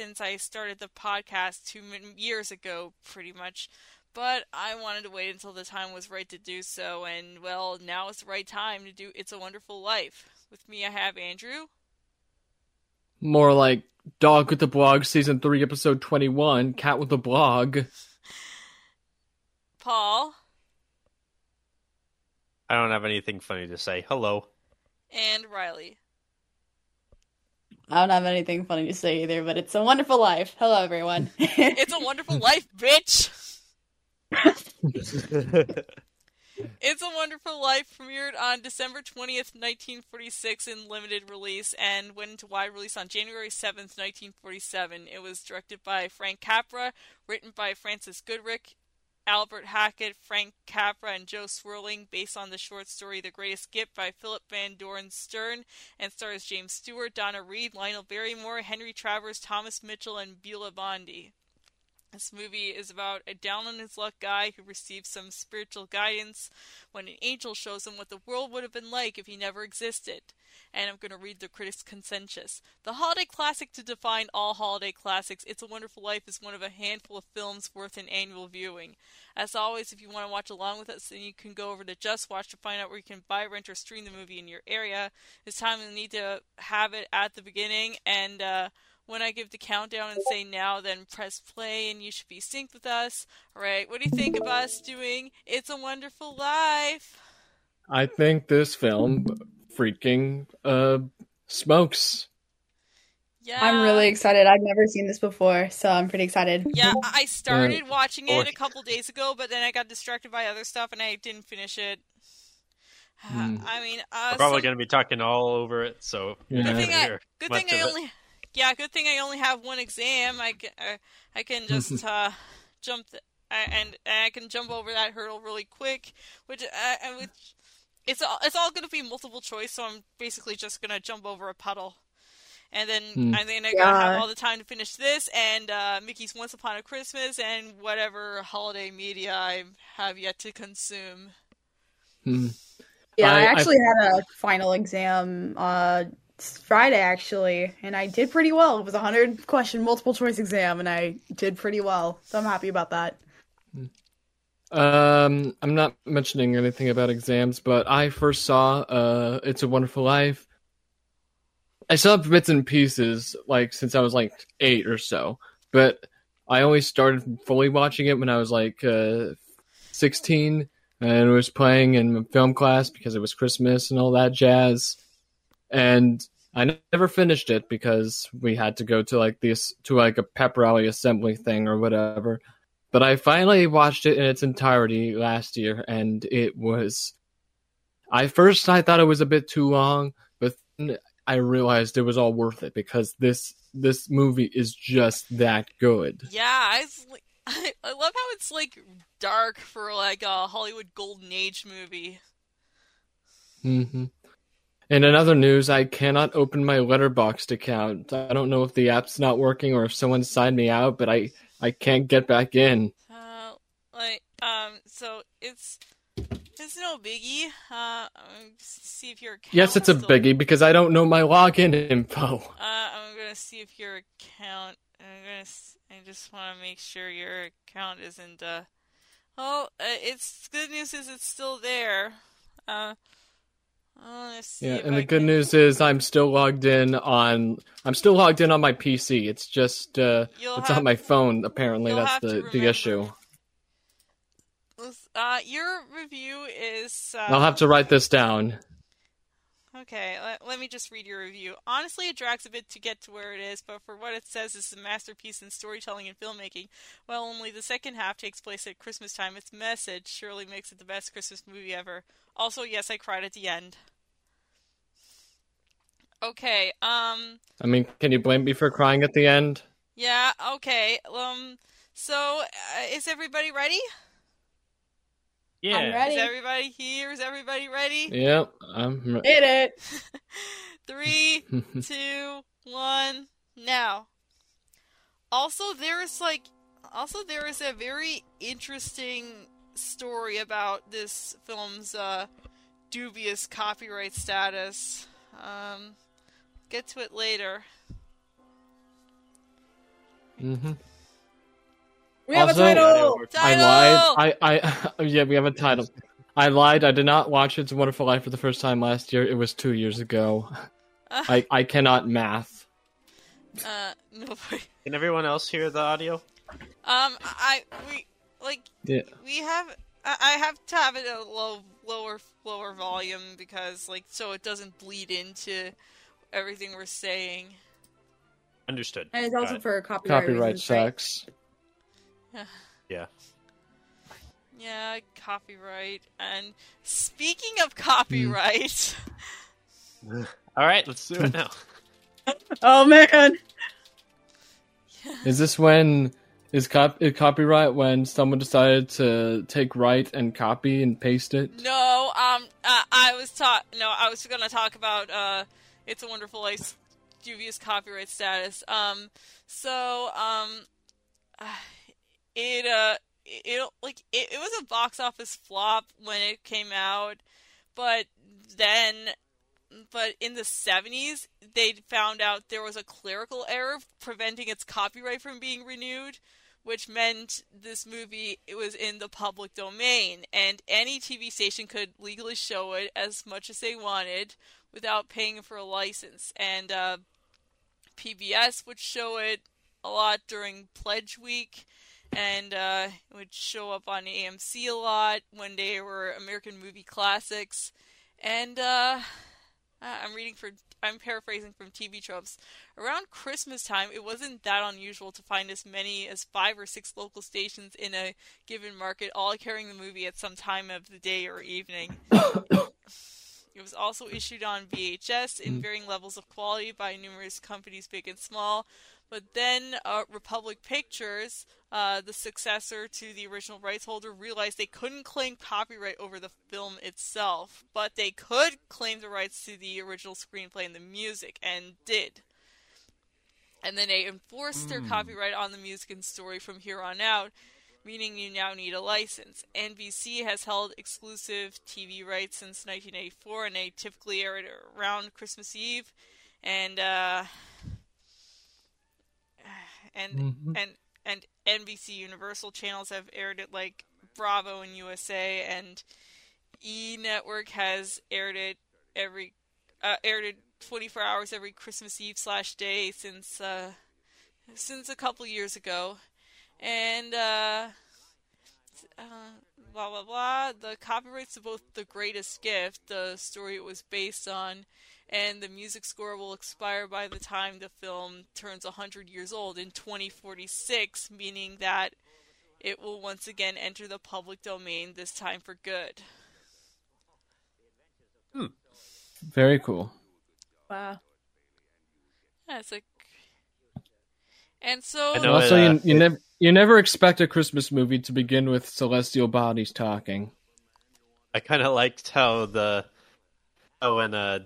since I started the podcast two years ago, pretty much. But I wanted to wait until the time was right to do so, and well, now is the right time to do It's a Wonderful Life. With me, I have Andrew. More like Dog with the Blog, Season 3, Episode 21, Cat with the Blog. Paul. I don't have anything funny to say. Hello. And Riley. I don't have anything funny to say either, but it's a wonderful life. Hello, everyone. it's a wonderful life, bitch. It's a Wonderful Life premiered on December 20th, 1946 in limited release and went into wide release on January 7th, 1947. It was directed by Frank Capra, written by Frances Goodrich, Albert Hackett, Frank Capra, and Jo Swerling, based on the short story The Greatest Gift by Philip Van Doren Stern, and stars James Stewart, Donna Reed, Lionel Barrymore, Henry Travers, Thomas Mitchell, and Beulah Bondi. This movie is about a down on his luck guy who receives some spiritual guidance when an angel shows him what the world would have been like if he never existed. And I'm going to read the critics' consensus. The holiday classic to define all holiday classics, It's a Wonderful Life is one of a handful of films worth an annual viewing. As always, if you want to watch along with us, then you can go over to Just Watch to find out where you can buy, rent, or stream the movie in your area. This time you'll need to have it at the beginning and, uh, when I give the countdown and say now, then press play and you should be synced with us. All right, what do you think of us doing It's a Wonderful Life? I think this film freaking uh smokes. Yeah. I'm really excited. I've never seen this before, so I'm pretty excited. Yeah, I started watching it a couple days ago, but then I got distracted by other stuff and I didn't finish it. Mm. I mean, uh, We're probably some- going to be talking all over it, so Yeah. Good thing I, good thing I only, yeah, good thing I only have one exam. I can, uh, I can just uh, jump th- uh, and, and I can jump over that hurdle really quick. Which, uh, and which, it's all, it's all going to be multiple choice, so I'm basically just going to jump over a puddle. And then Hmm. I think I'm gonna have all the time to finish this and uh, Mickey's Once Upon a Christmas and whatever holiday media I have yet to consume. Hmm. Yeah, I, I- I- actually had a final exam uh Friday actually, and I did pretty well. It was a hundred question multiple choice exam, and I did pretty well. So I'm happy about that. Um, I'm not mentioning anything about exams, but I first saw uh It's a Wonderful Life. I saw bits and pieces like since I was like 8 or so, but I only started fully watching it when I was like uh 16 and it was playing in film class because it was Christmas and all that jazz. And I never finished it because we had to go to like this to like a pep rally assembly thing or whatever. But I finally watched it in its entirety last year, and it was. I first I thought it was a bit too long, but then I realized it was all worth it because this this movie is just that good. Yeah, it's I, I love how it's like dark for like a Hollywood golden age movie. hmm And in other news, I cannot open my Letterboxd account. I don't know if the app's not working or if someone signed me out, but I I can't get back in. Uh, like um, so it's it's no biggie. Uh, see if your account Yes, it's a still- biggie because I don't know my login info. Uh, I'm gonna see if your account. I'm gonna. I just want to make sure your account isn't. Uh, oh, uh, it's good news is it's still there. Uh, oh, see Yeah, and I the good can- news is I'm still logged in on I'm still logged in on my PC. It's just uh You'll it's on my phone apparently. That's the the issue. Uh, your review is. Uh, I'll have to write this down. Okay, let, let me just read your review. Honestly, it drags a bit to get to where it is, but for what it says is a masterpiece in storytelling and filmmaking. While only the second half takes place at Christmas time, its message surely makes it the best Christmas movie ever. Also, yes, I cried at the end. Okay, um, I mean, can you blame me for crying at the end? yeah, okay, um, so, uh, is everybody ready? Yeah. I'm ready. Is everybody here? Is everybody ready? Yep, I'm re- Did it? Three, two, one, now. Also, there is like, also there is a very interesting story about this film's uh, dubious copyright status. Um, get to it later. hmm We have Also- a title. I lied. I, I, yeah, we have a title. I lied. I did not watch It's a Wonderful Life for the first time last year. It was two years ago. I, I cannot math. Uh, nobody. Can everyone else hear the audio? Um, I we like Yeah. we have. I I have to have it at a low, lower, lower volume because like so it doesn't bleed into everything we're saying. Understood. And it's Got also it. for copyright, Copyright reasons, right? Sucks. Yeah. Yeah, copyright. And speaking of copyright, All right, let's do it now. Oh man. Is this when is cop is copyright when someone decided to take right and copy and paste it? no. Um, uh, I was talk. No, I was gonna talk about uh, "It's a Wonderful Life" dubious copyright status. Um, so um, it uh, it like it, it was a box office flop when it came out, but then but in the 70s they found out there was a clerical error preventing its copyright from being renewed which meant this movie it was in the public domain and any TV station could legally show it as much as they wanted without paying for a license and uh, PBS would show it a lot during pledge week and uh, it would show up on AMC a lot One day were American movie classics and uh, I'm reading for I'm paraphrasing from TV tropes. Around Christmas time, it wasn't that unusual to find as many as five or six local stations in a given market, all carrying the movie at some time of the day or evening. it was also issued on VHS in varying levels of quality by numerous companies, big and small. But then uh, Republic Pictures, uh, the successor to the original rights holder, realized they couldn't claim copyright over the film itself, but they could claim the rights to the original screenplay and the music, and did. And then they enforced their copyright on the music and story from here on out, meaning you now need a license. NBC has held exclusive TV rights since 1984, and they typically air it around Christmas Eve. And uh, and Mhm. and and NBC Universal channels have aired it like Bravo and USA, and E Network has aired it every uh, aired it 24 hours every Christmas Eve slash day since uh, since a couple years ago, and uh, uh, blah blah blah. The copyrights to both The Greatest Gift, the story it was based on, and the music score will expire by the time the film turns 100 years old in 2046, meaning that it will once again enter the public domain, this time for good. Very cool. Wow. Yeah, it's like. And so. I know also, it, uh, you, you never you never expect a Christmas movie to begin with celestial bodies talking. I kind of liked how the oh when uh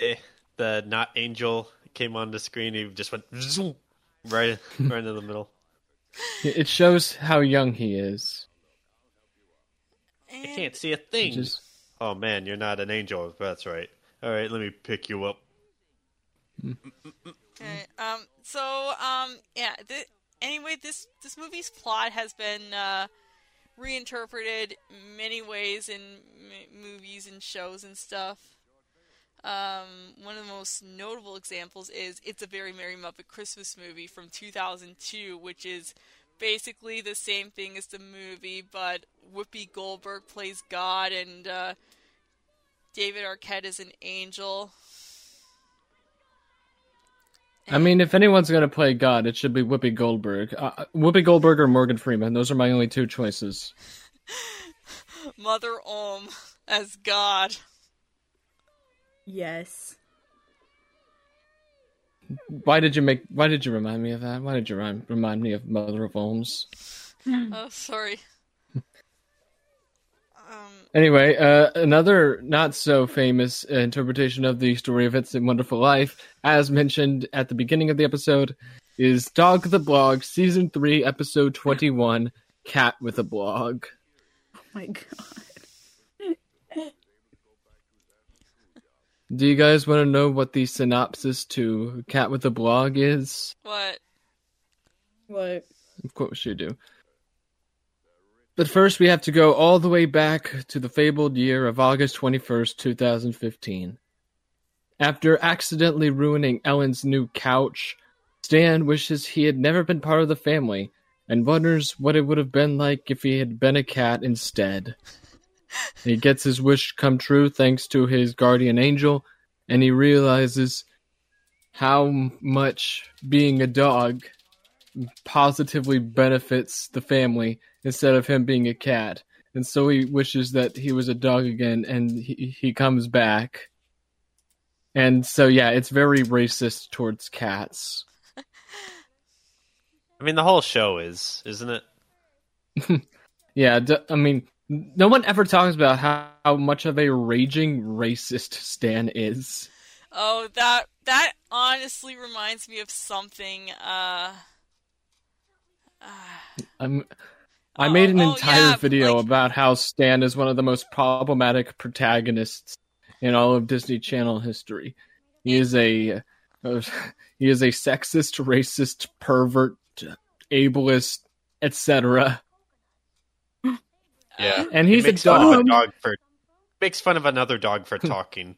eh, the not angel came on the screen, he just went zoom, right right in the middle. It shows how young he is. I can't see a thing. Just Oh man, you're not an angel. That's right. All right, let me pick you up. Okay, um. So, um. Yeah. Th- anyway, this this movie's plot has been uh, reinterpreted many ways in m- movies and shows and stuff. Um, one of the most notable examples is "It's a Very Merry Muppet Christmas Movie" from 2002, which is basically the same thing as the movie, but Whoopi Goldberg plays God and uh, David Arquette is an angel. I mean, if anyone's gonna play God, it should be Whoopi Goldberg. Uh, Whoopi Goldberg or Morgan Freeman. Those are my only two choices. Mother Om as God. Yes. Why did you make? Why did you remind me of that? Why did you remind, remind me of Mother of Holmes? Oh, sorry. um, Anyway, uh, another not so famous uh, interpretation of the story of It's a Wonderful Life, as mentioned at the beginning of the episode, is Dog the Blog, Season 3, Episode 21, Cat with a Blog. Oh my god. Do you guys want to know what the synopsis to Cat with a Blog is? What? What? Of course you do. But first, we have to go all the way back to the fabled year of August 21st, 2015. After accidentally ruining Ellen's new couch, Stan wishes he had never been part of the family and wonders what it would have been like if he had been a cat instead. He gets his wish come true thanks to his guardian angel, and he realizes how much being a dog positively benefits the family instead of him being a cat. And so he wishes that he was a dog again and he, he comes back. And so, yeah, it's very racist towards cats. I mean, the whole show is, isn't it? Yeah, d- I mean, no one ever talks about how, how much of a raging racist Stan is. Oh, that that honestly reminds me of something. Uh, I'm, I Oh, made an oh, entire yeah, video like- about how Stan is one of the most problematic protagonists in all of Disney Channel history. He is a uh, he is a sexist, racist, pervert, ableist, etc. Yeah. And He he's a makes fun of a dog. dog for makes fun of another dog for talking.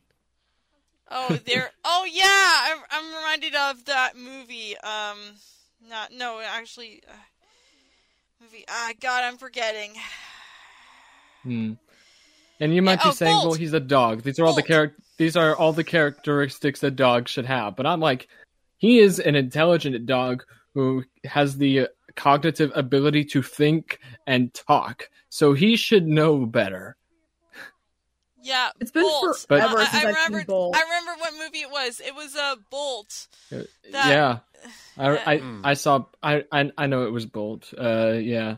oh, there. Oh yeah, I'm, I'm reminded of that movie. Um, not no, actually, uh, movie. Ah, God, I'm forgetting. Hmm. And you might Yeah, be oh, saying, "Well, he's a dog. These are all the Bolt. charac- These are all the characteristics that dogs should have." But I'm like, he is an intelligent dog who has the uh, cognitive ability to think and talk, so he should know better. Yeah, It's been Bolt. forever I, since I I've seen remembered. Bolt. I remember what movie it was. It was a uh, Bolt. Uh, That- yeah, I, I, Hmm. I saw. I, I, I know it was Bolt. Uh, yeah.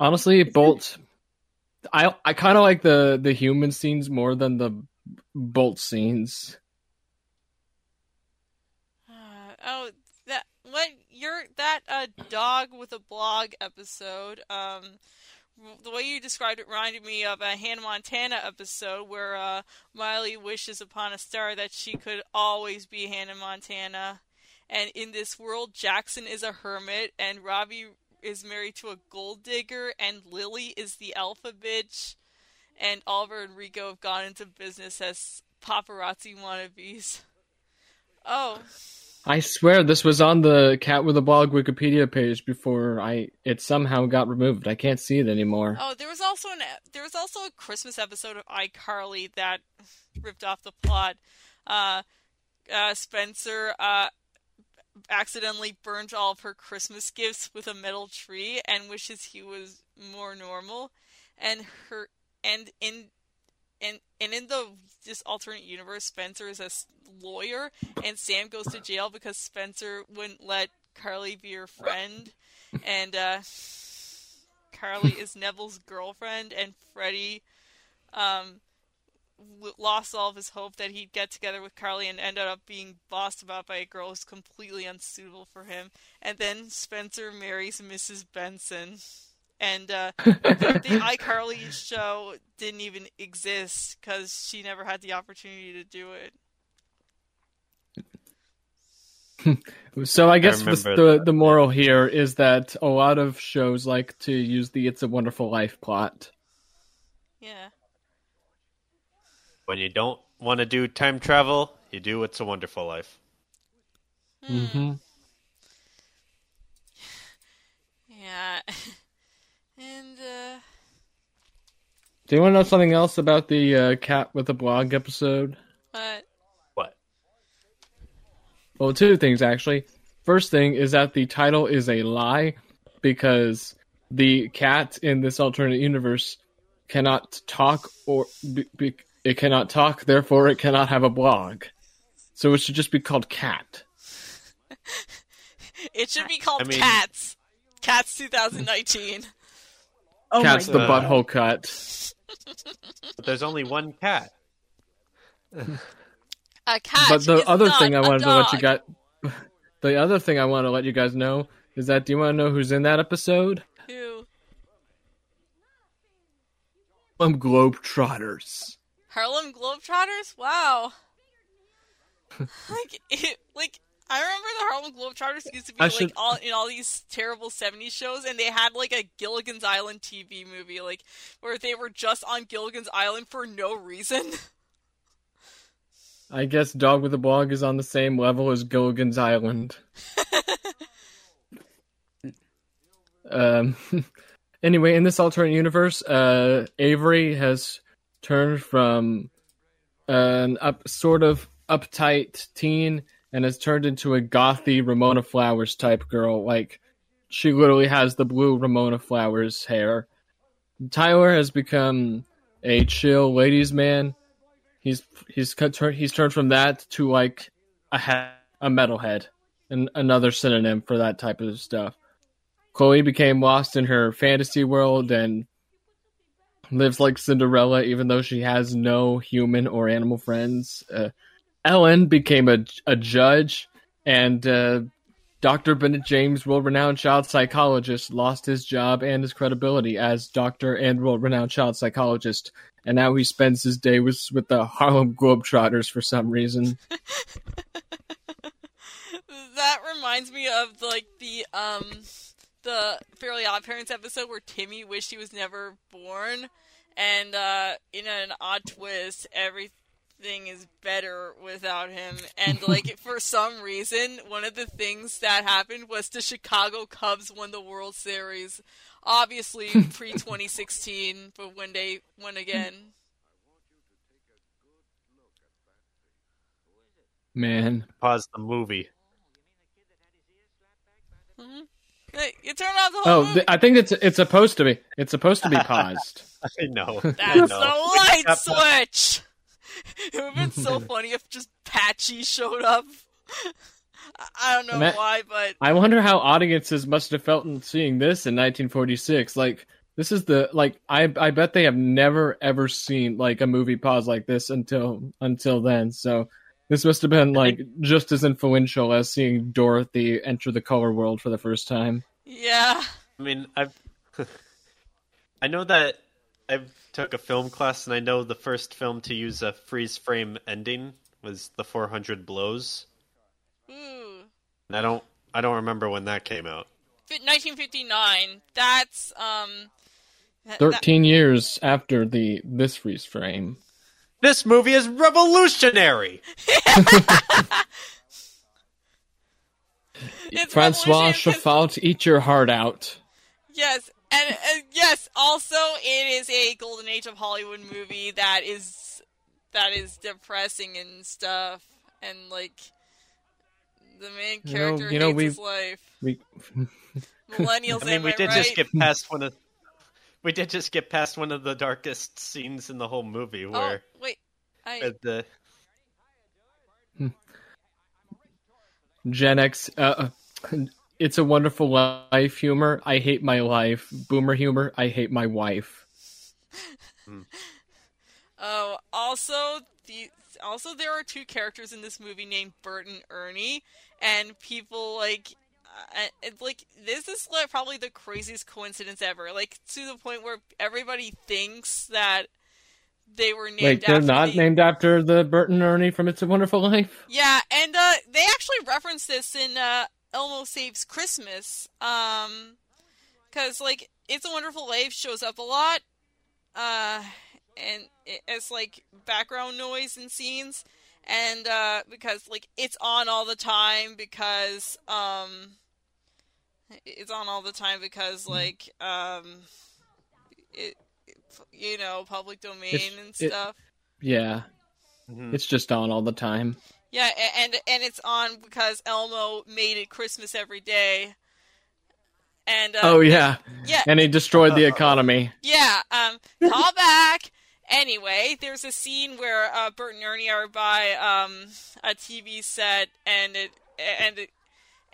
Honestly, Bolt. I, I kind of like the the human scenes more than the Bolt scenes. Uh, oh, you're that uh, dog with a blog episode. Um, the way you described it reminded me of a Hannah Montana episode where uh, Miley wishes upon a star that she could always be Hannah Montana. And in this world, Jackson is a hermit, and Robbie is married to a gold digger, and Lily is the alpha bitch, and Oliver and Rico have gone into business as paparazzi wannabes. Oh, I swear this was on the Cat with a Blog Wikipedia page before I it somehow got removed. I can't see it anymore. Oh, there was also an there was also a Christmas episode of iCarly that ripped off the plot. Uh, uh, Spencer uh, accidentally burnt all of her Christmas gifts with a metal tree and wishes he was more normal. And her and in and and in the this alternate universe, Spencer is a lawyer, and Sam goes to jail because Spencer wouldn't let Carly be her friend, and uh, Carly is Nevel's girlfriend, and Freddie um, lost all of his hope that he'd get together with Carly and ended up being bossed about by a girl who's completely unsuitable for him. And then Spencer marries Mrs. Benson. And uh, the, the iCarly show didn't even exist because she never had the opportunity to do it. So I guess the, the the moral here is that a lot of shows like to use the "It's a Wonderful Life" plot. Yeah. When you don't want to do time travel, you do It's a Wonderful Life. Mm-hmm. Yeah. And, uh, Do you want to know something else about the uh, Cat with a Blog episode? What? What? Well, two things actually. First thing is that the title is a lie because the cat in this alternate universe cannot talk or be, be, it cannot talk, therefore it cannot have a blog. So it should just be called Cat. it should be called I mean- Cats. Cats 2019. Oh Cat's the God. butthole cut. But there's only one cat. A cat. But the is other not thing I a wanted to let you dog. guys, the other thing I want to let you guys know is that do you want to know who's in that episode? Who? Harlem Globetrotters. Harlem Globetrotters? Wow. like it, like I remember the Harlem Globetrotters used to be I like should- all in all these terrible '70s shows, and they had like a Gilligan's Island TV movie, like where they were just on Gilligan's Island for no reason. I guess Dog with a Blog is on the same level as Gilligan's Island. um, anyway, in this alternate universe, uh, Avery has turned from an up sort of uptight teen and has turned into a gothy Ramona Flowers type girl. Like she literally has the blue Ramona Flowers hair. Tyler has become a chill ladies' man. He's he's he's turned from that to like a he- a metalhead, and another synonym for that type of stuff. Chloe became lost in her fantasy world and lives like Cinderella, even though she has no human or animal friends. Uh, Ellen became a a judge, and uh, Dr. Bennett James, world renowned child psychologist, lost his job and his credibility as doctor and world renowned child psychologist. And now he spends his day with, with the Harlem Globetrotters for some reason. that reminds me of like the um the Fairly Odd Parents episode where Timmy wished he was never born, and uh, in an odd twist, everything is better without him. And like for some reason, one of the things that happened was the Chicago Cubs won the World Series. Obviously pre 2016, but when they won again. Man. Pause the movie. hmm Hey, you turn off the whole Oh, movie. th- I think it's it's supposed to be. It's supposed to be paused. I know. I That's know. the light switch. It would have been so funny if just Patchy showed up. I- I don't know And that- why, but I wonder how audiences must have felt in seeing this in 1946. Like this is the like I I bet they have never ever seen like a movie pause like this until until then. So this must have been like just as influential as seeing Dorothy enter the color world for the first time. yeah. I mean, I've I know that I took a film class, and I know the first film to use a freeze frame ending was The 400 Blows. Ooh. And I don't I don't remember when that came out. Fi- 1959. That's um. that- that- 13 years after the this freeze frame. This movie is revolutionary. it's Francois revolutionary 'cause- Truffaut, eat your heart out. Yes, and uh, yes, also it is a golden age of Hollywood movie that is that is depressing and stuff, and like the main You know- character you know, hates we- his life. We Millennials, I mean, am we I did right? just get past one of we did just get past one of the darkest scenes in the whole movie Oh where wait, I uh, the Gen X, uh, it's a wonderful life humor. I hate my life. Boomer humor. I hate my wife. Oh, also the also there are two characters in this movie named Bert and Ernie, and people like. Uh, it's like this is like probably the craziest coincidence ever. Like to the point where everybody thinks that they were named. Wait, they're after not the- named after the Bert and Ernie from It's a Wonderful Life. Yeah, and uh, they actually reference this in uh, Elmo Saves Christmas. Um, because like It's a Wonderful Life shows up a lot, uh, and it, it's like background noise in scenes, and uh, because like it's on all the time because um, it's on all the time because like um, it, it you know public domain It's- and it- stuff. Yeah, Mhm. it's just on all the time. Yeah, and and it's on because Elmo made it Christmas every day. And uh, oh yeah, yeah, and he destroyed the economy. yeah. Um, call back. Anyway, there's a scene where uh, Bert and Ernie are by um a TV set, and it and it,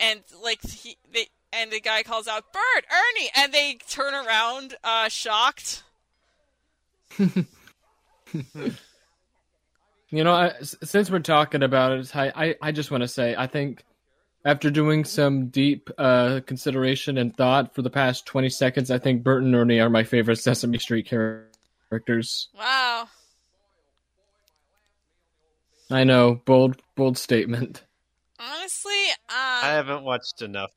and like he they and the guy calls out Bert, Ernie, and they turn around, uh, shocked. You know, I, s- since we're talking about it, I, I, I just want to say, I think after doing some deep uh, consideration and thought for the past 20 seconds, I think Bert and Ernie are my favorite Sesame Street characters. Wow. I know, bold, bold statement. Honestly, I uh, haven't watched enough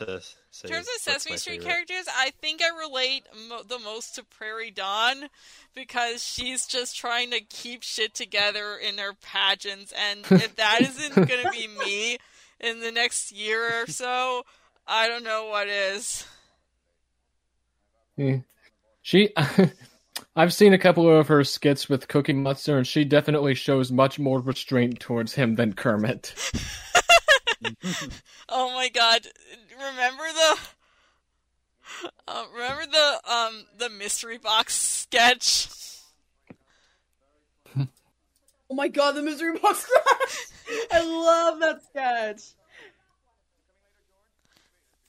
to say. in terms of Sesame Street favorite. characters, I think I relate mo- the most to Prairie Dawn because she's just trying to keep shit together in her pageants, and if that isn't gonna be me in the next year or so, I don't know what is. Yeah. She, I've seen a couple of her skits with Cookie Monster, and she definitely shows much more restraint towards him than Kermit. Oh my god! Remember the, uh, remember the um the mystery box sketch. Oh my god, the mystery box sketch! I love that sketch.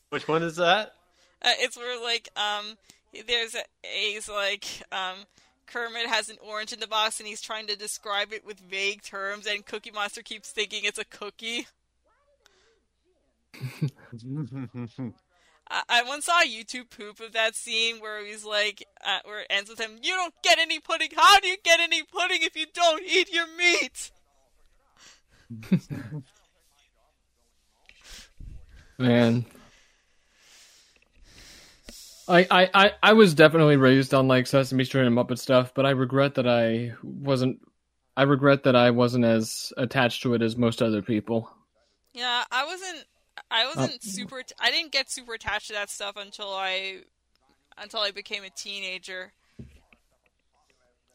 Which one is that? Uh, it's where like um there's a he's like um Kermit has an orange in the box and he's trying to describe it with vague terms and Cookie Monster keeps thinking it's a cookie. I, I once saw a YouTube poop of that scene where he's like uh, where it ends with him, "You don't get any pudding. How do you get any pudding if you don't eat your meat?" Man. I, I, I, I was definitely raised on like Sesame Street and Muppet stuff, but I regret that I wasn't I regret that I wasn't as attached to it as most other people. Yeah, I wasn't. I wasn't super. I didn't get super attached to that stuff until I, until I became a teenager,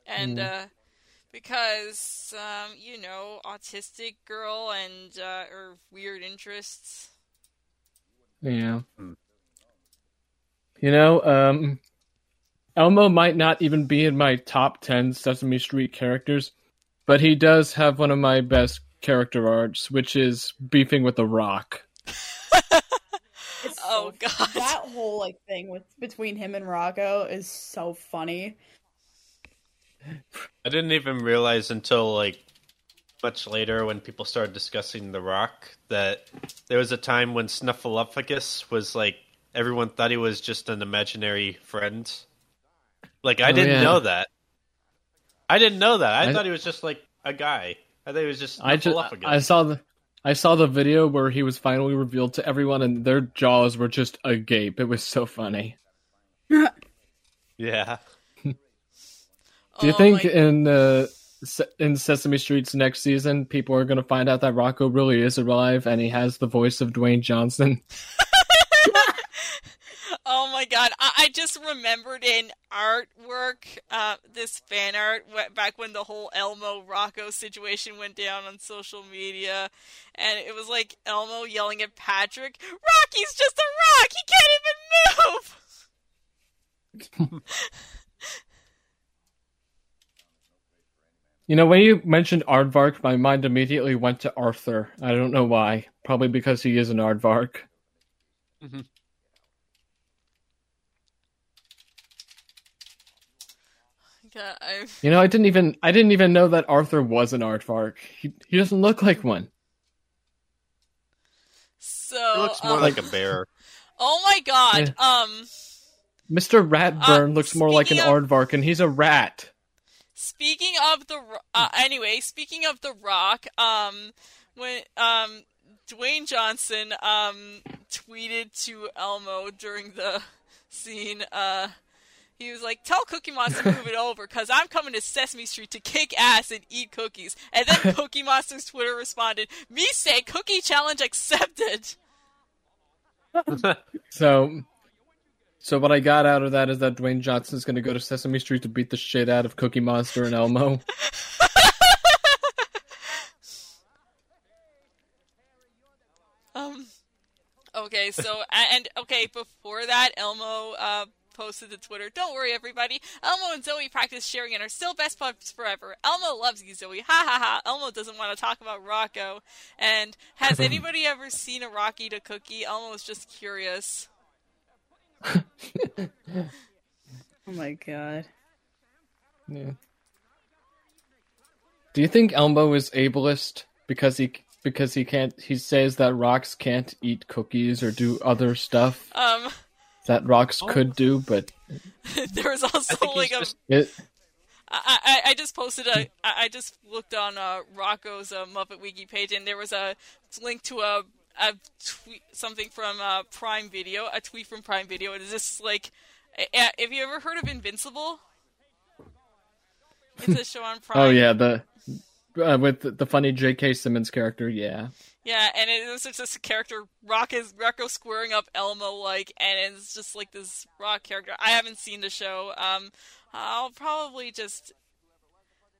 and uh, because um, you know, autistic girl and uh, or weird interests. Yeah. Hmm. You know, um Elmo might not even be in my top 10 Sesame Street characters, but he does have one of my best character arcs, which is beefing with the rock. It's Oh, God. that whole like thing with between him and Rocco is so funny. I didn't even realize until like much later when people started discussing The Rock that there was a time when Snuffleupagus was like everyone thought he was just an imaginary friend. Like I Oh, didn't yeah. know that. I didn't know that. I, I- thought he was just like a guy. I thought he was just I just I saw the I saw the video where he was finally revealed to everyone and their jaws were just agape. It was so funny. Yeah. Do you Oh think my- in uh, in Sesame Street's next season, people are going to find out that Rocco really is alive and he has the voice of Dwayne Johnson? My god, I, I just remembered in artwork, uh, this fan art back when the whole Elmo Rocco situation went down on social media, and it was like Elmo yelling at Patrick, Rocky's just a rock, he can't even move! You know, when you mentioned Aardvark, my mind immediately went to Arthur. I don't know why. Probably because he is an Aardvark. God, I, You know, I didn't even I didn't even know that Arthur was an Aardvark. He he doesn't look like one. so, He looks more um, like a bear. oh my god, um, Mr. Ratburn Uh, looks more like an speaking of- Aardvark, and he's a rat. Speaking of the uh, anyway, speaking of the Rock, um, when um, Dwayne Johnson um tweeted to Elmo during the scene, uh, he was like, "Tell Cookie Monster to move it over, cause I'm coming to Sesame Street to kick ass and eat cookies." And then Cookie Monster's Twitter responded, "Me say cookie challenge accepted." So, so what I got out of that is that Dwayne Johnson's going to go to Sesame Street to beat the shit out of Cookie Monster and Elmo. Um. Okay, so and okay, before that, Elmo uh, posted to Twitter. Don't worry, everybody. Elmo and Zoe practice sharing and are still best buds forever. Elmo loves you, Zoe. Ha ha ha. Elmo doesn't want to talk about Rocco. And has anybody ever seen a Rock eat a cookie? Elmo was just curious. Oh my god. Yeah. Do you think Elmo is ableist because he because he can't? He says that rocks can't eat cookies or do other stuff Um, that rocks could do, but there was also think like he's a just it. I, I, I just posted a I just looked on uh, Rocco's uh, Muppet Wiki page, and there was a link to a a tweet, something from uh, Prime Video, a tweet from Prime Video. and It is just like, uh, have you ever heard of Invincible? It's a show on Prime. Oh yeah, the uh, with the, the funny J.K. Simmons character. Yeah, Yeah, and it was just this character, Rock is Rocco squaring up Elmo like, and it's just like this rock character. I haven't seen the show. Um, I'll probably just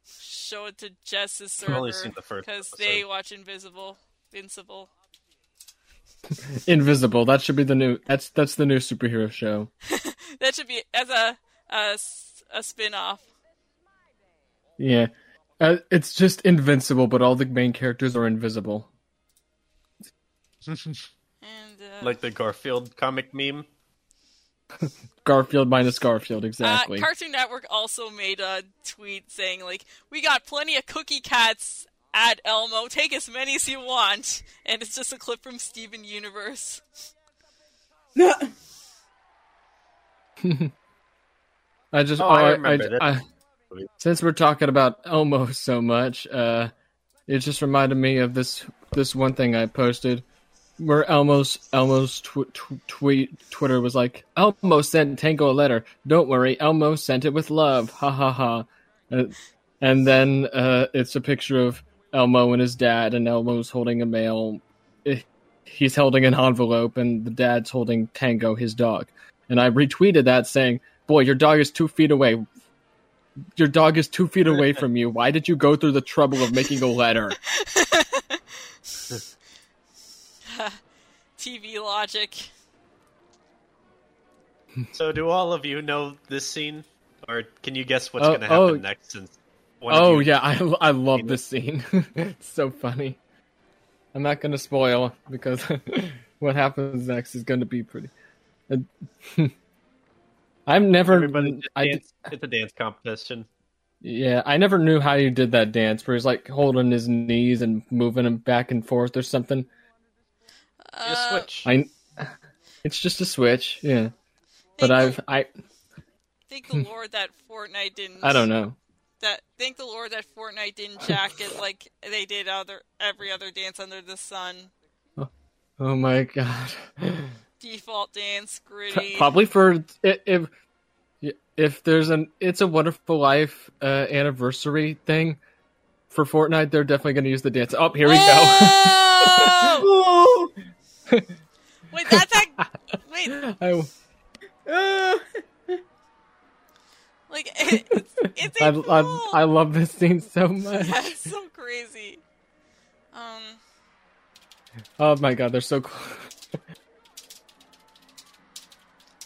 show it to Jess's I've server seen the because they watch Invisible, Invincible. Invisible. That should be the new. That's that's the new superhero show. That should be as a a spin-off. Yeah, uh, it's just Invincible, but all the main characters are invisible. And uh, like the Garfield comic meme. Garfield minus Garfield, Uh, exactly. Cartoon Network also made a tweet saying like, "We got plenty of cookie cats at Elmo. Take as many as you want." And it's just a clip from Steven Universe. I just, Oh, oh, I I, remember I- I- since we're talking about Elmo so much, uh, it just reminded me of this this one thing I posted, where Elmo's Elmo's tw- tw- tweet Twitter was like, Elmo sent Tango a letter. Don't worry, Elmo sent it with love. Ha ha ha. And, and then uh, it's a picture of Elmo and his dad, and Elmo's holding a mail. eh, He's holding an envelope, and the dad's holding Tango, his dog. And I retweeted that saying, "Boy, your dog is two feet away. Your dog is two feet away from you. Why did you go through the trouble of making a letter?" TV logic. So, do all of you know this scene, or can you guess what's Oh, going to happen oh. next? Since Oh yeah, I I love this scene. it's so funny. I'm not gonna spoil because what happens next is going to be pretty. I'm never. everybody just I. It's a dance competition. yeah, I never knew how you did that dance where he's like holding his knees and moving them back and forth or something. You Uh, switch. I. It's just a switch, yeah. But thank I've I thank the Lord that Fortnite didn't. I don't know. That thank the Lord that Fortnite didn't jack it like they did other every other dance under the sun. Oh my god. Default dance, gritty. Probably for if if there's an "It's a Wonderful Life" uh, anniversary thing for Fortnite, they're definitely going to use the dance. Oh, here we go. Whoa! Ooh. Wait, that's a wait. I, Uh, Like it's it's I, a I, cool. I love this scene so much. Yeah, it's so crazy. Um, Oh my god, they're so cool.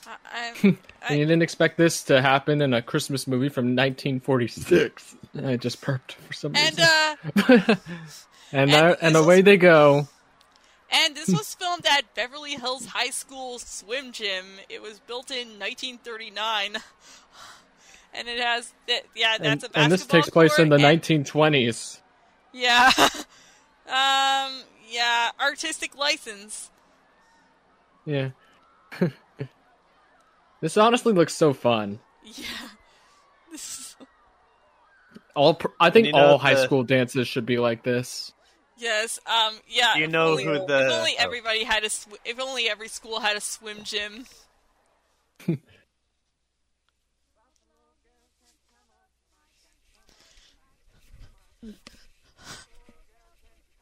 I, I'm, And you didn't expect this to happen in a Christmas movie from 1946. I just perked for some and reason. uh, and and uh, this and away they go. And this was filmed at Beverly Hills High School Swim Gym. It was built in 1939, and it has that. Yeah, that's And, a basketball and this takes place in the and- 1920s. Yeah. um. Yeah. Artistic license. Yeah. this honestly looks so fun. Yeah. This is. All pr- I think you know all high school dances should be like this. Yes. Um. Yeah. You know only, who the- If only oh. everybody had a. Sw- if only every school had a swim gym.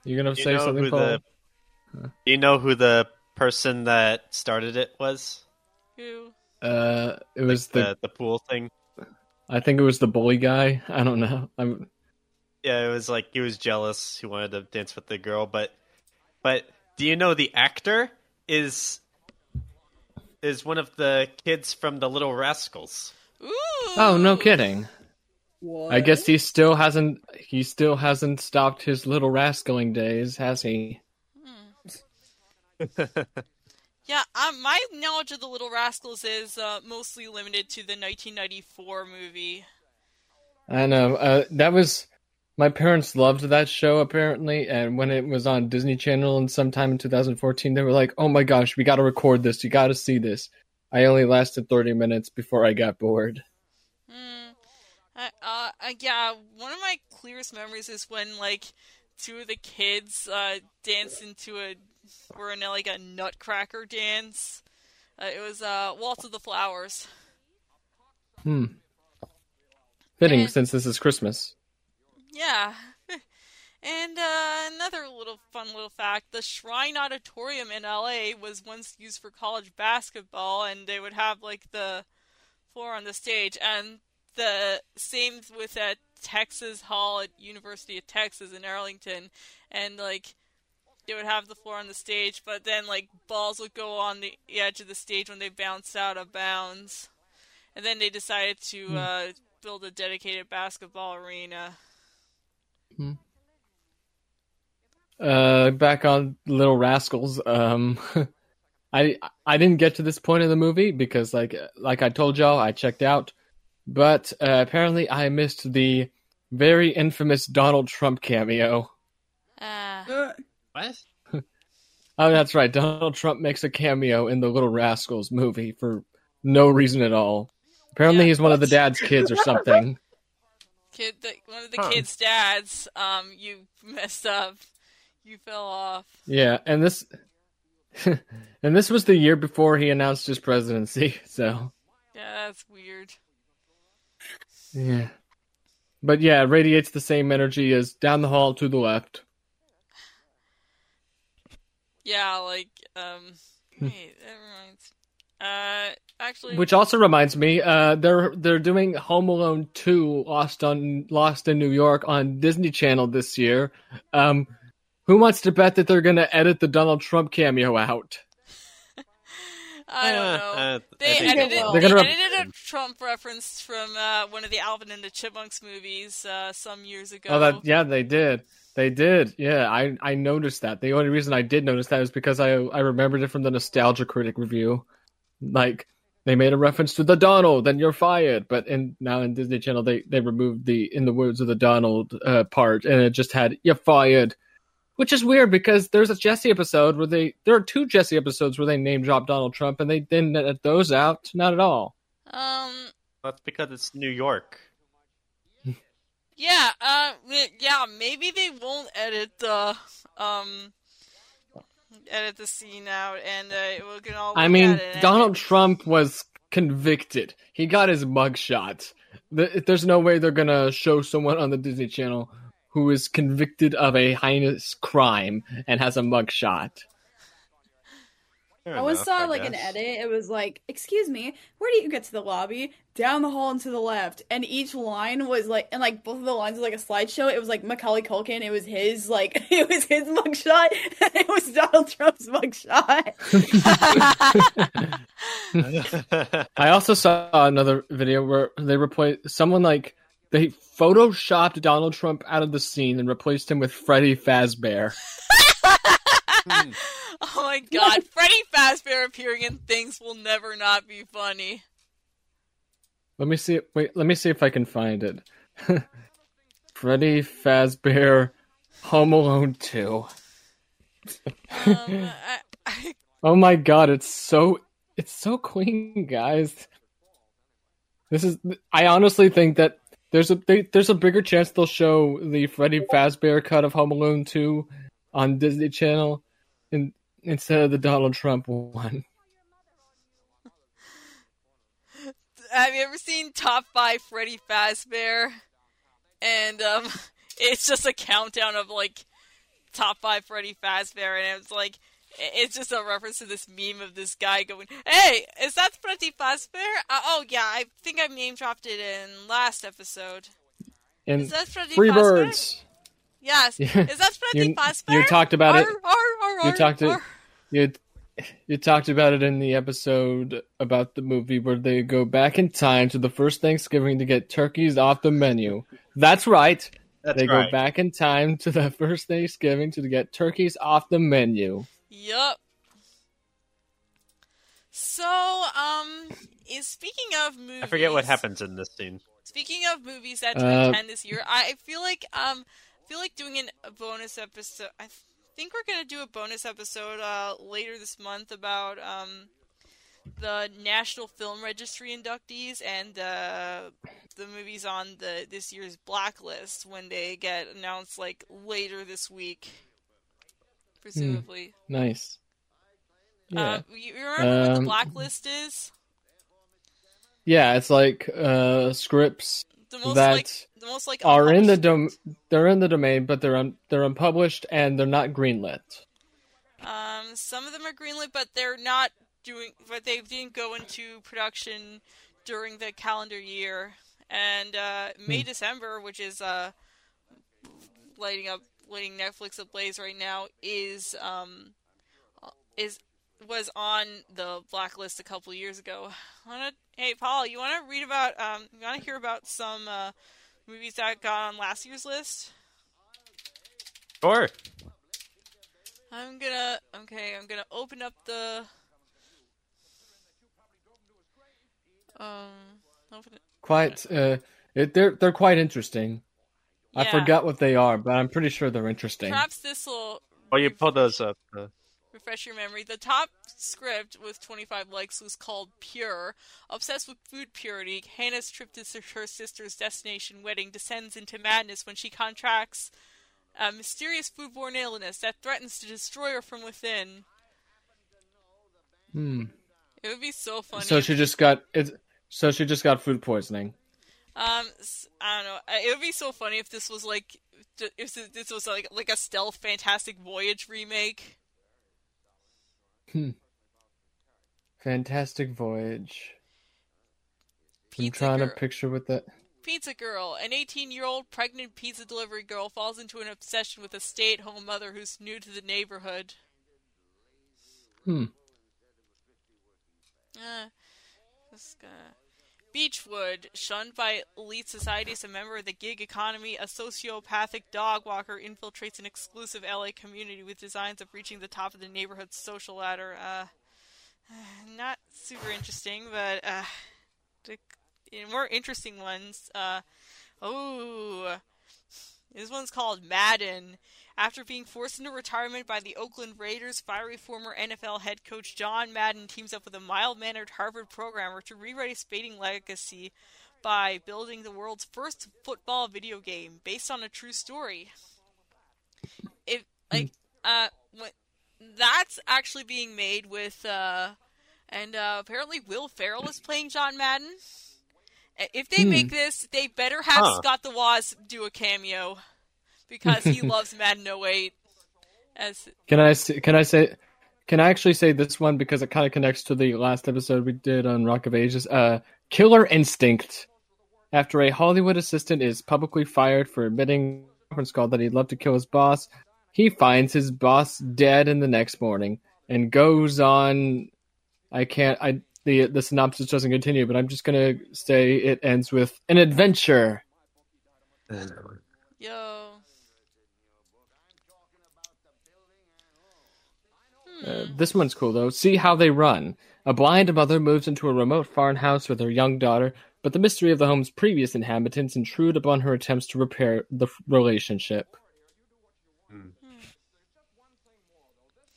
You're gonna Do you say know something, who Paul? the? Do you know who the person that started it was? Who? Uh, it was the. The the pool thing. I think it was the bully guy. I don't know. I'm. Yeah, it was like he was jealous. He wanted to dance with the girl, but but do you know the actor is is one of the kids from the Little Rascals? Ooh. Oh no, kidding. what? I guess he still hasn't. He still hasn't stopped his little rascaling days, has he? Yeah, um, my knowledge of the Little Rascals is uh, mostly limited to the 1994 movie. I know. Uh, that was my parents loved that show apparently, and when it was on Disney Channel and sometime in 2014, they were like, "Oh my gosh, we got to record this. You got to see this." I only lasted 30 minutes before I got bored. Hmm. Uh, yeah, one of my clearest memories is when like two of the kids uh, danced into a were in like a Nutcracker dance. Uh, it was uh, Waltz of the Flowers. Hmm. Fitting And- since this is Christmas. Yeah. And uh, another little fun little fact: the Shrine Auditorium in LA was once used for college basketball, and they would have like the floor on the stage, and the same with at Texas Hall at University of Texas in Arlington, and like they would have the floor on the stage, but then like balls would go on the edge of the stage when they bounced out of bounds, and then they decided to uh, build a dedicated basketball arena. Uh, back on Little Rascals. Um, I I didn't get to this point in the movie because, like like I told y'all, I checked out. But uh, apparently, I missed the very infamous Donald Trump cameo. Ah. Uh, What? Oh, that's right. Donald Trump makes a cameo in the Little Rascals movie for no reason at all. Apparently, Yeah, he's one of the dad's kids or something. kid the, one of the Huh. kids' dads, um, you messed up. You fell off. Yeah, and this and this was the year before he announced his presidency. So Yeah, that's weird. yeah, but yeah, it radiates the same energy as down the hall to the left. Yeah, like um wait, that reminds uh actually Which also reminds me, uh, they're they're doing Home Alone two Lost on Lost in New York on Disney Channel this year. Um, who wants to bet that they're gonna edit the Donald Trump cameo out? I don't Uh, know. uh, They I edited, they. They're they gonna- edited a Trump reference from uh, one of the Alvin and the Chipmunks movies uh, some years ago. Oh, that yeah, they did. They did. Yeah, I I noticed that. The only reason I did notice that is because I I remembered it from the Nostalgia Critic review. Like they made a reference to the Donald, then you're fired. But in now in Disney Channel, they they removed the in the words of the Donald uh, part, and it just had you're fired, which is weird because there's a Jessie episode where they there are two Jessie episodes where they name drop Donald Trump, and they didn't edit those out. Not at all. Um That's because it's New York. yeah, uh yeah, maybe they won't edit the um edit the scene out and uh, we can all I mean, at it Donald Trump was convicted. He got his mugshot. Th- There's no way they're gonna show someone on the Disney Channel who is convicted of a heinous crime and has a mugshot. Fair I always enough, saw I like an edit. It was like, "Excuse me, where do you get to the lobby? Down the hall and to the left." And each line was like, and like both of the lines was like a slideshow. It was like Macaulay Culkin. It was his like, it was his mugshot. And it was Donald Trump's mugshot. I also saw another video where they replaced someone like they photoshopped Donald Trump out of the scene and replaced him with Freddy Fazbear. Oh my god, Freddy Fazbear appearing in things will never not be funny. Let me see. Wait, let me see if I can find it. Freddy Fazbear, Home Alone Two. Um, I, I, Oh my god, it's so it's so clean, guys. This is I honestly think that there's a they, there's a bigger chance they'll show the Freddy Fazbear cut of Home Alone 2 on Disney Channel in, instead of the Donald Trump one. have you ever seen Top 5 Freddy Fazbear? And um, it's just a countdown of like top 5 Freddy Fazbear, and it's like it's just a reference to this meme of this guy going, "Hey, is that Freddy Fazbear? Uh, oh yeah, I think I name dropped it in last episode. And Is that Freddy Free Fazbear? Birds. Yes. Yeah. Is that Freddy You, Fazbear? you talked about it. Arr, arr, arr, You talked it. You you talked about it in the episode about the movie where they go back in time to the first Thanksgiving to get turkeys off the menu. That's right. That's they right. go back in time to the first Thanksgiving to get turkeys off the menu. Yup. So, um, is speaking of movies, I forget what happens in this scene. Speaking of movies that Uh, turned ten this year, I feel like um, I feel like doing an, a bonus episode. I think we're gonna do a bonus episode uh later this month about um the National Film Registry inductees and uh, the movies on the this year's blacklist when they get announced like later this week, presumably. Nice. Yeah. Uh, you remember what the Um, blacklist is? yeah, it's like uh scripts The most that like the most like are in the dom they're in the domain, but they're un- they're unpublished and they're not greenlit. Um, some of them are greenlit, but they're not doing. But they didn't go into production during the calendar year. And uh, May December, which is uh, lighting up, lighting Netflix ablaze right now, is um, is was on the blacklist a couple years ago. Wanna, hey, Paul, you want to read about? Um, you want to hear about some uh, movies that got on last year's list? Sure. I'm gonna okay. I'm gonna open up the um. Open it. Quite uh it, they're they're quite interesting. I Yeah. forgot what they are, but I'm pretty sure they're interesting. Perhaps this will Well, you pull those up. Uh, refresh your memory. The top script with 25 likes was called Pure. Obsessed with food purity, Hannah's trip to her sister's destination wedding descends into madness when she contracts a mysterious foodborne illness that threatens to destroy her from within. Hmm. It would be so funny. So she just got it so she just got food poisoning. Um, I don't know. It would be so funny if this was like, if this was like like a stealth Fantastic Voyage remake. Hmm. Fantastic Voyage. I'm trying Girl. to picture what that Pizza Girl, an 18-year-old pregnant pizza delivery girl, falls into an obsession with a stay-at-home mother who's new to the neighborhood. Hmm. Uh, just gonna. Beechwood, shunned by elite society as a member of the gig economy, a sociopathic dog walker infiltrates an exclusive LA community with designs of reaching the top of the neighborhood's social ladder. Uh, not super interesting, but uh, the more interesting ones. Uh, oh, this one's called Madden. After being forced into retirement by the Oakland Raiders, fiery former NFL head coach John Madden teams up with a mild mannered Harvard programmer to rewrite his fading legacy by building the world's first football video game based on a true story. If like uh that's actually being made with uh and uh apparently Will Ferrell is playing John Madden. If they Hmm. make this, they better have Huh. Scott the Woz do a cameo because he loves Madden 08 as Can I s- can I say can I actually say this one because it kind of connects to the last episode we did on Rock of Ages? Uh, Killer Instinct. After a Hollywood assistant is publicly fired for admitting conference call that he'd love to kill his boss, he finds his boss dead in the next morning and goes on. I can't. I the the synopsis doesn't continue, but I'm just gonna say it ends with an adventure. yo. Uh, this one's cool though. See how they run. A blind mother moves into a remote farmhouse with her young daughter, but the mystery of the home's previous inhabitants intrude upon her attempts to repair the f- relationship.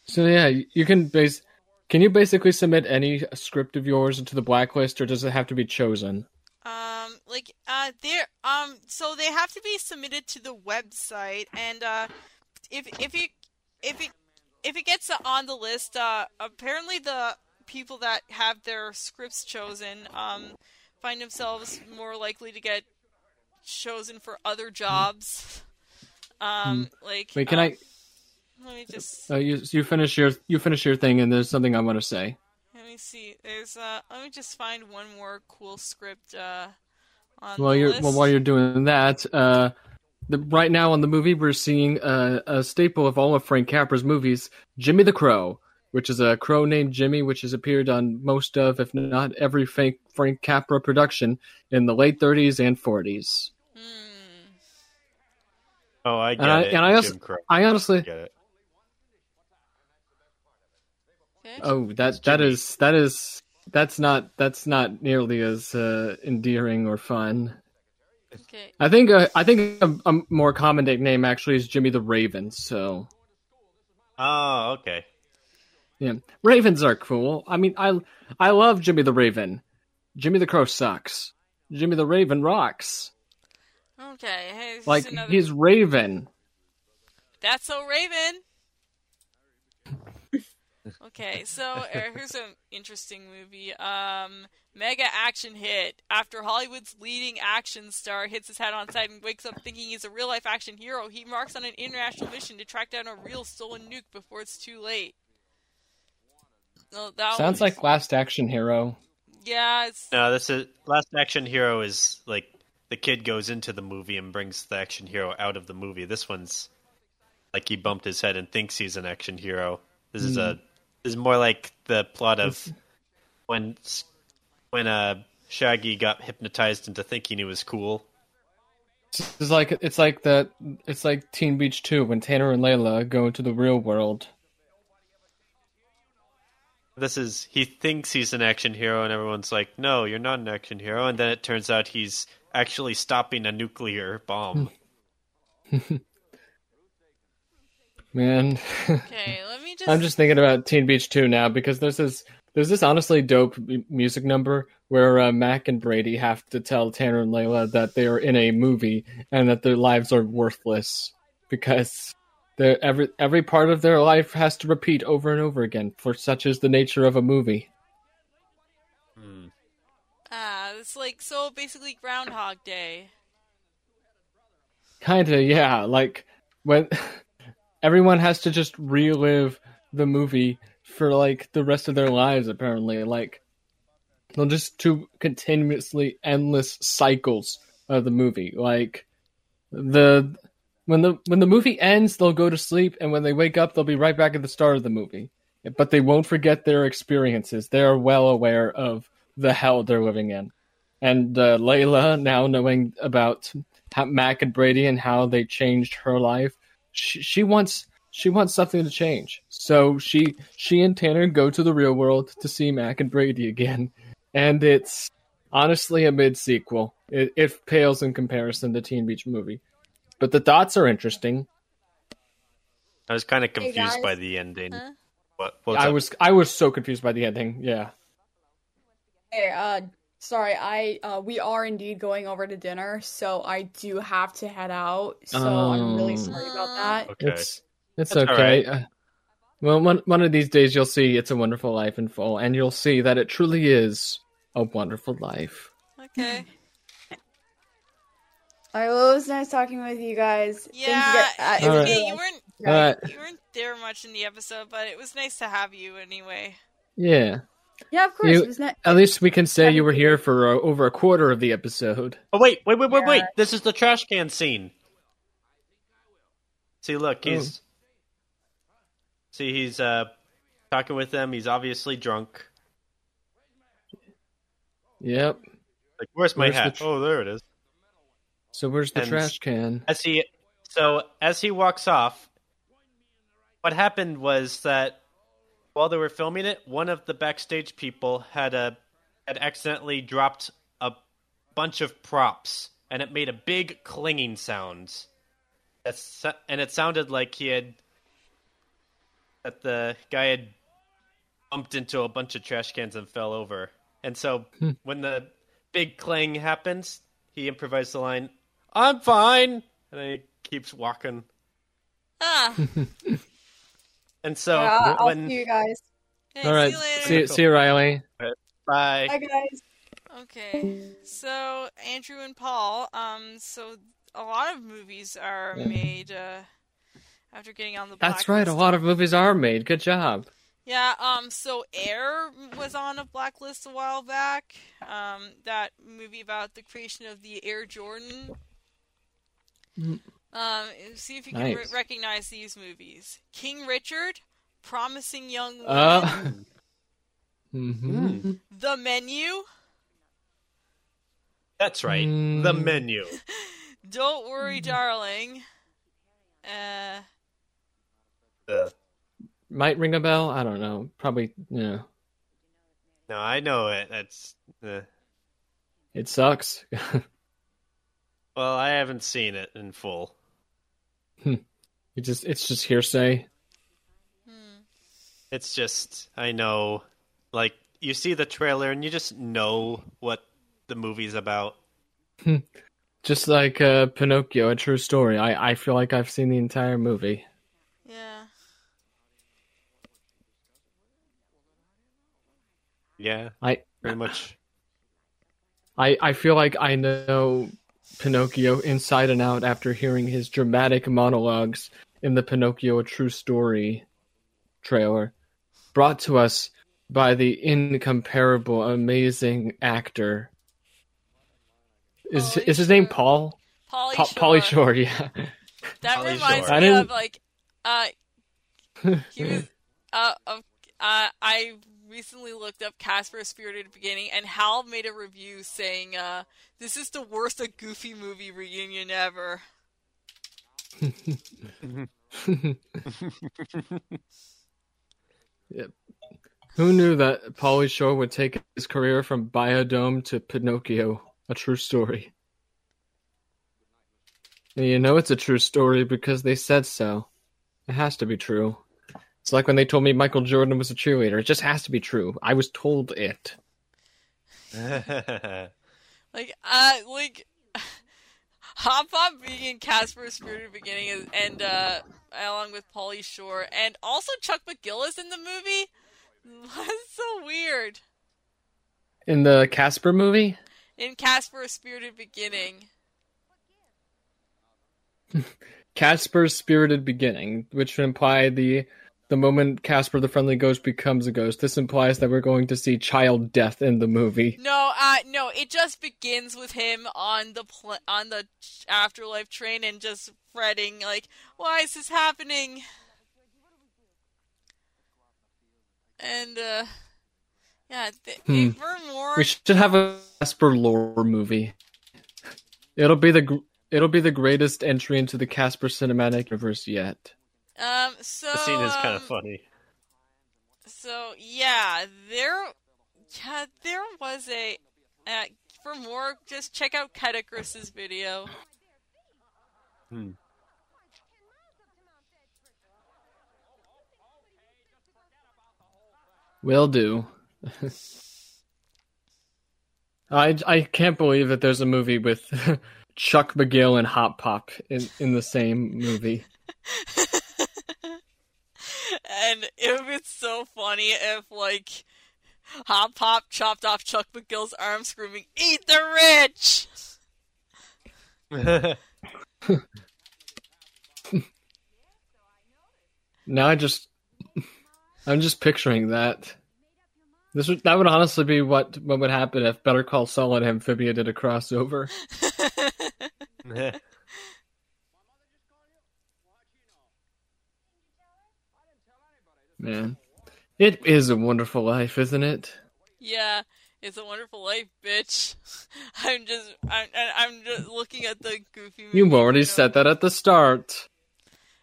So yeah, you can base. Can you basically submit any script of yours into the blacklist, or does it have to be chosen? Um, like, uh, there, um, so they have to be submitted to the website, and, uh, if, if it, if it, if it gets on the list, uh, apparently the people that have their scripts chosen, um, find themselves more likely to get chosen for other jobs. Um, like, Wait, can uh, I? Let me just Uh, you you finish your you finish your thing, and there's something I want to say. let me see. There's uh, let me just find one more cool script. Uh, on While the you're list. well, while you're doing that, uh, the, right now on the movie we're seeing uh, a staple of all of Frank Capra's movies, Jimmy the Crow, which is a crow named Jimmy, which has appeared on most of, if not every Frank Frank Capra production in the late 30s and 40s. Hmm. Oh, I get And I it. and I also Crow. I honestly I get it. Oh that that Jimmy. is that is that's not that's not nearly as uh, endearing or fun. Okay. I think uh, I think a, a more common nickname actually is Jimmy the Raven. So Oh, okay. Yeah, ravens are cool. I mean, I I love Jimmy the Raven. Jimmy the Crow sucks. Jimmy the Raven rocks. Okay, hey, Like is another... he's Raven. That's so Raven. okay, so uh, here's an interesting movie. Um, mega action hit. After Hollywood's leading action star hits his head on site and wakes up thinking he's a real life action hero, he embarks on an international mission to track down a real stolen nuke before it's too late. No, that Sounds was- like Last Action Hero. yeah, it's No, this is Last Action Hero is like the kid goes into the movie and brings the action hero out of the movie. This one's like he bumped his head and thinks he's an action hero. This is hmm. a this is more like the plot of when when uh Shaggy got hypnotized into thinking he was cool. It's like it's like that. It's like Teen Beach 2 when Tanner and Lela go into the real world. This is he thinks he's an action hero and everyone's like, "No, you're not an action hero." And then it turns out he's actually stopping a nuclear bomb. Man, okay. Let me just. I'm just thinking about Teen Beach 2 now because there's this there's this honestly dope music number where uh, Mac and Brady have to tell Tanner and Lela that they are in a movie and that their lives are worthless because every every part of their life has to repeat over and over again. For such is the nature of a movie. Hmm. Ah, it's like so basically Groundhog Day. Kinda, yeah. Like when everyone has to just relive the movie for like the rest of their lives. Apparently, like they'll just two continuously endless cycles of the movie. Like the when the when the movie ends, they'll go to sleep, and when they wake up, they'll be right back at the start of the movie. But they won't forget their experiences. They are well aware of the hell they're living in. And uh, Lela, now knowing about how Mac and Brady and how they changed her life, she, she wants she wants something to change. So she she and Tanner go to the real world to see Mac and Brady again, and it's honestly a mid sequel. It, it pales in comparison to Teen Beach Movie, but the thoughts are interesting. I was kind of confused guys. by the ending. Huh? What, what's I up? was I was so confused by the ending. Yeah. Hey, uh, sorry, I uh, we are indeed going over to dinner, so I do have to head out. So I'm really Um. sorry about that. okay. It's it's That's okay. right. Uh, well, one one of these days you'll see "It's a Wonderful Life" in full, and you'll see that it truly is a wonderful life. Okay. All right, well, it was nice talking with you guys. Thank you Yeah, guys- uh, it's it was Alright. You weren't All right. you weren't there much in the episode, but it was nice to have you anyway. Yeah. Yeah, of course. You- it was nice. At least we can say you were here for uh, over a quarter of the episode. Oh wait, wait, wait, wait, wait! This is the trash can scene. See, look, he's. See, he's uh talking with them. He's obviously drunk. Yep. Like, where's my Where's the hat? tr- oh, there it is. So where's the And- trash can? As he, so as he walks off, what happened was that while they were filming it, one of the backstage people had a had accidentally dropped a bunch of props, and it made a big clanging sound. That's, and it sounded like he had that the guy had bumped into a bunch of trash cans and fell over. And so when the big clang happens, he improvised the line, "I'm fine," and then he keeps walking. Ah, And so Yeah, I'll, I'll when see you guys. okay, All right. see you later. See, see you, Riley. bye, Bye, guys. Okay, so Andrew and Paul. Um, so a lot of movies are Yeah. made uh, after getting on the. That's right. A lot of movies are made. Good job. Yeah. Um. So Air was on a blacklist a while back. Um. That movie about the creation of the Air Jordan. Mm. Um. See if you can re- recognize these movies: King Richard, Promising Young Woman, Uh, mhm. The Menu, that's right, Mm. the menu. Don't Worry, Darling. Uh. Ugh. Might ring a bell. I don't know. Probably. Yeah. No, I know it. That's uh, It sucks. well, I haven't seen it in full. it just. It's just hearsay. Hmm. It's just I know, like you see the trailer and you just know what the movie's about. Just like uh, Pinocchio, a true story. I, I feel like I've seen the entire movie. Yeah. Yeah, I pretty much. I, I feel like I know Pinocchio inside and out after hearing his dramatic monologues in the Pinocchio a True Story trailer, brought to us by the incomparable, amazing actor. Is Pauly is his name Paul? Pauly Pa- Shore. Pauly Shore, yeah. That Pauly reminds Shore. I me didn't- of like uh he was uh of uh I recently looked up Casper Spirited Beginning and Hal made a review saying uh this is the worst a goofy movie reunion ever. yep. Who knew that Pauly Shore would take his career from Biodome to Pinocchio? A true story. And you know it's a true story because they said so. It has to be true. It's like when they told me Michael Jordan was a cheerleader. It just has to be true. I was told it. Like uh like Hop Pop being in Casper Spirited Beginning is, and uh along with Pauly Shore and also Chuck McGill is in the movie. That's so weird. In the Casper movie? In Casper Spirited Beginning. Casper's spirited beginning, which would imply the the moment Casper the Friendly Ghost becomes a ghost. This implies that we're going to see child death in the movie. No, uh, no. It just begins with him on the pl- on the afterlife train and just fretting like, "Why is this happening?" And uh, yeah, th- Hmm. for more, We should have a Casper lore movie. It'll be the gr- it'll be the greatest entry into the Casper cinematic universe yet. Um, so the scene is kind of um, funny. So yeah, there, yeah, there was a. Uh, for more, just check out Catacris's video. Hmm. Will do. I I can't believe that there's a movie with Chuck McGill and Hop Pop in, in the same movie. and it would be so funny if like Hop Pop chopped off Chuck McGill's arm, screaming, "Eat the rich!" Now I just I'm just picturing that. This would that would honestly be what what would happen if Better Call Saul and Amphibia did a crossover. Man, it is a wonderful life, isn't it? yeah, it's a wonderful life, bitch. I'm just, I'm, I'm just looking at the goofy. Movie You already photo. said that at the start.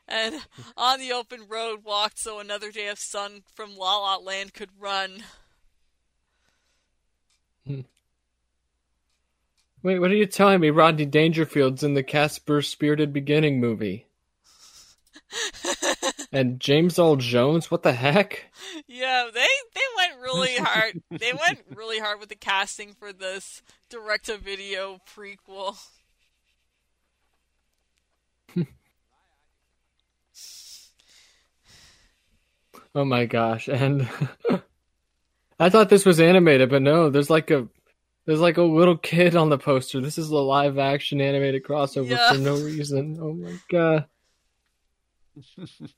And on the open road walked so another day of sun from La La Land could run. Hmm. Wait, what are you telling me? Rodney Dangerfield's in the Casper Spirited Beginning movie. And James Earl Jones? What the heck? Yeah, they they went really hard. they went really hard with the casting for this direct-to-video prequel. Oh my gosh! And I thought this was animated, but no, there's like a there's like a little kid on the poster. This is a live action animated crossover Yeah. for no reason. Oh my god!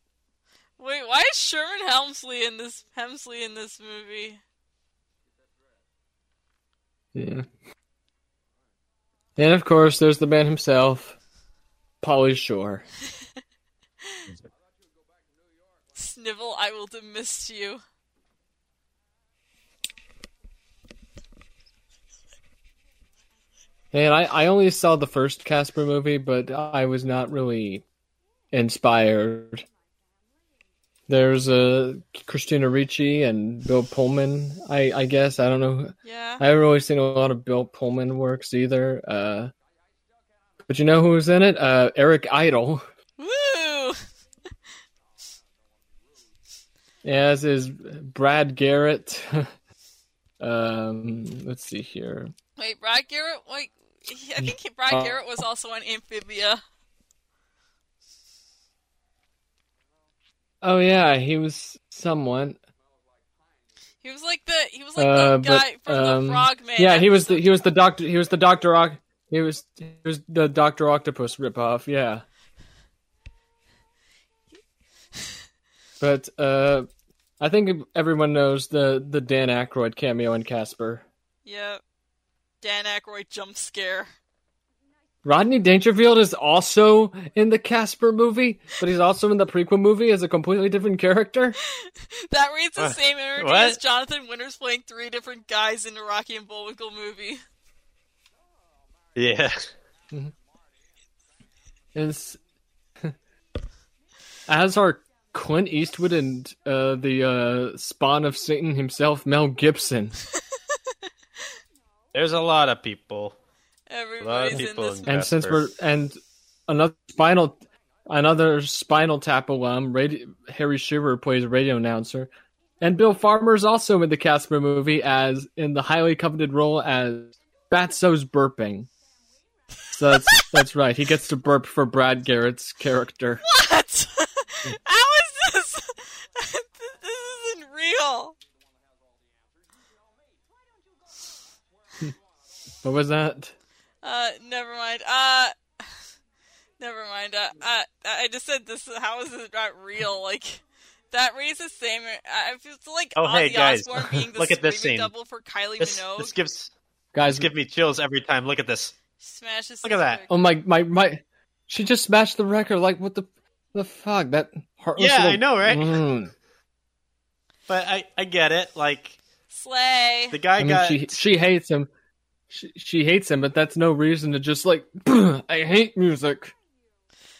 Wait, why is Sherman Helmsley in this Hemsley in this movie? Yeah. And of course, there's the man himself, Pauly Shore. Snivel, I will dismiss you. And I, I only saw the first Casper movie, but I was not really inspired. There's uh, Christina Ricci and Bill Pullman. I, I guess I don't know. Yeah. I haven't really seen a lot of Bill Pullman works either. Uh, but you know who's in it? Uh, Eric Idle. Woo! as is Brad Garrett. um, let's see here. Wait, Brad Garrett? Wait, I think Brad Uh, Garrett was also on Amphibia. Oh yeah, he was someone. He was like the he was like Uh, the but, guy from um, the Frogman. Yeah, he was the he was the doctor. He was the Doctor. Oc- he was he was the Doctor Octopus ripoff. Yeah. But uh, I think everyone knows the the Dan Aykroyd cameo in Casper. Yep. Dan Aykroyd jump scare. Rodney Dangerfield is also in the Casper movie, but he's also in the prequel movie as a completely different character. That reads the Uh, same energy what? as Jonathan Winters playing three different guys in the Rocky and Bullwinkle movie. Yeah. Is as are Clint Eastwood and uh, the uh, spawn of Satan himself, Mel Gibson. There's a lot of people. Everybody's in this. in- and since we're and another spinal another spinal tap alum radio, harry Shearer plays radio announcer and bill farmer is also in the casper movie as in the highly coveted role as batso's burping so that's that's right he gets to burp for brad garrett's character What? How is this? this isn't real. what was that Uh, never mind. Uh, never mind. Uh, uh, I just said this. How is this not real? Like. That reads the same. I feel like Oh, Ozzy hey, guys. Osbourne being the Look at this screaming scene. double for Kylie This, Minogue. this gives guys this give me chills every time. Look at this. Smashes. Look at that. oh my my my she just smashed the record like what the the fuck that heartless Yeah, little- I know, right? Mm. But I I get it. Like Slay. the guy I mean, got she she hates him. She, she hates him, but that's no reason to just like I hate music.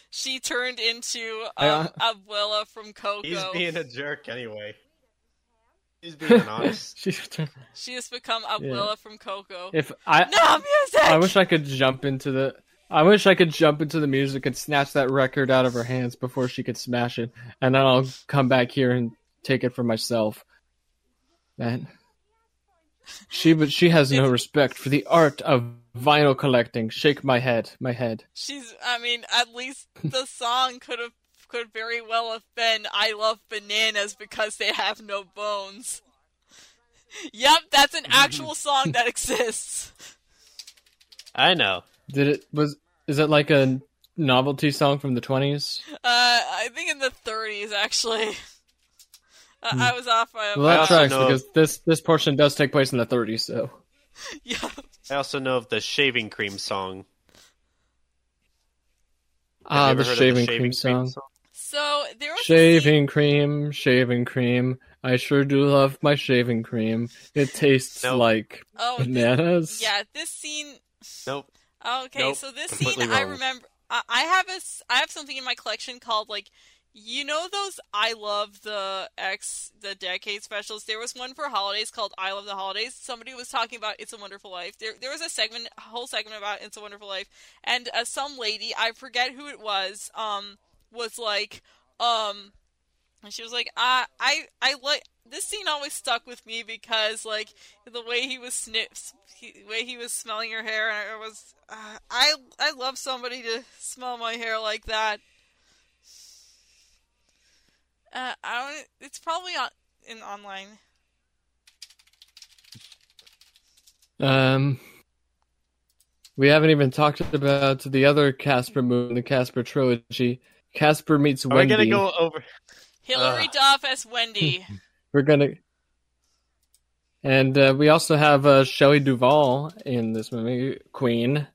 She turned into I- um, Abuela from Coco. he's being a jerk anyway. He's being honest. She, She has become Abuela from Coco. if I No music. I wish I could jump into the I wish I could jump into the music and snatch that record out of her hands before she could smash it, and then I'll come back here and take it for myself. Man, she but she has no respect for the art of vinyl collecting. Shake my head, my head. She's. I mean, at least the song could have could very well have been "I love bananas because they have no bones." Yep, that's an actual song that exists. I know. Did it was is it like a novelty song from the twenties? Uh, I think in the 30s actually. Uh, I was off by Well, that also tracks know- because this this portion does take place in the 30s. So yeah. I also know of the shaving cream song. Ah, you the ever heard of shaving, cream, song. So there was a scene- Shaving cream, shaving cream. I sure do love my shaving cream. It tastes Nope. like Oh, th- bananas. yeah. This scene Nope. Okay, Nope, so this completely scene I remember. I, I have a, I have something in my collection called like, you know those I love the X the decade specials. There was one for holidays called I love the holidays. Somebody was talking about It's a Wonderful Life. There there was a segment, a whole segment about It's a Wonderful Life, and uh, some lady I forget who it was um was like um. And she was like, I, I, I like this scene. Always stuck with me because, like, the way he was he, the way he was smelling her hair, and it was, uh, I, I love somebody to smell my hair like that. Uh, I don't. It's probably on in online. Um, we haven't even talked about the other Casper movie, the Casper trilogy. Casper meets Are We're gonna go over? Hilary Ugh. Duff as Wendy. We're gonna, and uh, we also have uh, Shelley Duvall in this movie, Queen.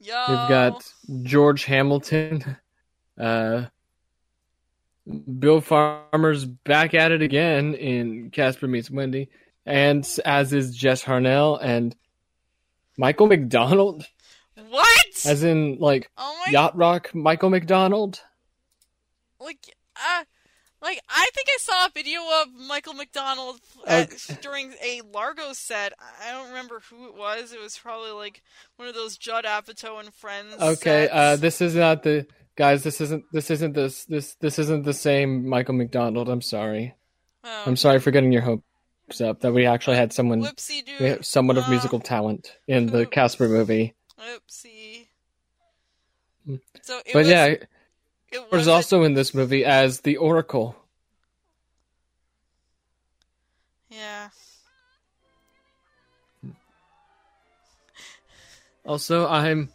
Yo. We've got George Hamilton. Uh, Bill Farmer's back at it again in Casper Meets Wendy, and as is Jess Harnell and Michael McDonald, what? as in like oh my yacht rock Michael McDonald. like uh like I think I saw a video of Michael McDonald at, Okay. during a Largo set. I don't remember who it was. It was probably like one of those Judd Apatow and Friends. Okay, uh, this is not the guys. This isn't this isn't this this this isn't the same Michael McDonald. I'm sorry. Oh, I'm sorry for getting your hopes up that we actually had someone, Whoopsie doo. we had somewhat of Uh, musical talent in the Casper movie. Whoopsie. Mm. So But was, yeah, it was was also in this movie as the Oracle. yeah. Also, I'm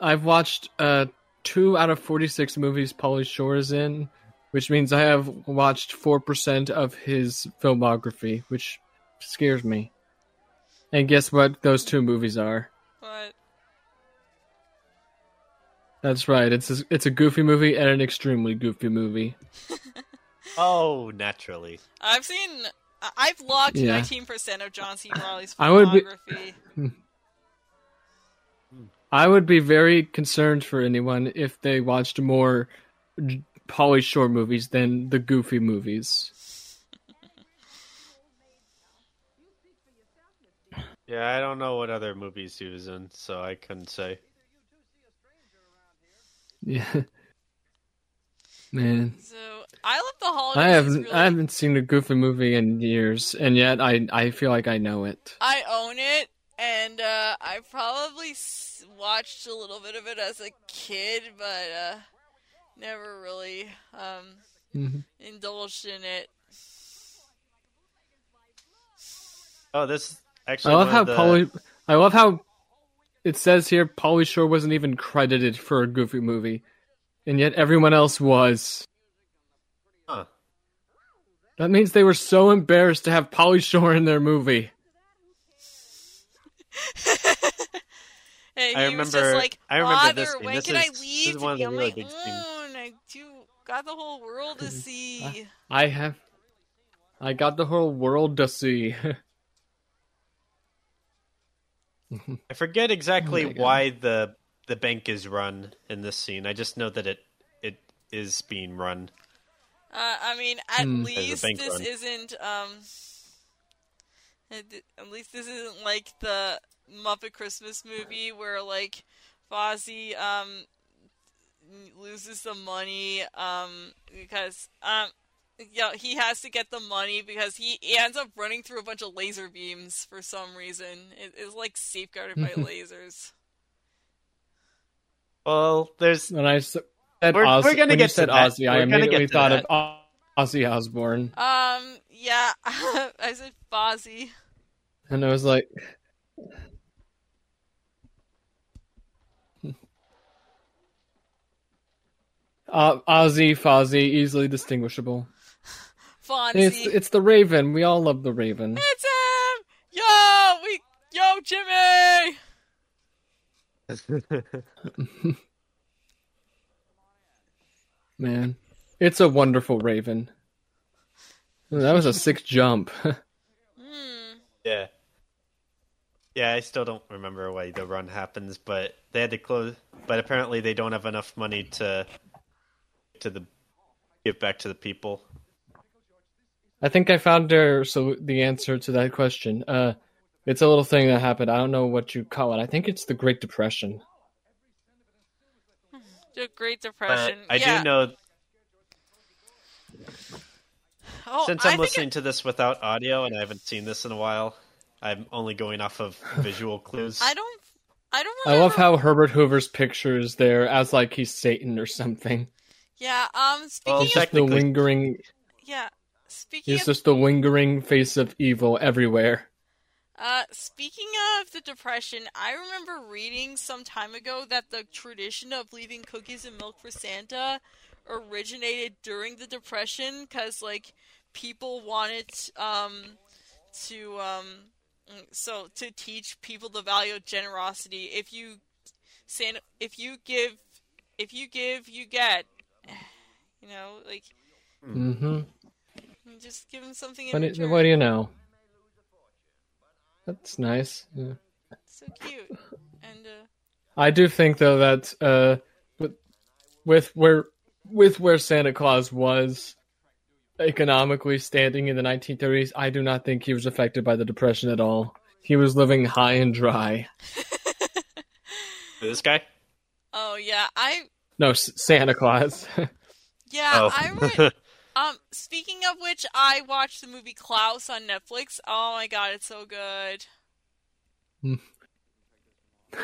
I've watched uh two out of 46 movies Pauly Shore is in, which means I have watched 4% of his filmography, which scares me. And guess what those two movies are? But That's right. It's a, it's a goofy movie and an extremely goofy movie. Oh, naturally. I've seen. I- I've logged Yeah. 19% of John C. Reilly's I would be- filmography. I would be very concerned for anyone if they watched more Pauly Shore movies than the goofy movies. Yeah, I don't know what other movies he was in, so I couldn't say. Yeah. Man. So I love the holidays. I haven't really- I haven't seen a goofy movie in years, and yet I I feel like I know it. I own it, and uh, I probably s- watched a little bit of it as a kid, but uh, never really um, Mhm. indulged in it. Oh, this actually. I love how of the- Pauly. I love how it says here Pauly Shore wasn't even credited for a goofy movie, and yet everyone else was. Huh. That means they were so embarrassed to have Pauly Shore in their movie. Hey, I he was just remember- like, I remember this when This can is- I this is one of be the really my big scenes. I do got the whole world to see. I have. I got the whole world to see. I forget exactly Oh why the the bank is run in this scene. I just know that it it is being run. Uh, I mean, at Hmm. Least this run. isn't um. At at least this isn't like the Muppet Christmas movie where like Fozzie um loses the money um because um yeah he has to get the money because he, he ends up running through a bunch of laser beams for some reason. It, it's like safeguarded by lasers. Well, there's when I s- said We're- Oz, we're gonna when get you to said that. Ozzy, I We're gonna immediately thought that. of Ozzy Osbourne, Um yeah, I said Fozzie. and I was like, uh, Ozzy, Fozzie, easily distinguishable. Fonzie. It's it's the Raven. We all love the Raven. It's him! Yo, we, yo, Jimmy! Man, it's a wonderful Raven. That was a sick jump. Hmm. yeah. Yeah, I still don't remember why the run happens, but they had to close. But apparently, they don't have enough money to to the give back to the people. I think I found their, so the answer to that question. Uh, it's a little thing that happened. I don't know what you call it. I think it's the Great Depression. The Great But Depression. I yeah. do know Oh, since I I'm think listening to this without audio and I haven't seen this in a while, I'm only going off of visual clues. I don't. I don't I love how Herbert Hoover's picture is there as like he's Satan or something. Yeah. Um. Speaking Well, of. The Technically- lingering. Yeah. Speaking He's of. just the lingering face of evil everywhere. Uh, speaking of the Depression, I remember reading some time ago that the tradition of leaving cookies and milk for Santa originated during the Depression because, like, people wanted um, to um, so to teach people the value of generosity. If you Santa, if you give, if you give, you get. You know, like Mm-hmm. just give him something in What, do- what do you know? That's nice. Yeah. So cute, and uh, I do think though that uh, with with where with where Santa Claus was economically standing in the 1930s, I do not think he was affected by the depression at all. He was living high and dry. this guy? oh yeah, I No, S- Santa Claus. Yeah, oh, I read Um, speaking of which, I watched the movie Klaus on Netflix. Oh my god, it's so good.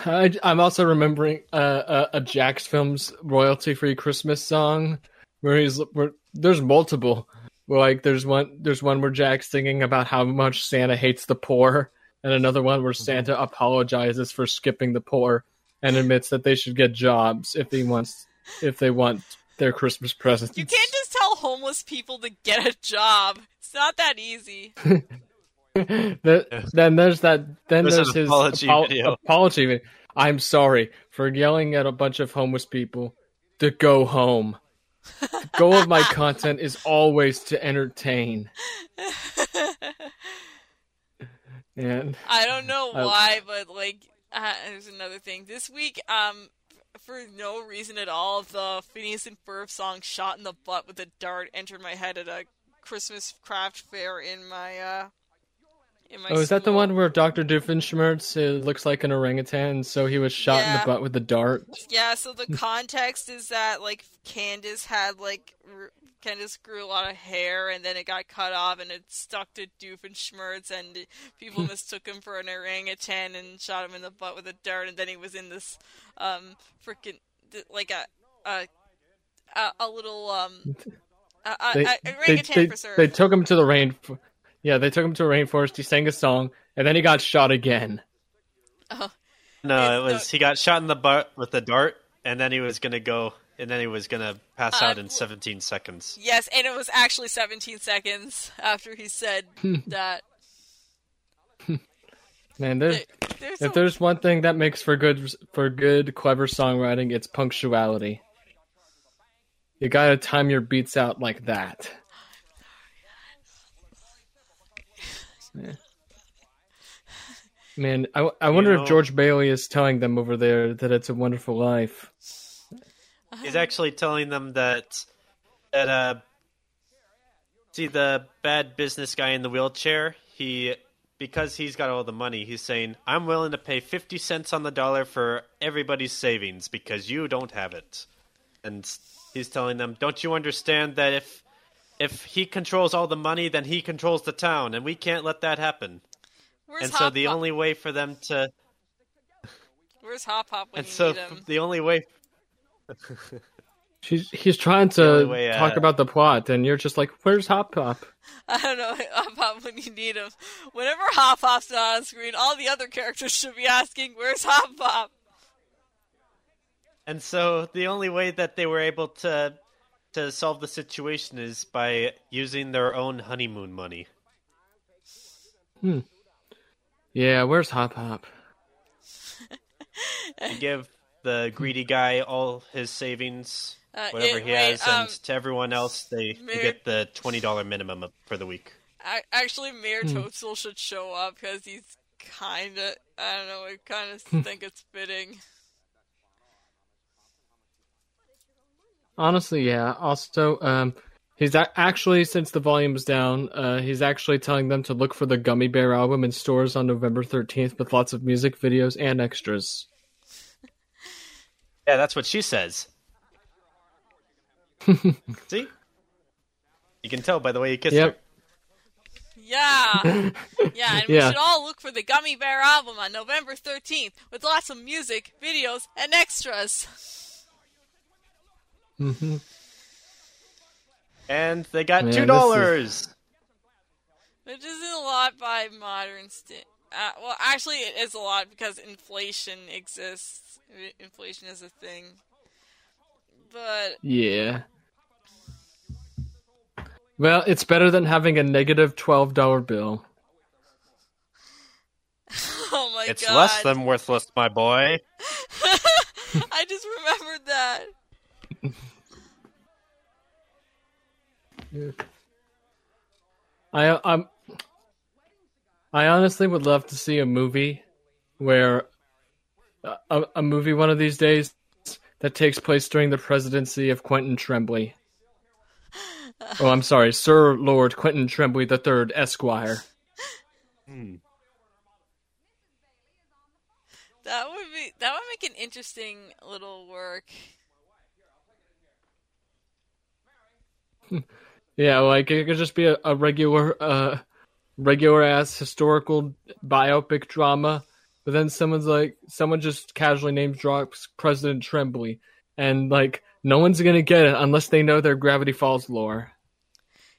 I, I'm also remembering uh, a, a JacksFilms royalty-free Christmas song where he's where there's multiple. Where like there's one there's one where Jack's singing about how much Santa hates the poor, and another one where Santa apologizes for skipping the poor and admits that they should get jobs if he wants if they want their Christmas presents. You can't just tell homeless people to get a job. It's not that easy. The- then there's that. Then There's there's, an his apology apo- video. apology. vi- I'm sorry for yelling at a bunch of homeless people to go home. The goal of my content is always to entertain. And I don't know I- why, but like, uh, there's another thing. This week, um, for no reason at all, the Phineas and Ferb song "Shot in the Butt with a Dart" entered my head at a Christmas craft fair in my uh. In my oh, is that the one where Doctor Doofenshmirtz uh, looks like an orangutan, so he was shot in the butt with a dart? Yeah, so the context is that like Candace had like r- Candace grew a lot of hair and then it got cut off and it stuck to Doofenshmirtz and schmerz and people mistook him for an orangutan and shot him in the butt with a dart and then he was in this um freaking like a a a, a little um a, a, They, a they, orangutan they, preserve. they took him to the rain. Yeah, they took him to a rainforest. He sang a song, and then he got shot again. Oh. No, it was he got shot in the butt with a dart, and then he was gonna go, and then he was gonna pass out Uh, in 17 seconds. Yes, and it was actually 17 seconds after he said that. Man, there's There- There's if a- there's one thing that makes for good for good clever songwriting, it's punctuality. You gotta time your beats out like that. Yeah. Man, I, I wonder know- if George Bailey is telling them over there that it's a wonderful life. He's actually telling them that that uh, see the bad business guy in the wheelchair. He because he's got all the money. He's saying, "I'm willing to pay 50 cents on the dollar for everybody's savings because you don't have it." And he's telling them, "Don't you understand that if if he controls all the money, then he controls the town, and we can't let that happen." Where's and so Hop the Hop? only way for them to Where's Hop Pop when and you so need him? the only way She's he's trying to way, uh, talk about the plot, and you're just like, "Where's Hop Pop?" I don't know Hop Pop when you need him. Whenever Hop Pop's not on screen, all the other characters should be asking, "Where's Hop Pop?" And so the only way that they were able to to solve the situation is by using their own honeymoon money. Hmm. Yeah, where's Hop Pop? Give the greedy guy all his savings, Uh, whatever it- he wait, has, um, and to everyone else, they, they get the twenty dollar minimum for the week. I, actually, Mayor Hmm. Toadstool should show up because he's kind of, I don't know, I kind of Hmm. think it's fitting. Honestly, yeah. Also, um, he's a- actually since the volume's down, uh, he's actually telling them to look for the Gummy Bear album in stores on November thirteenth with lots of music videos and extras. Yeah, that's what she says. See, you can tell by the way you kiss Yep. her. Yeah, yeah, and we Yeah. should all look for the Gummy Bear album on November 13th with lots of music, videos, and extras. Mm-hmm. And they got Man, two this dollars. Which isn't a lot by modern st- uh, well, actually, it is a lot because inflation exists. Inflation is a thing. But Yeah. Well, it's better than having a negative negative twelve dollar bill. oh my It's god, less than worthless, my boy. I just remembered that. I I'm I honestly would love to see a movie where a, a movie one of these days that takes place during the presidency of Quentin Trembley. Oh, I'm sorry, Sir Lord Quentin Trembley the Third, Esquire. Hmm. That would be that would make an interesting little work. Yeah, like it could just be a, a regular, uh, regular ass historical biopic drama, but then someone's like, someone just casually names drops President Trembley, and like no one's gonna get it unless they know their Gravity Falls lore.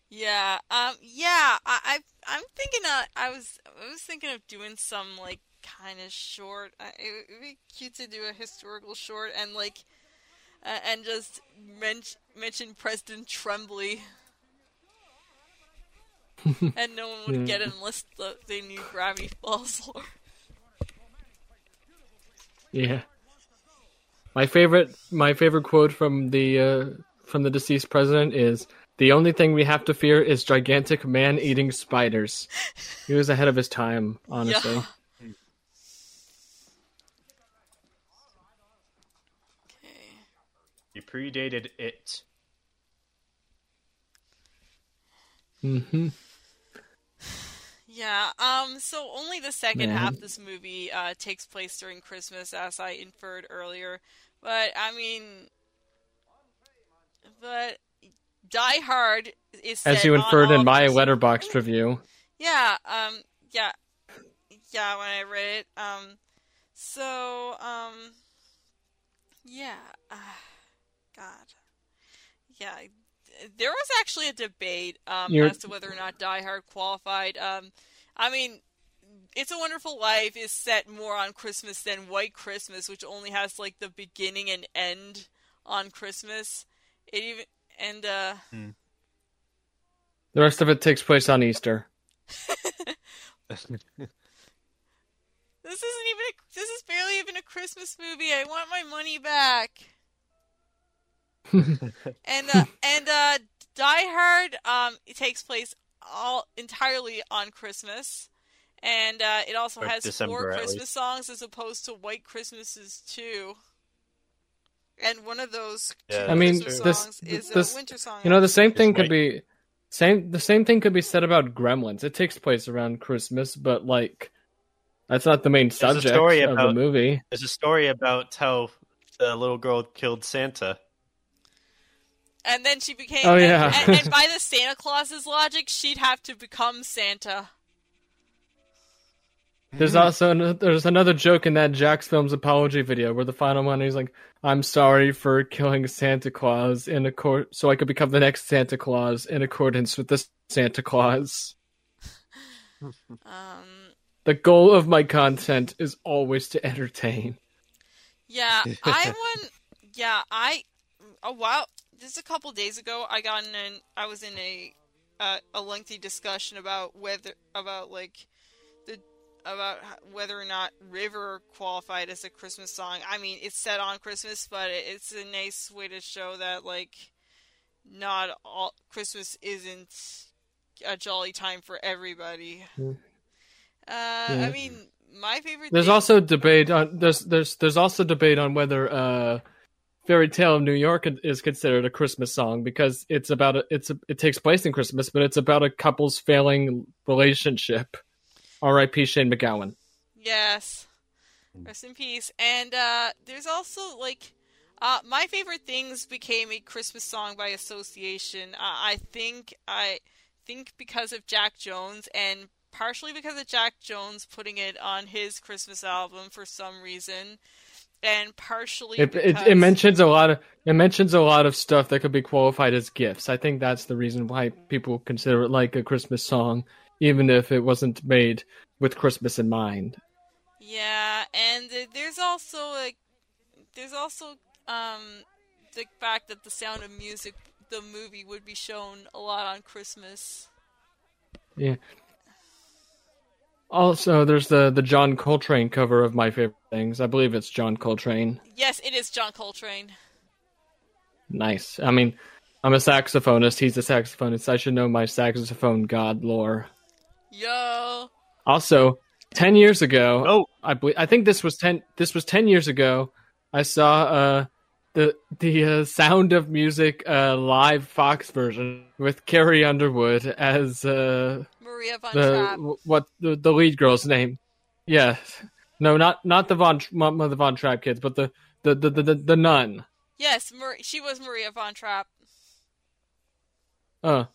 Yeah, um, yeah. I, I I'm thinking. Uh, I was I was thinking of doing some like kind of short. Uh, it would be cute to do a historical short and like, uh, and just men- mention President Trembley. and no one would Yeah. get it unless the, they knew Gravity Falls lore. Yeah. My favorite, my favorite quote from the uh, from the deceased president is, "The only thing we have to fear is gigantic man-eating spiders." He was ahead of his time, honestly. Yeah. He predated it. hmm Yeah, um, so only the second Man. half of this movie uh, takes place during Christmas, as I inferred earlier. But, I mean, but Die Hard is As you inferred in my Letterboxd review. Yeah, um, yeah, yeah, when I read it, um, so, um, yeah, uh, God, yeah, there was actually a debate, um, as to whether or not Die Hard qualified, um, I mean, It's a Wonderful Life is set more on Christmas than White Christmas, which only has, like, the beginning and end on Christmas, it even, and, uh, The rest of it takes place on Easter. This isn't even a, this is barely even a Christmas movie. I want my money back. And uh, and uh, Die Hard um it takes place all entirely on Christmas. And uh, it also Or has December, four Christmas least. songs as opposed to White Christmases too. And one of those Yeah, two I mean, Christmas this- songs is this- a winter song. You know, the same thing Just could be same. The same thing could be said about Gremlins. It takes place around Christmas, but like that's not the main a subject story of the movie. There's a story about how the little girl killed Santa. And then she became. Oh, and- yeah. And, and by the Santa Claus's logic, she'd have to become Santa. There's also an, there's another joke in that JacksFilms apology video where the final one is like, "I'm sorry for killing Santa Claus in accord so I could become the next Santa Claus in accordance with the Santa Claus. Um, The goal of my content is always to entertain." yeah, I won. Yeah, I. A while. Just a couple days ago, I got in. An, I was in a uh, a lengthy discussion about whether about like the about whether or not River qualified as a Christmas song. I mean, it's set on Christmas, but it- it's a nice way to show that like not all Christmas isn't a jolly time for everybody. Hmm. Uh, Yeah. I mean, my favorite. There's thing- also debate on there's there's there's also debate on whether uh Fairy Tale of New York is considered a Christmas song because it's about a, it's a, it takes place in Christmas, but it's about a couple's failing relationship. R.I.P. Shane MacGowan. Yes. Rest in peace. And uh, there's also like uh, my favorite things became a Christmas song by association. Uh, I think I think because of Jack Jones and partially because of Jack Jones putting it on his Christmas album for some reason, and partially It, it because... it mentions a lot of it mentions a lot of stuff that could be qualified as gifts. I think that's the reason why people consider it like a Christmas song, even if it wasn't made with Christmas in mind. Yeah, and there's also like there's also um the fact that the Sound of Music the movie would be shown a lot on Christmas. Yeah. Also, there's the the John Coltrane cover of my favorite things. I believe it's John Coltrane. Yes, it is John Coltrane. Nice. I mean, I'm a saxophonist. He's a saxophonist. I should know my saxophone god lore. Yo. Also, ten years ago, Oh, I believe I think this was ten. This was ten years ago. I saw uh the the uh, Sound of Music uh, live Fox version with Carrie Underwood as uh Maria von the Trapp. what the, the lead girl's name? Yeah, no, not not the von not the von Trapp kids, but the the the the, the, the nun. Yes, Mar- she was Maria von Trapp. Uh,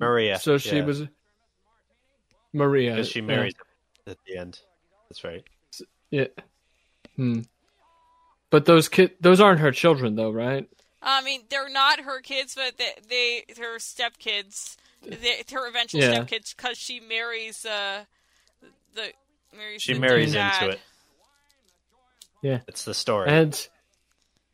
Maria. So she yeah, was Maria. because she yeah. at the end. That's right. Yeah. Hmm. But those kid, those aren't her children, though, right? I mean, they're not her kids, but they, they they're stepkids. They, her eventual Yeah. stepkids, because she marries uh the marries She the marries dad. into it. Yeah. It's the story. And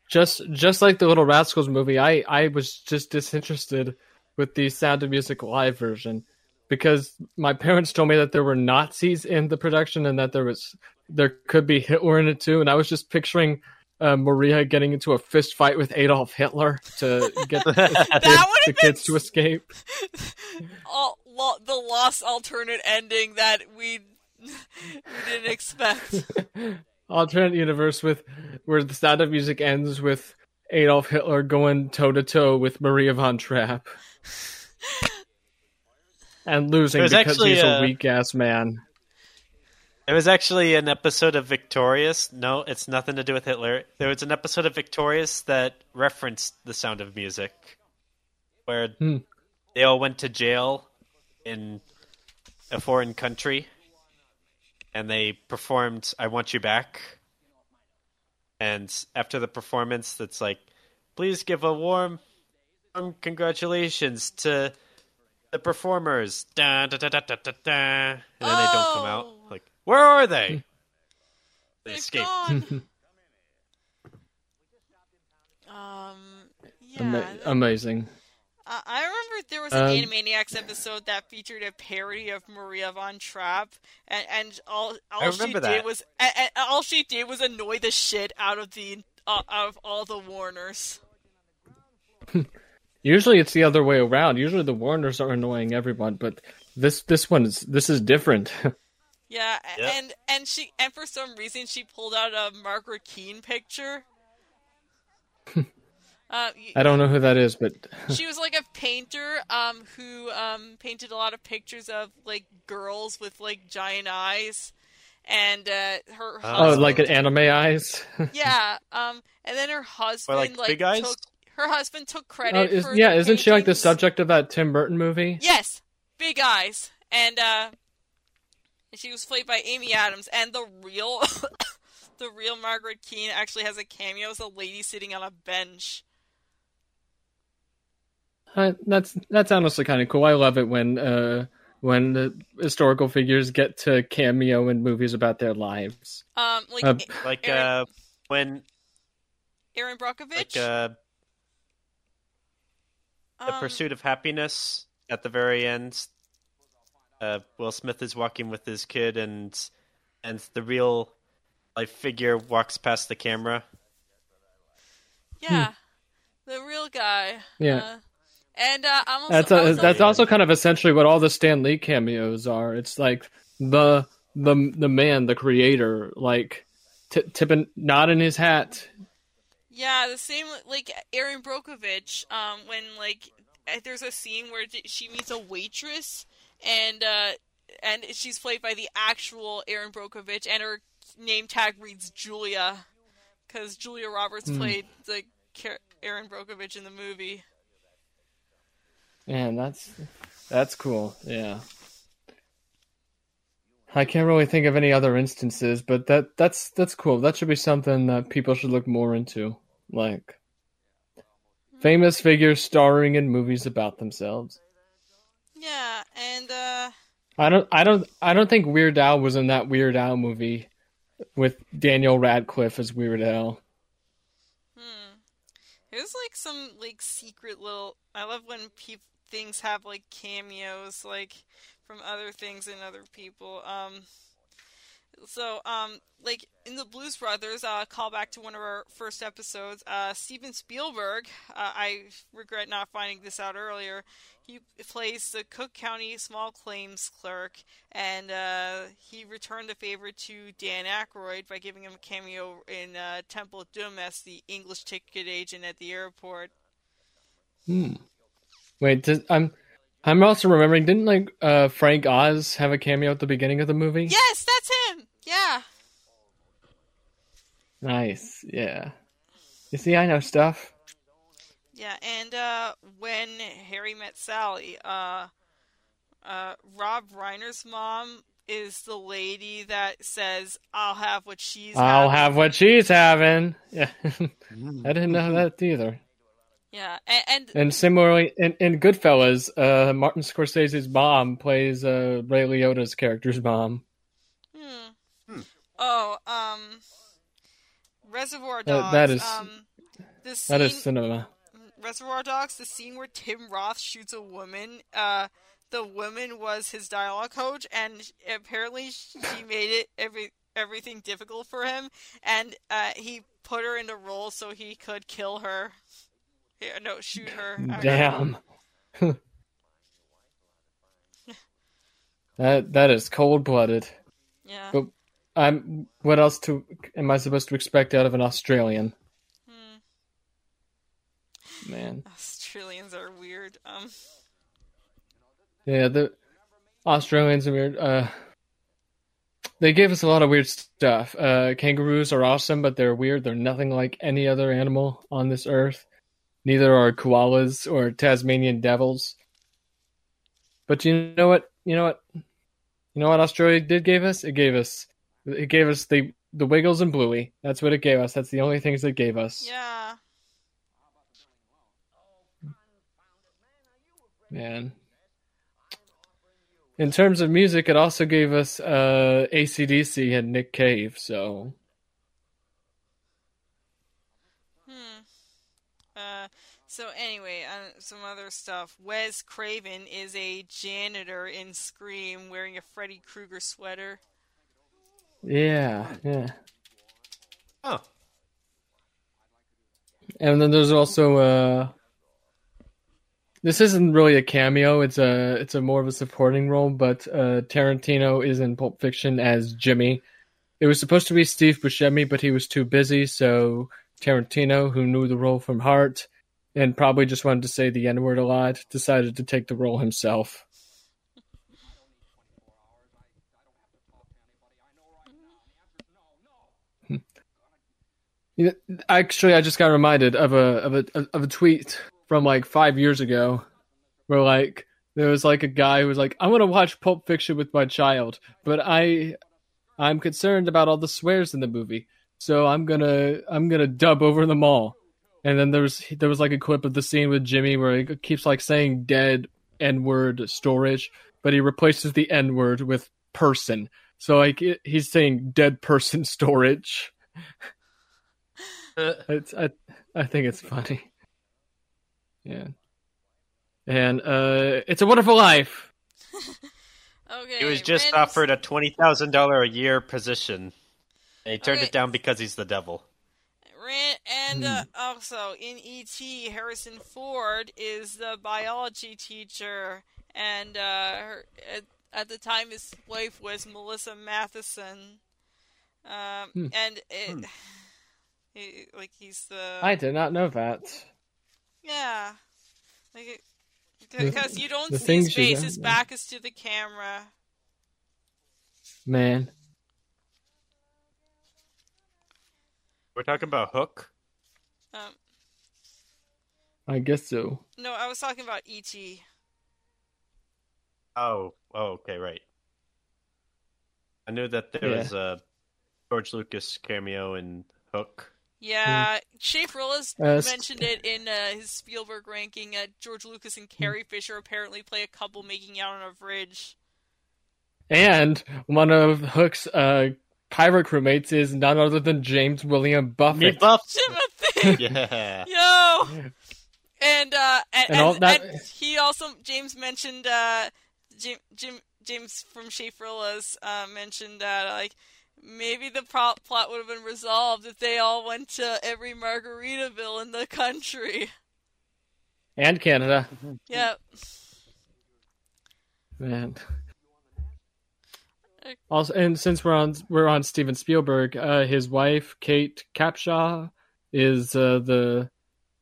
just just like the Little Rascals movie, I I was just disinterested with the Sound of Music live version because my parents told me that there were Nazis in the production and that there was there could be Hitler in it too, and I was just picturing. Uh, Maria getting into a fist fight with Adolf Hitler to get the, would the kids to escape. all, lo- the lost alternate ending that we we didn't expect. alternate universe with where the Sound of Music ends with Adolf Hitler going toe to toe with Maria von Trapp and losing because actually he's a a- weak ass man. There was actually an episode of Victorious. No, it's nothing to do with Hitler. There was an episode of Victorious that referenced the sound of music, where Hmm. they all went to jail in a foreign country, and they performed "I Want You Back." And after the performance, that's like, please give a warm, warm congratulations to the performers. Da, da, da, da, da, da, da. And then they don't come out. Like, where are they? They escaped. gone. um, yeah. Ama- amazing. I I remember there was an Um, Animaniacs episode that featured a parody of Maria von Trapp, and and all all she remember did that. was and, and all she did was annoy the shit out of the uh, out of all the Warners. Usually it's the other way around. Usually the Warners are annoying everyone, but this this one is this is different. Yeah, Yep. and and she and for some reason she pulled out a Margaret Keane picture. uh, y- I don't know who that is, but she was like a painter um who um painted a lot of pictures of like girls with like giant eyes and uh her Oh, oh, like an anime eyes. yeah um and then her husband like Big Eyes? took her husband took Oh, credit is, for yeah, isn't she like the subject of that Tim Burton movie? yes big eyes and uh she was played by Amy Adams and the real the real Margaret Keane actually has a cameo as a lady sitting on a bench Uh, that's that's honestly kind of cool. I love it when uh when the historical figures get to cameo in movies about their lives. um like Uh, Like Eric- uh, when Erin Brockovich like uh, the um, pursuit of happiness at the very end. Uh, Will Smith is walking with his kid, and and the real life figure walks past the camera. Yeah, the real guy. Yeah. Uh, and uh, I'm also, That's I a, was that's Yeah. also kind of essentially what all the Stan Lee cameos are. It's like the the the man, the creator, like t- tipping nodding his hat. yeah, the same like Erin Brockovich. Um, when like there's a scene where she meets a waitress, and uh, and she's played by the actual Erin Brockovich, and her name tag reads Julia, because Julia Roberts played the Erin Brockovich in the movie. Man, that's that's cool. Yeah. I can't really think of any other instances, but that that's that's cool. That should be something that people should look more into. Like famous figures starring in movies about themselves. Yeah, and uh, I don't I don't I don't think Weird Al was in that Weird Al movie with Daniel Radcliffe as Weird Al. Hmm. There's like some like secret little. I love when peop things have like cameos, like from other things and other people. Um. So, um, like in the Blues Brothers, uh, call back to one of our first episodes. Uh, Steven Spielberg. Uh, I regret not finding this out earlier. He plays the Cook County Small Claims Clerk, and uh, he returned the favor to Dan Aykroyd by giving him a cameo in uh, Temple of Doom as the English ticket agent at the airport. Hmm. Wait, does, I'm I'm also remembering. Didn't like uh, Frank Oz have a cameo at the beginning of the movie? Yes, that's him. Yeah. Nice. Yeah. You see, I know stuff. Yeah, and uh, when Harry met Sally, uh, uh, Rob Reiner's mom is the lady that says, "I'll have what she's." I'll having." have what she's having. Yeah, I didn't know that either. Yeah, and, and And similarly, in, in Goodfellas, uh, Martin Scorsese's mom plays uh, Ray Liotta's character's mom. hmm. oh, um, Reservoir That- Dogs. that is- um, the That is cinema. Reservoir Dogs, the scene where Tim Roth shoots a woman, uh, the woman was his dialogue coach, and apparently she made it every everything difficult for him, and uh, he put her in a role so he could kill her. Yeah, no, shoot her. Damn. that that is cold blooded. Yeah. But I'm. What else to am I supposed to expect out of an Australian? Man, Australians are weird. Um. yeah, the Australians are weird. Uh, they gave us a lot of weird stuff. Uh, kangaroos are awesome, but they're weird. They're nothing like any other animal on this earth. Neither are koalas or Tasmanian devils. But you know what? You know what? You know what Australia did give us? It gave us it gave us the the Wiggles and Bluey. That's what it gave us. That's the only things it gave us. Yeah. Man. In terms of music, it also gave us uh, ACDC and Nick Cave, so Hmm. Uh. So anyway, uh, some other stuff. Wes Craven is a janitor in Scream, wearing a Freddy Krueger sweater. yeah, yeah. Oh, And then there's also uh this isn't really a cameo, it's a it's a more of a supporting role, but uh Tarantino is in Pulp Fiction as Jimmy. It was supposed to be Steve Buscemi, but he was too busy, so Tarantino, who knew the role from heart and probably just wanted to say the N-word a lot, decided to take the role himself. Actually, I just got reminded of a of a of a tweet from like five years ago, where like there was like a guy who was like, "I want to watch Pulp Fiction with my child, but I I'm concerned about all the swears in the movie, so I'm gonna I'm gonna dub over them all." And then there was there was like a clip of the scene with Jimmy where he keeps like saying "dead" N word storage, but he replaces the N word with person. So like it- he's saying "dead person storage." Uh, it's I I think it's funny. Yeah. And uh it's a wonderful life. Okay. he was just random- offered a twenty thousand dollar a year position. And he turned Okay. it down because he's the devil. Ran- and uh, Hmm. also in E.T., Harrison Ford is the biology teacher, and uh, her, at, at the time his wife was Melissa Mathison. Um, Hmm. And it, Hmm. he, like he's the I did not know that. Yeah, like because you don't the see his things face, his back is to the camera. Man. We're talking about Hook. Um, I guess so. no, I was talking about E E.T. Oh, oh, okay, right. I knew that there Yeah. was a George Lucas cameo in Hook. Yeah, Shape Rillis Uh, mentioned it in uh, his Spielberg ranking. Uh, George Lucas and Carrie Fisher apparently play a couple making out on a bridge. And one of Hook's uh pirate crewmates is none other than James William Buffett. Me Buff. Timothy, yeah. yo, and uh, and, And and- that- and he also James mentioned uh, Jim, Jim James from Shape Rillis uh, mentioned that like maybe the pro- plot would have been resolved if they all went to every Margaritaville in the country. And Canada. Yep. Man. Also, and since we're on we're on Steven Spielberg, uh, his wife Kate Capshaw is uh, the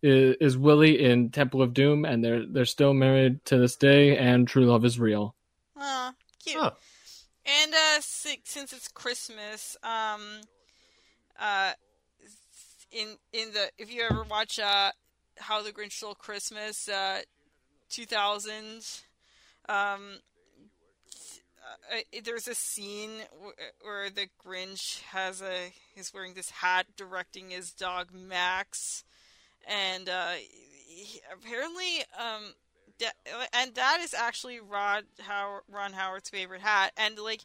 is, is Willie in Temple of Doom, and they're they're still married to this day, and true love is real. Aw, cute. Oh. And uh, si- since it's Christmas, um, uh, in in the if you ever watch uh, How the Grinch Stole Christmas, uh, 2000. Um, uh, there's a scene where the Grinch has a is wearing this hat directing his dog Max, and uh, he, apparently um, and that is actually Rod Howard, Ron Howard's favorite hat, and like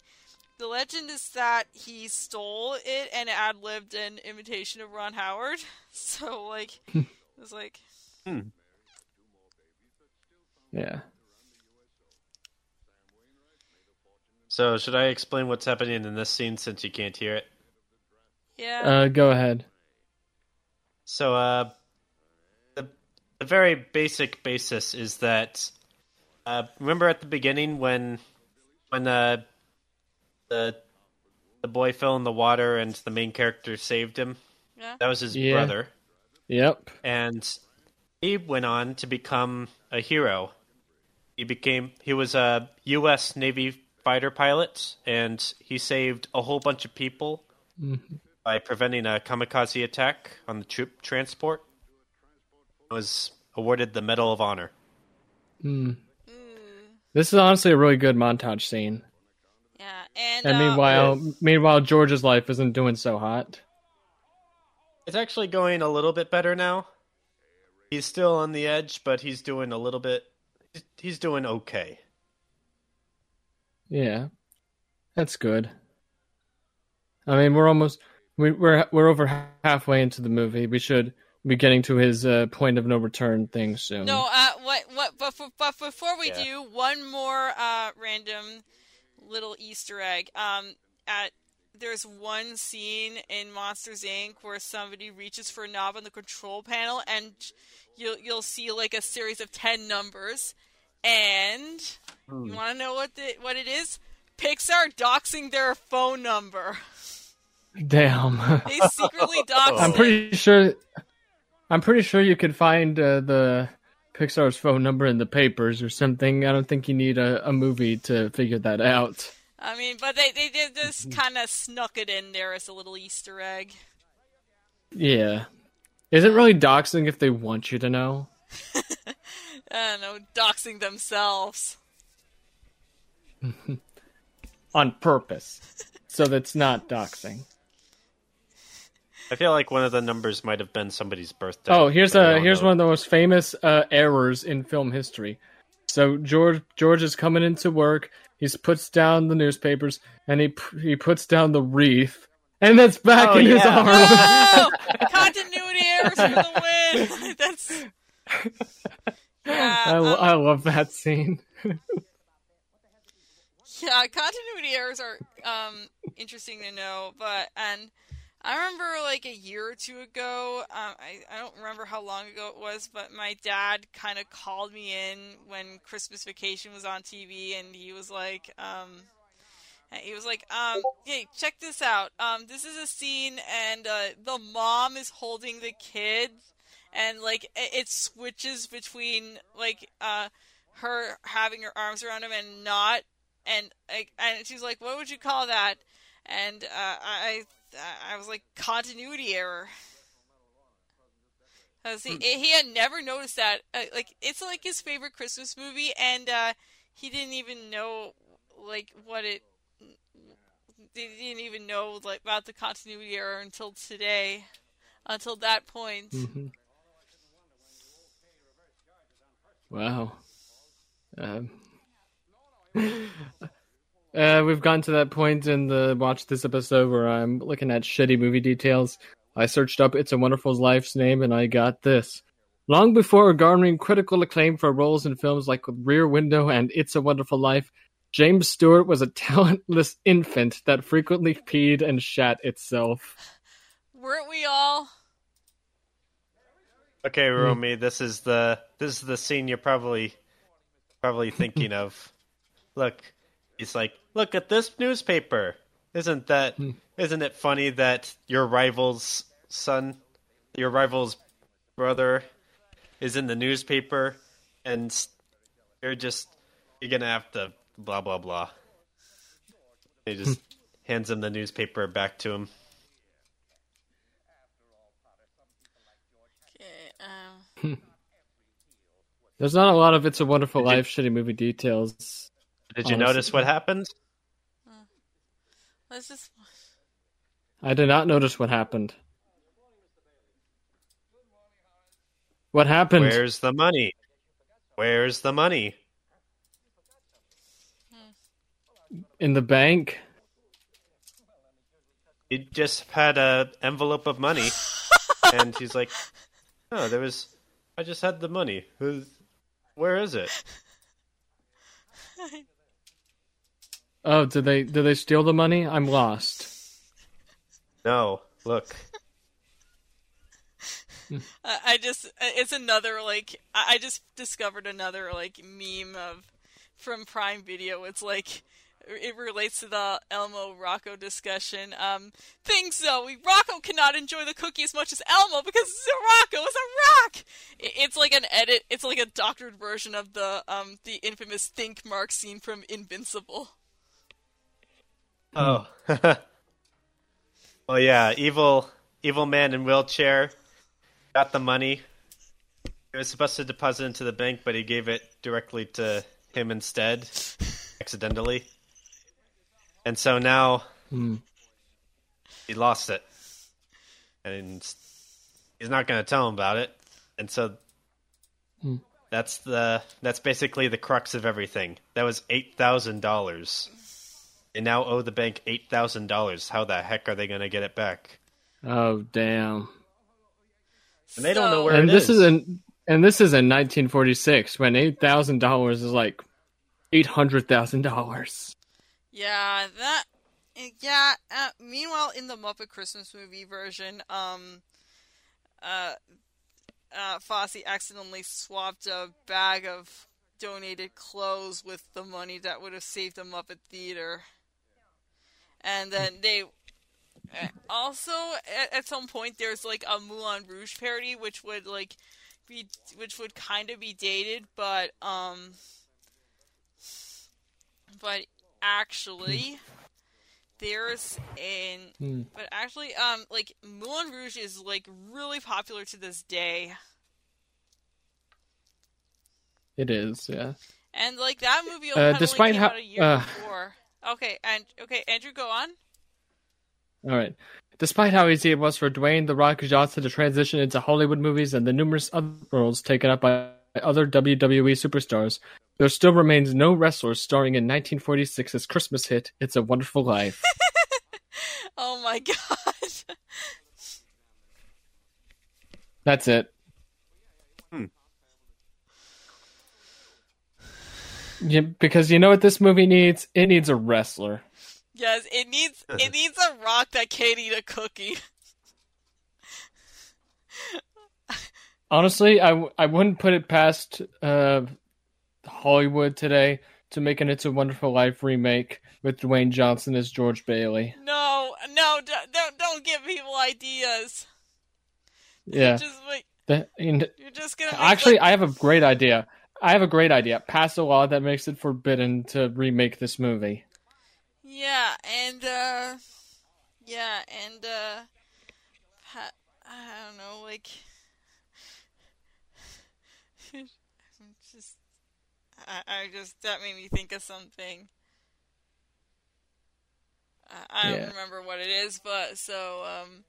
the legend is that he stole it and ad libbed an imitation of Ron Howard. So like, it was like, Hmm. Yeah. So should I explain what's happening in this scene since you can't hear it? yeah, Uh, go ahead. So, uh, the, the very basic basis is that, uh, remember at the beginning when, when uh, the the boy fell in the water and the main character saved him. yeah. That was his Yeah. brother, Yep. and he went on to become a hero. He became he was a U.S. Navy fighter pilot, and he saved a whole bunch of people by preventing a kamikaze attack on the troop transport. Was awarded the Medal of Honor. Hmm. Mm, This is honestly a really good montage scene. yeah, and, And uh, meanwhile, meanwhile, George's life isn't doing so hot. It's actually going a little bit better now. He's still on the edge, but he's doing a little bit. he's- He's doing okay. Yeah, that's good. I mean, we're almost we, we're we're over halfway into the movie. We should be getting to his uh, point of no return thing soon. No, uh, what, what, but, but, but before we Yeah. do, one more uh, random little Easter egg. Um, at there's one scene in Monsters Inc. where somebody reaches for a knob on the control panel, and you'll you'll see like a series of ten numbers, and you want to know what the what it is? Pixar doxing their phone number. Damn. They secretly dox. I'm it. pretty sure. I'm pretty sure you could find uh, the Pixar's phone number in the papers or something. I don't think you need a, a movie to figure that out. I mean, but they they did just kind of snuck it in there as a little Easter egg. Yeah. Is it really doxing if they want you to know? I don't know, doxing themselves. On purpose. So that's not doxing. I feel like one of the numbers might have been somebody's birthday. Oh, here's but I a don't here's know. one of the most famous uh, errors in film history. So George George is coming into work. He puts down the newspapers and he he puts down the wreath, and that's back Oh, in his arm. Oh, continuity errors for the win. That's yeah, I, um, I love that scene. yeah. Continuity errors are um interesting to know, but and I remember like a year or two ago. Um, I I don't remember how long ago it was, but my dad kind of called me in when Christmas Vacation was on TV, and he was like, um. He was like, um, hey, check this out. Um, this is a scene, and uh, the mom is holding the kid, and like it, it switches between like uh, her having her arms around him and not, and like, and she's like, what would you call that? And uh, I, I, I was like, continuity error. 'Cause he, he had never noticed that. Uh, like, it's like his favorite Christmas movie, and uh, he didn't even know like what it they didn't even know like about the continuity error until today, until that point. Mhm. Wow. Um, uh, we've gotten to that point in the watch this episode where I'm looking at shitty movie details. I searched up It's a Wonderful Life's name and I got this. Long before garnering critical acclaim for roles in films like Rear Window and It's a Wonderful Life, James Stewart was a talentless infant that frequently peed and shat itself. Weren't we all? Okay, Romy, this is the this is the scene you're probably probably thinking of. Look, he's like, look at this newspaper. Isn't that hmm. isn't it funny that your rival's son, your rival's brother, is in the newspaper, and you're just you're gonna have to blah blah blah. He just hmm. hands him the newspaper back to him. Okay, hmm. um, There's not a lot of It's a Wonderful Did you- Life shitty movie details. Did you Honestly. notice what happened? Let's just. I did not notice what happened. What happened? Where's the money? Where's the money? In the bank? He just had a envelope of money, and he's like, "Oh, there was. I just had the money. Who's- Where is it?" Oh, did they did they steal the money? I'm lost. No, look. I I just it's another like I I just discovered another like meme of from Prime Video. It's like it relates to the Elmo Rocco discussion. Um, things Zoe Rocco cannot enjoy the cookie as much as Elmo because Rocco is a rock. It's like an edit. It's like a doctored version of the um the infamous think mark scene from Invincible. Oh. well, yeah, evil, evil man in wheelchair got the money. He was supposed to deposit into the bank, but he gave it directly to him instead, accidentally. And so now Hmm. he lost it, and he's not going to tell him about it. And so Hmm. that's the that's basically the crux of everything. That was eight thousand dollars. They now owe the bank eight thousand dollars. How the heck are they going to get it back? Oh damn. And they don't know where and it this is. is in and this is in 1946 when eight thousand dollars is like eight hundred thousand dollars. Yeah, that. Yeah. Uh, meanwhile, in the Muppet Christmas movie version, um, uh, uh, Fozzie accidentally swapped a bag of donated clothes with the money that would have saved the Muppet Theater, and then they. uh, Also, at, at some point, there's like a Moulin Rouge parody, which would like be, which would kind of be dated, but um, but actually there's an Hmm. but actually um like Moulin Rouge is like really popular to this day It is, yeah. and like that movie Uh, despite how- out a year uh. before okay and okay Andrew go on All right. Despite how easy it was for Dwayne the Rock Johnson to transition into Hollywood movies and the numerous other roles taken up by other WWE superstars, there still remains no wrestler starring in 1946's Christmas hit "It's a Wonderful Life." oh my god That's it. Yeah, because you know what this movie needs? It needs a wrestler. yes it needs it needs a rock that can't eat a cookie Honestly, I, w- I wouldn't put it past uh, Hollywood today to make an "It's a Wonderful Life" remake with Dwayne Johnson as George Bailey. no no don't don't give people ideas Yeah, just like The- and you're just gonna actually, like, I have a great idea. I have a great idea. Pass a law that makes it forbidden to remake this movie. Yeah, and uh yeah, and uh I don't know, like I'm just I, I just that made me think of something. I, I don't remember what it is, but so um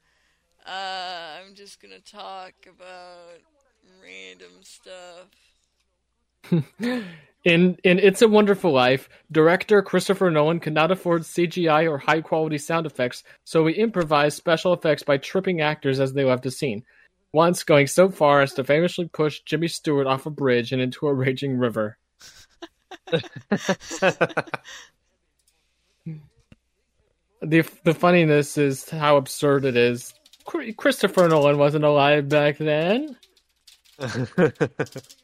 uh I'm just gonna talk about random stuff. In in It's a Wonderful Life, director Christopher Nolan could not afford CGI or high quality sound effects, so he improvised special effects by tripping actors as they left the scene. Once going so far as to famously push Jimmy Stewart off a bridge and into a raging river. The the funniness is how absurd it is. Christopher Nolan wasn't alive back then.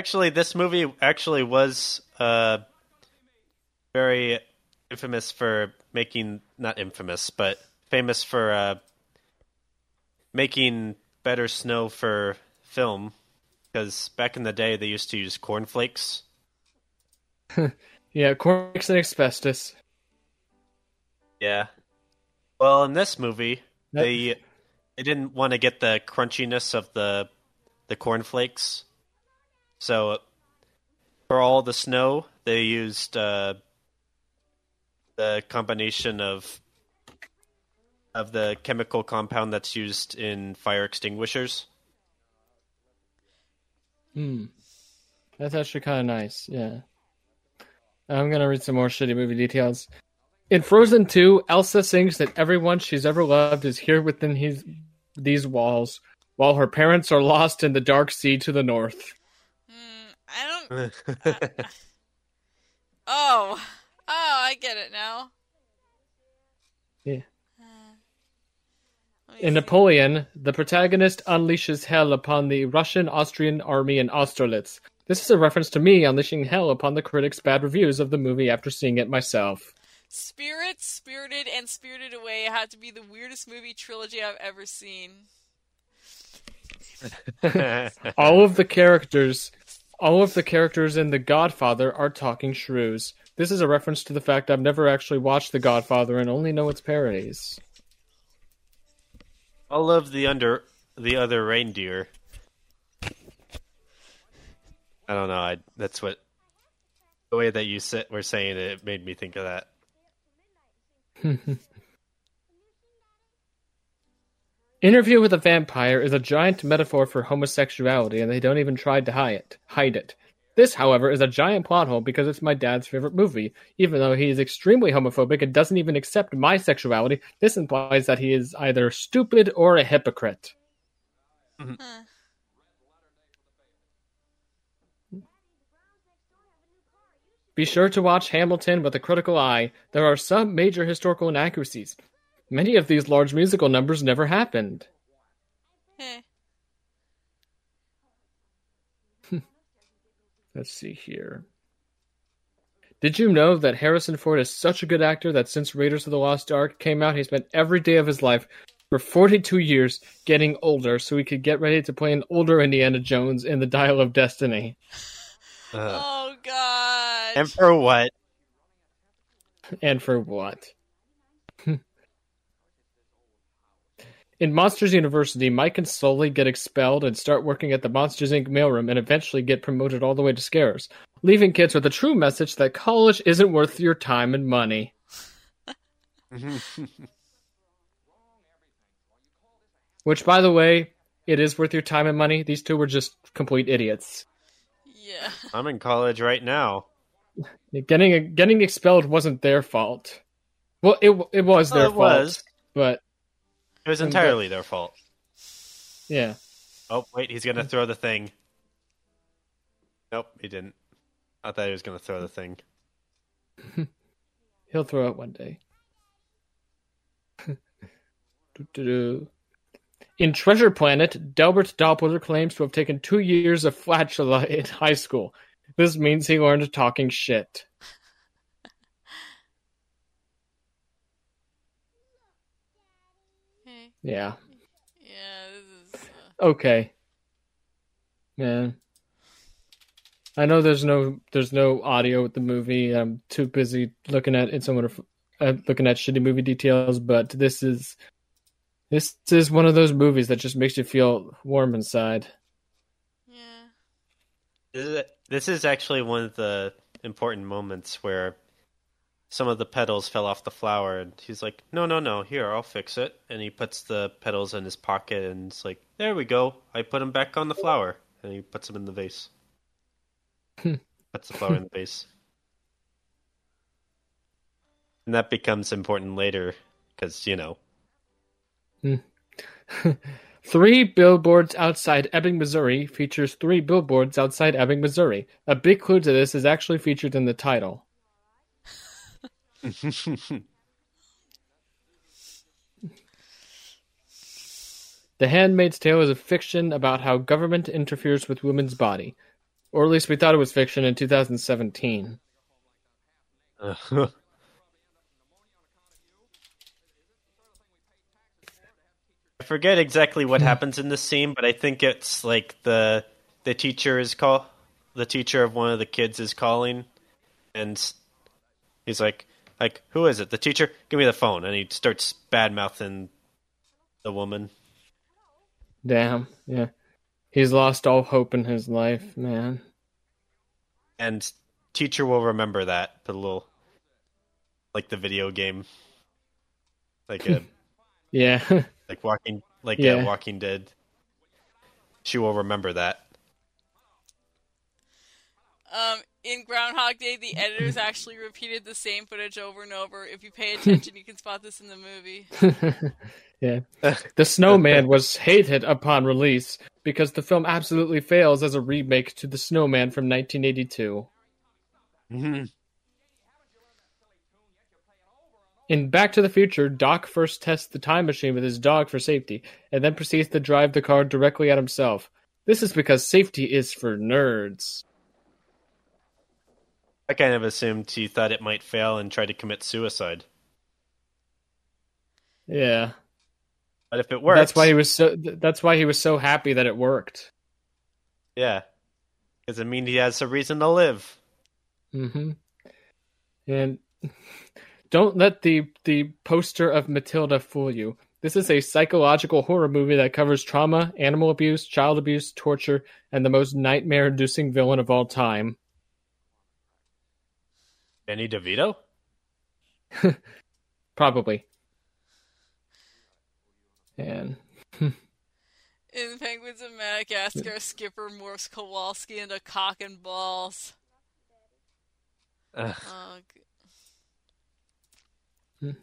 actually, this movie actually was uh, very infamous for making not infamous, but famous for uh, making better snow for film. Because back in the day, they used to use cornflakes. Yeah, corks and asbestos. Yeah. Well, in this movie, they they didn't want to get the crunchiness of the the cornflakes. So for all the snow, they used uh, the combination of of the chemical compound that's used in fire extinguishers. Hmm. That's actually kind of nice. Yeah. I'm gonna read some more shitty movie details. In Frozen 2, Elsa sings that everyone she's ever loved is here within his, these walls, while her parents are lost in the dark sea to the north. Oh, oh, I get it now. Yeah. Uh, In. Napoleon, the protagonist unleashes hell upon the Russian Austrian army in Austerlitz. This is a reference to me unleashing hell upon the critics' bad reviews of the movie after seeing it myself. Spirit, Spirited, and Spirited Away had to be the weirdest movie trilogy I've ever seen. all of the characters all of the characters in The Godfather are talking shrews. This is a reference to the fact I've never actually watched The Godfather and only know its parodies. all of the under the other reindeer. I don't know. I that's what the way that you sit, were saying it, it made me think of that. Interview with a Vampire is a giant metaphor for homosexuality, and they don't even try to hide it. Hide it. This, however, is a giant plot hole because it's my dad's favorite movie. Even though he is extremely homophobic and doesn't even accept my sexuality, this implies that he is either stupid or a hypocrite. Mm-hmm. Huh. Be sure to watch Hamilton with a critical eye. There are some major historical inaccuracies. Many of these large musical numbers never happened. Eh. Let's see here. Did you know that Harrison Ford is such a good actor that since Raiders of the Lost Ark came out, he spent every day of his life for 42 years getting older so he could get ready to play an older Indiana Jones in The Dial of Destiny? Uh, Oh God. and for what? And for what? In Monsters University, Mike and Sulley get expelled and start working at the Monsters Inc. mailroom and eventually get promoted all the way to Scares, leaving kids with a true message that college isn't worth your time and money. Which, by the way, it is worth your time and money. These two were just complete idiots. Yeah. I'm in college right now. Getting getting expelled wasn't their fault. Well, it it was oh, their it fault, was. but It was entirely their fault. yeah. Oh wait, he's gonna throw the thing. Nope, he didn't. I thought he was gonna throw the thing. He'll throw it one day. In Treasure Planet, Delbert Doppler claims to have taken two years of flatula in high school. This means he learned talking shit. Yeah. Yeah. This is. Uh... Okay. Man. I know there's no there's no audio with the movie. I'm too busy looking at it's somewhat of, uh, looking at shitty movie details, but this is this is one of those movies that just makes you feel warm inside. Yeah. This this is actually one of the important moments where some of the petals fell off the flower, and he's like, "No, no, no, here, I'll fix it." And he puts the petals in his pocket, and it's like, "There we go. I put them back on the flower." And he puts them in the vase. puts the flower in the vase, and that becomes important later because you know. Hmm. three billboards outside Ebbing, Missouri features three billboards outside Ebbing, Missouri. A big clue to this is actually featured in the title. The Handmaid's Tale is a fiction about how government interferes with women's body. Or at least we thought it was fiction in 2017. I forget exactly what happens in this scene, but I think it's like the the teacher is call the teacher of one of the kids is calling, and he's like, like who is it? The teacher? Give me the phone, and he starts bad mouthing the woman. Damn. Yeah. He's lost all hope in his life, man. And teacher will remember that. The little, like the video game, like a Yeah. like walking like Yeah. yeah. Walking Dead. She will remember that. Um, in Groundhog Day, the editors actually repeated the same footage over and over. If you pay attention, you can spot this in the movie. yeah. The Snowman was hated upon release because the film absolutely fails as a remake to The Snowman from 1982. Mhm. In Back to the Future, Doc first tests the time machine with his dog for safety, and then proceeds to drive the car directly at himself. This is because safety is for nerds. I kind of assumed he thought it might fail and try to commit suicide. Yeah, But if it works, that's why he was so. That's why he was so happy that it worked. yeah, because it means he has a reason to live. hmm And don't let the the poster of Matilda fool you. This is a psychological horror movie that covers trauma, animal abuse, child abuse, torture, and the most nightmare-inducing villain of all time. Benny DeVito. Probably. And In Penguins of Madagascar, Skipper morphs Kowalski into cock and balls. Ugh. Oh, g-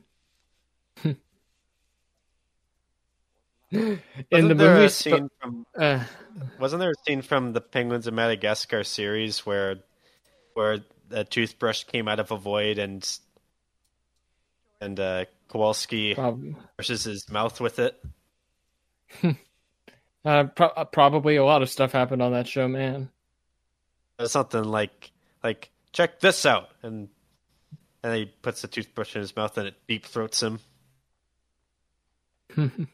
in Wasn't the there movie, a sp- scene from uh, Wasn't there a scene from the Penguins of Madagascar series where where a toothbrush came out of a void and and uh, Kowalski brushes his mouth with it? uh, pro- uh, probably a lot of stuff happened on that show, man. Something like like check this out and and he puts the toothbrush in his mouth and it deep throats him.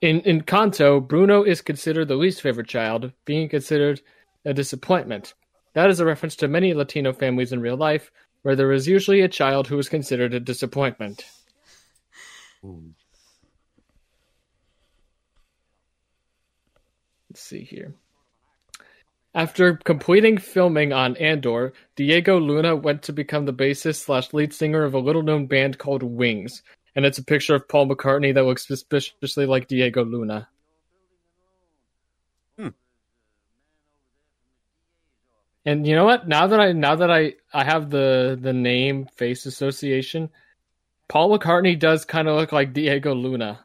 In in Kanto, Bruno is considered the least favorite child, being considered a disappointment. That is a reference to many Latino families in real life, where there is usually a child who is considered a disappointment. Let's see here. After completing filming on Andor, Diego Luna went to become the bassist slash lead singer of a little known band called Wings, and it's a picture of Paul McCartney that looks suspiciously like Diego Luna. And you know what? Now that I now that I I have the the name face association, Paul McCartney does kind of look like Diego Luna.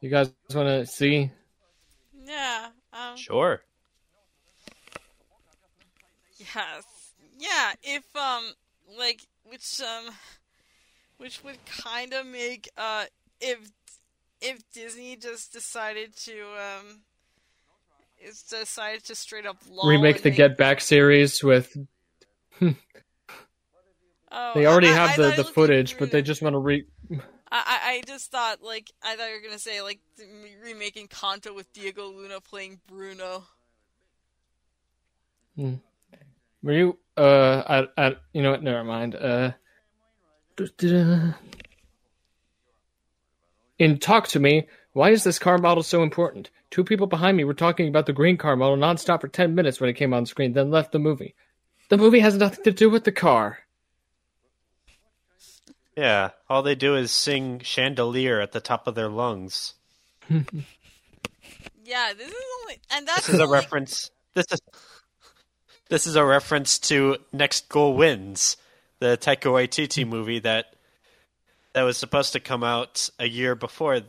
You guys want to see? yeah. Um, Sure. yes. Yeah. If um, like, which um, which would kind of make uh, if if Disney just decided to um, is decided to straight up remake the make- Get Back series with Oh, they already I- I- have I the, thought the you looked at footage, but they just want to re I, I I just thought like I thought you were gonna say like remaking Kanto with Diego Luna playing Bruno. Were you uh at, at you know what? Never mind. Uh, in Talk to Me, why is this car model so important? Two people behind me were talking about the green car model nonstop for ten minutes when it came on screen, then left the movie. The movie has nothing to do with the car. Yeah, all they do is sing chandelier at the top of their lungs. Yeah, this is only and that's This is a reference. This is this is a reference to Next Goal Wins, the Taika Waititi movie that that was supposed to come out a year before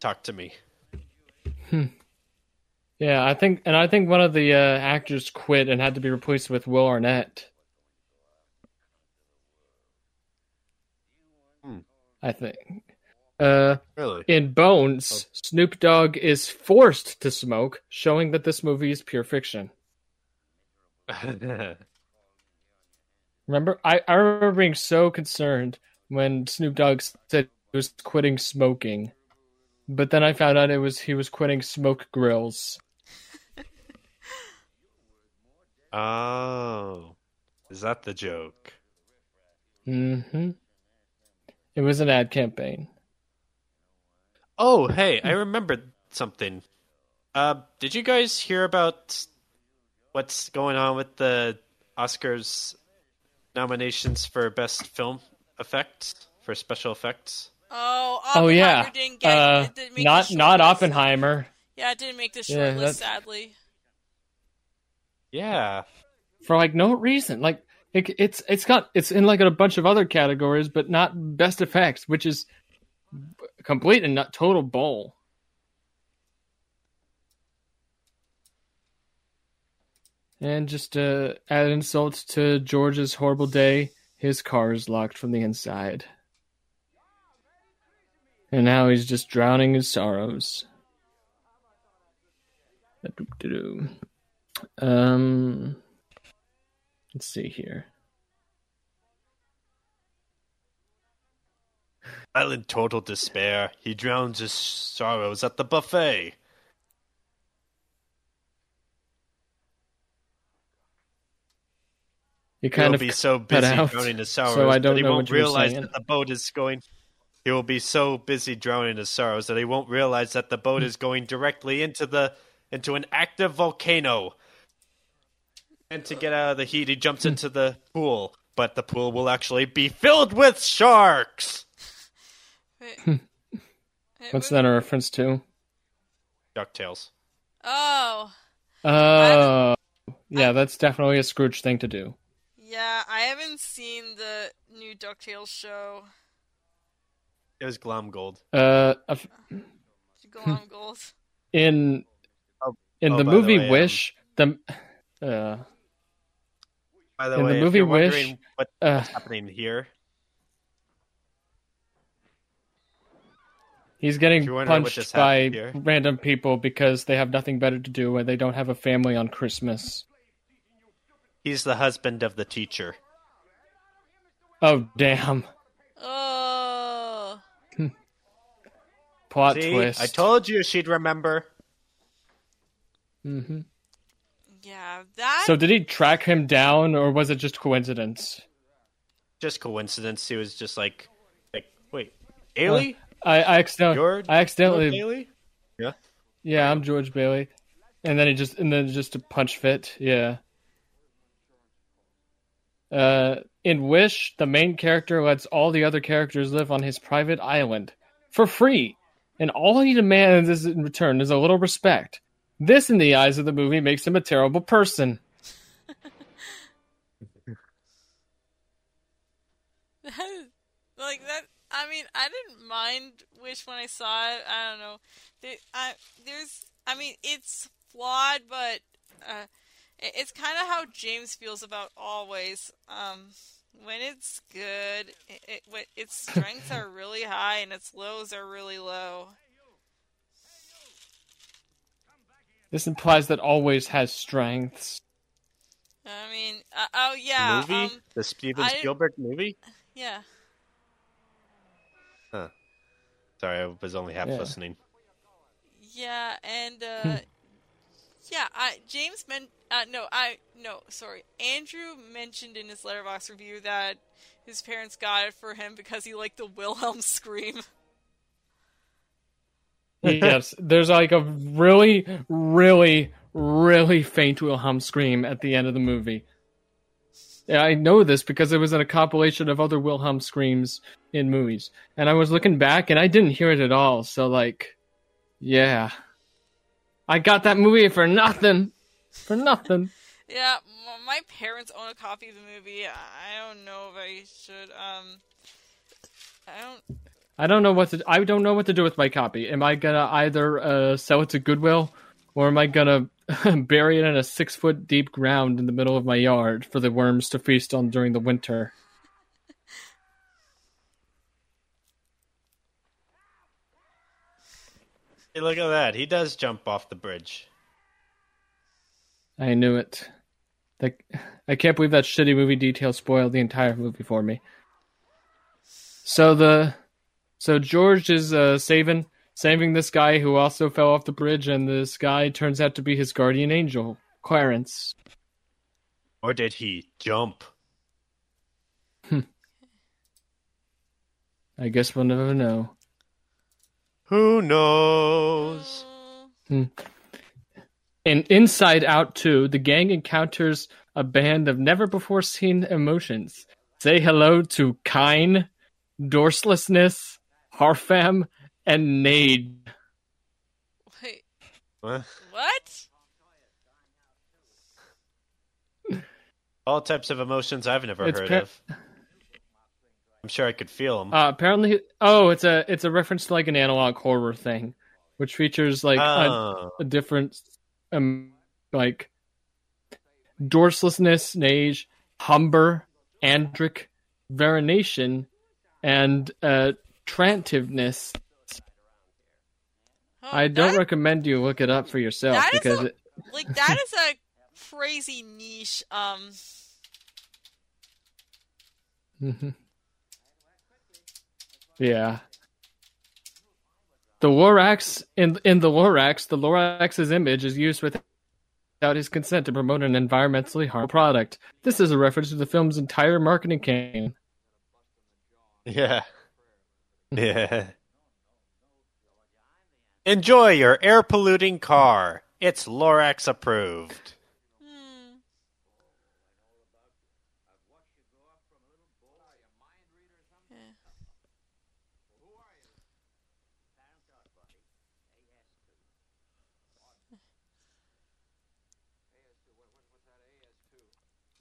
Talk to Me. Hmm. Yeah, I think, and I think one of the uh, actors quit and had to be replaced with Will Arnett. Hmm. I think. Uh, Really? in Bones, Snoop Dogg is forced to smoke, showing that this movie is pure fiction. Remember, I, I remember being so concerned when Snoop Dogg said he was quitting smoking, but then I found out it was he was quitting smoke grills. Oh, is that the joke? Mm hmm It was an ad campaign. Oh, hey, I remembered something. Uh, did you guys hear about what's going on with the Oscars nominations for best film effects for special effects? Oh, Oh yeah, Oppenheimer Didn't get, uh, it didn't make not the not shortlist. Oppenheimer. Yeah, it didn't make the Yeah, shortlist, sadly. Yeah, for like no reason. Like it, it's it's got it's in like a bunch of other categories, but not best effects, which is complete and not total bull. And just to add insult to George's horrible day, his car is locked from the inside. And now he's just drowning his sorrows. Um, let's see here. while in total despair, he drowns his sorrows at the buffet. You He'll of be so busy out, drowning his sorrows so I don't that he won't what you were realize that the boat is going. He will be so busy drowning his sorrows that he won't realize that the boat is going directly into the into an active volcano. And to get out of the heat, he jumps into the pool, but the pool will actually be filled with sharks. Wait. Wait, What's that a reference to? Ducktales. Oh, Oh, yeah, that's definitely a Scrooge thing to do. yeah, I haven't seen the new DuckTales show. It was Glomgold. Uh, of- Go Gold. in Oh, in oh, the by the movie way, um, Wish, the uh, By the In the movie if you're Wish, wondering what, uh, what's happening here, he's getting If you're wondering what punched by here. random people because they have nothing better to do and they don't have a family on Christmas. he's the husband of the teacher. Oh damn! Oh, Plot See, twist. I told you she'd remember. hmm yeah, that. So did he track him down, or was it just coincidence? Just coincidence. He was just like, like, wait, Ailey? I, I accidentally, George? I accidentally, Ailey? Yeah. yeah, I'm George Bailey, and then he just, and then just a punch fit, yeah. Uh, in Wish, the main character lets all the other characters live on his private island for free, and all he demands is in return is a little respect. This, in the eyes of the movie, makes him a terrible person. like that. I mean, I didn't mind Wish when I saw it. I don't know. There, I, there's. I mean, it's flawed, but uh, it's kind of how James feels about Always. Um, when it's good, it, it, its strengths are really high and its lows are really low. This implies that always has strengths. I mean, uh, oh yeah, movie? um, the Steven I Spielberg movie? yeah. Huh. Sorry, I was only half Yeah. listening. Yeah, and Hmm. uh yeah, I James meant uh no, I no, sorry. Andrew mentioned in his Letterboxd review that his parents got it for him because he liked the Wilhelm scream. yes, there's like a really, really, really faint Wilhelm scream at the end of the movie. I know this because it was in a compilation of other Wilhelm screams in movies, and I was looking back and I didn't hear it at all. So like, yeah, I got that movie for nothing, for nothing. Yeah, my parents own a copy of the movie. I don't know if I should um I don't I don't know what to. I don't know what to do with my copy. Am I gonna either uh, sell it to Goodwill, or am I gonna bury it in a six foot deep ground in the middle of my yard for the worms to feast on during the winter? Hey, look at that. He does jump off the bridge. I knew it. Like, I can't believe that shitty movie detail spoiled the entire movie for me. So the, so George is uh, saving saving this guy who also fell off the bridge, and this guy turns out to be his guardian angel, Clarence. Or did he jump? I guess we'll never know. Who knows? Uh, In Inside Out 2, the gang encounters a band of never before seen emotions. Say hello to Kine, Dorselessness, Harfam, and Nade. wait, What? what? All types of emotions I've never It's heard pa- of. I'm sure I could feel them. Uh, apparently, oh, it's a it's a reference to like an analog horror thing, which features like a, oh. a different, um, like dorselessness, nage, humber, andric, varination, and uh, trantiveness. Oh, I don't that- recommend you look it up for yourself That is because a- it, like that is a crazy niche. Um, Mhm. Yeah. The Lorax in in the Lorax, the Lorax's image is used without his consent to promote an environmentally harmful product. This is a reference to the film's entire marketing campaign. Yeah. Yeah. Enjoy your air polluting car. It's Lorax approved.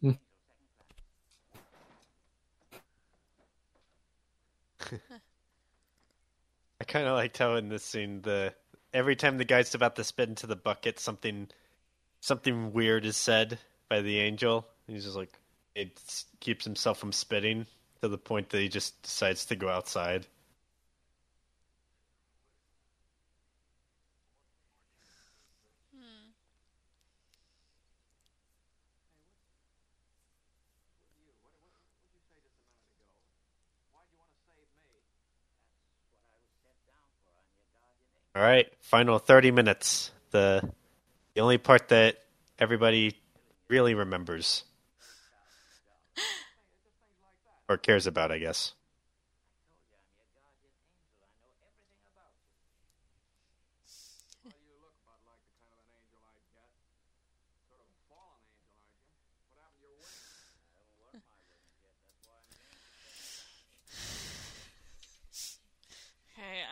hmm. Yeah. I kind of liked how in this scene the every time the guy's about to spit into the bucket, something something weird is said by the angel. He's just like it keeps himself from spitting to the point that he just decides to go outside. All right, final 30 minutes. The the only part that everybody really remembers or cares about, I guess. Okay,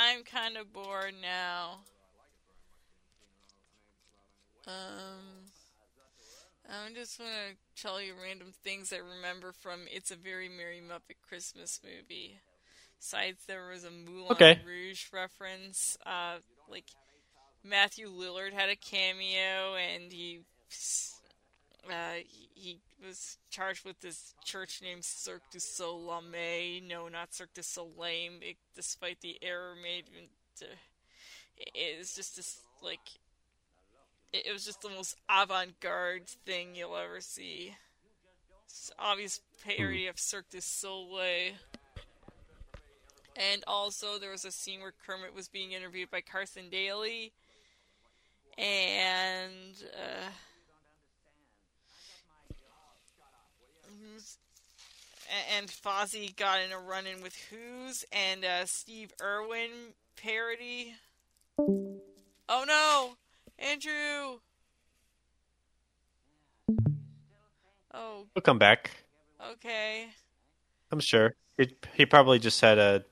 I'm kind of bored now. Um, I'm just gonna tell you random things I remember from "It's a Very Merry Muppet Christmas Movie." Besides, there was a Moulin Okay. Rouge reference. Uh, like Matthew Lillard had a cameo, and he uh, he, was charged with this church named Cirque du Soleil. No, not Cirque du Soleil. It, despite the error made, in- it is just this like it, it was just the most avant-garde thing you'll ever see. It's obvious parody of Cirque du Soleil. And also, there was a scene where Kermit was being interviewed by Carson Daly, and uh, a- and Fozzie got in a run-in with Who's and uh, Steve Irwin parody. Oh no, Andrew! Oh, He'll come back. okay. I'm sure. He he probably just had a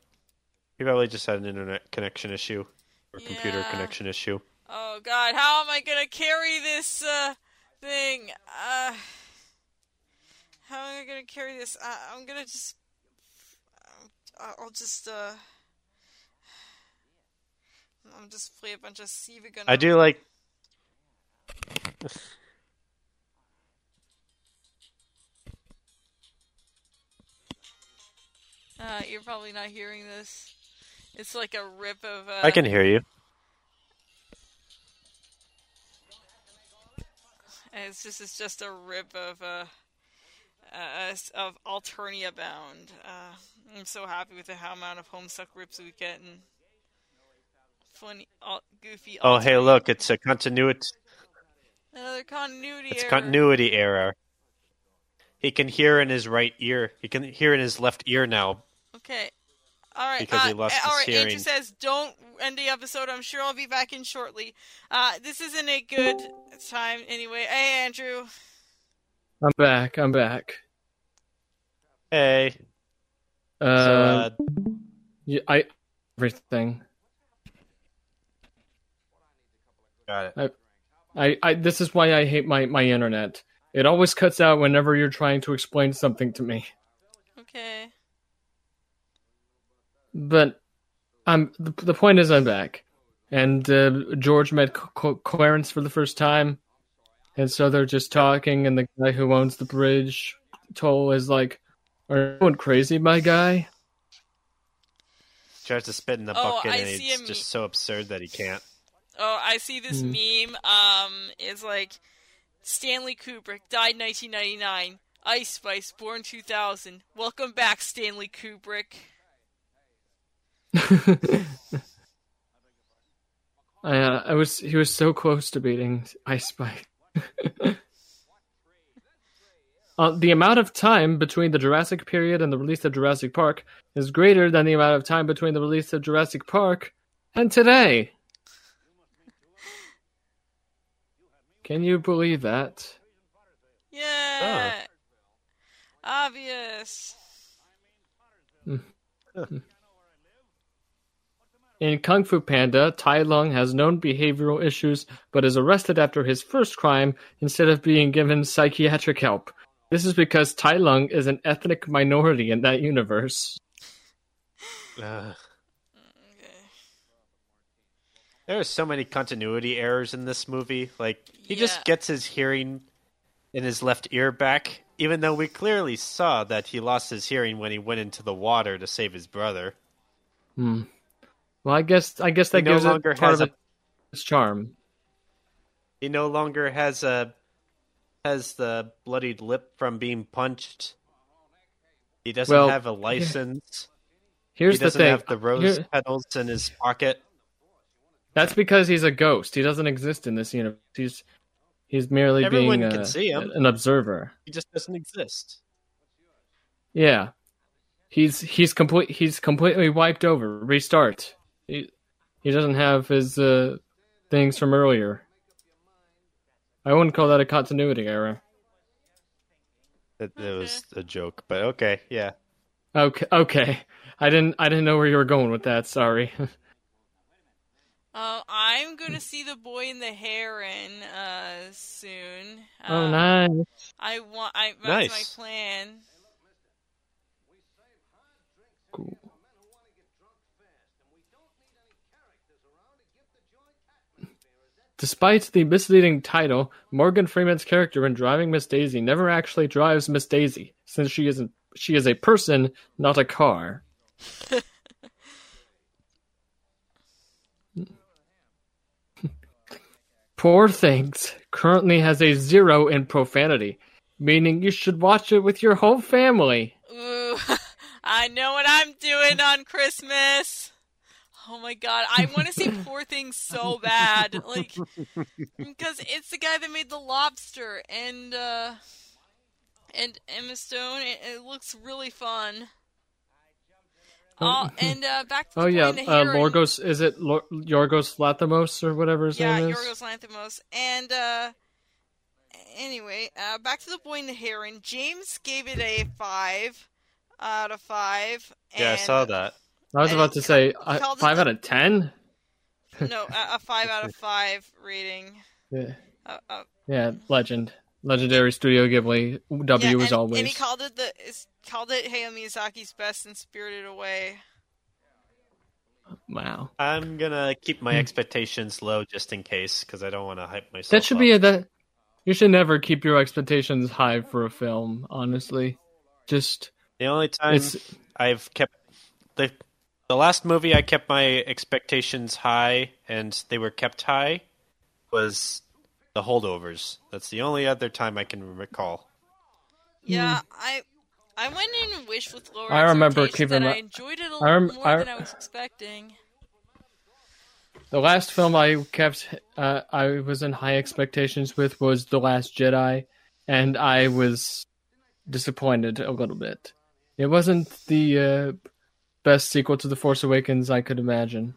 he probably just had an internet connection issue or computer connection issue. Oh God, how am I gonna carry this uh, thing? Uh, how am I gonna carry this? Uh, I'm gonna just, uh, I'll just, uh, I'll just play a bunch of Siva Gun. I do like Uh, you're probably not hearing this. It's like a rip of. Uh, I can hear you. It's just it's just a rip of uh, uh of Alternia Bound. Uh, I'm so happy with the how amount of Homestuck rips we get and funny, al- goofy. Oh, hey, look, it's a continuity another continuity. it's error. continuity error. He can hear in his right ear. He can hear in his left ear now. Okay, All right. Because he uh, lost all his right. hearing. Andrew says, "Don't end the episode. I'm sure I'll be back in shortly." Uh, this isn't a good time anyway. Hey, Andrew. I'm back. I'm back. Hey. Uh, so, uh, yeah, I everything. got it. I, I this is why I hate my my internet. It always cuts out whenever you're trying to explain something to me. Okay. But I'm the, the point is I'm back, and uh, George met Co- Co- Clarence for the first time, and so they're just talking, and the guy who owns the bridge toll is like, "Are you going crazy, my guy?" Tries to spit in the Oh, bucket I and it's him- just so absurd that he can't. Oh, I see this Hmm. meme. Um, it's like Stanley Kubrick died 1999. Ice Spice born 2000. Welcome back, Stanley Kubrick. I, uh, I was he was so close to beating Ice Spice. uh, the amount of time between the Jurassic period and the release of Jurassic Park is greater than the amount of time between the release of Jurassic Park and today. Can you believe that? Yeah. Obvious. In Kung Fu Panda, Tai Lung has known behavioral issues but is arrested after his first crime instead of being given psychiatric help. This is because Tai Lung is an ethnic minority in that universe. Ugh. There are so many continuity errors in this movie. Like he Yeah. just gets his hearing in his left ear back, even though we clearly saw that he lost his hearing when he went into the water to save his brother. Hmm. Well, I guess I guess He that no gives it longer part has of a its charm. he no longer has a has the bloodied lip from being punched. He doesn't Well, have a license. Here's he doesn't thing. have the rose Here- petals in his pocket. that's because he's a ghost. He doesn't exist in this universe. He's he's merely Everyone being a- an observer. He just doesn't exist. Yeah. He's he's complete he's completely wiped over. Restart. He he doesn't have his uh, things from earlier. I wouldn't call that a continuity error. It, it was a joke, but okay, yeah. Okay, okay. I didn't I didn't know where you were going with that. Sorry. Uh, I'm gonna see the boy in the heron uh, soon. Uh, oh, nice. I want. I, that's Nice. my plan. Cool. Despite the misleading title, Morgan Freeman's character in Driving Miss Daisy never actually drives Miss Daisy, since she isn't she is a person, not a car. Poor Things currently has a zero in profanity, meaning you should watch it with your whole family. Ooh, I know what I'm doing on Christmas. Oh my god, I want to see Poor Things so bad, like because it's the guy that made The Lobster and uh and Emma Stone. It, it looks really fun. Oh, and uh, back to the Oh yeah, the uh, Lorgos is it Lor- Yorgos Lathamos or whatever his yeah, name is? Yeah, Yorgos Lanthimos. And uh, anyway, uh, back to the Boy and the Heron. James gave it a five out of five. Yeah, I saw that. I was and about to say ca- called it five out of ten. no, a, a five out of five rating. Yeah, Uh, uh, yeah, legend, legendary Studio Ghibli. W yeah, as and, always. and he called it the is, called it Hayao Miyazaki's best and Spirited Away. wow, I'm gonna keep my expectations low just in case, because I don't want to hype myself. that should up. be a that. You should never keep your expectations high for a film. Honestly, just the only time it's I've kept the the last movie I kept my expectations high and they were kept high was the holdovers. That's the only other time I can recall. Yeah, I I went in and wished with lower Hmm. I remember expectations, keeping and I enjoyed it a lot rem- more I- than I was expecting. the last film I kept. Uh, I was in high expectations with was The Last Jedi, and I was disappointed a little bit. It wasn't the uh, best sequel to The Force Awakens I could imagine.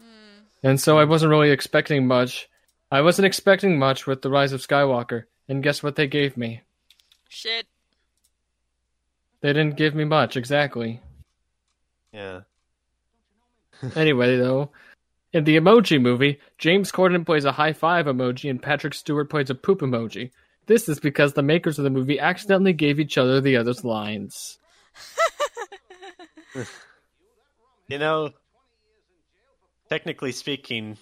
Hmm. And so I wasn't really expecting much. I wasn't expecting much with The Rise of Skywalker, and guess what they gave me? Shit. They didn't give me much, exactly. Yeah. Anyway, though, in the emoji movie, James Corden plays a high five emoji and Patrick Stewart plays a poop emoji. This is because the makers of the movie accidentally gave each other the other's lines. You know, technically speaking,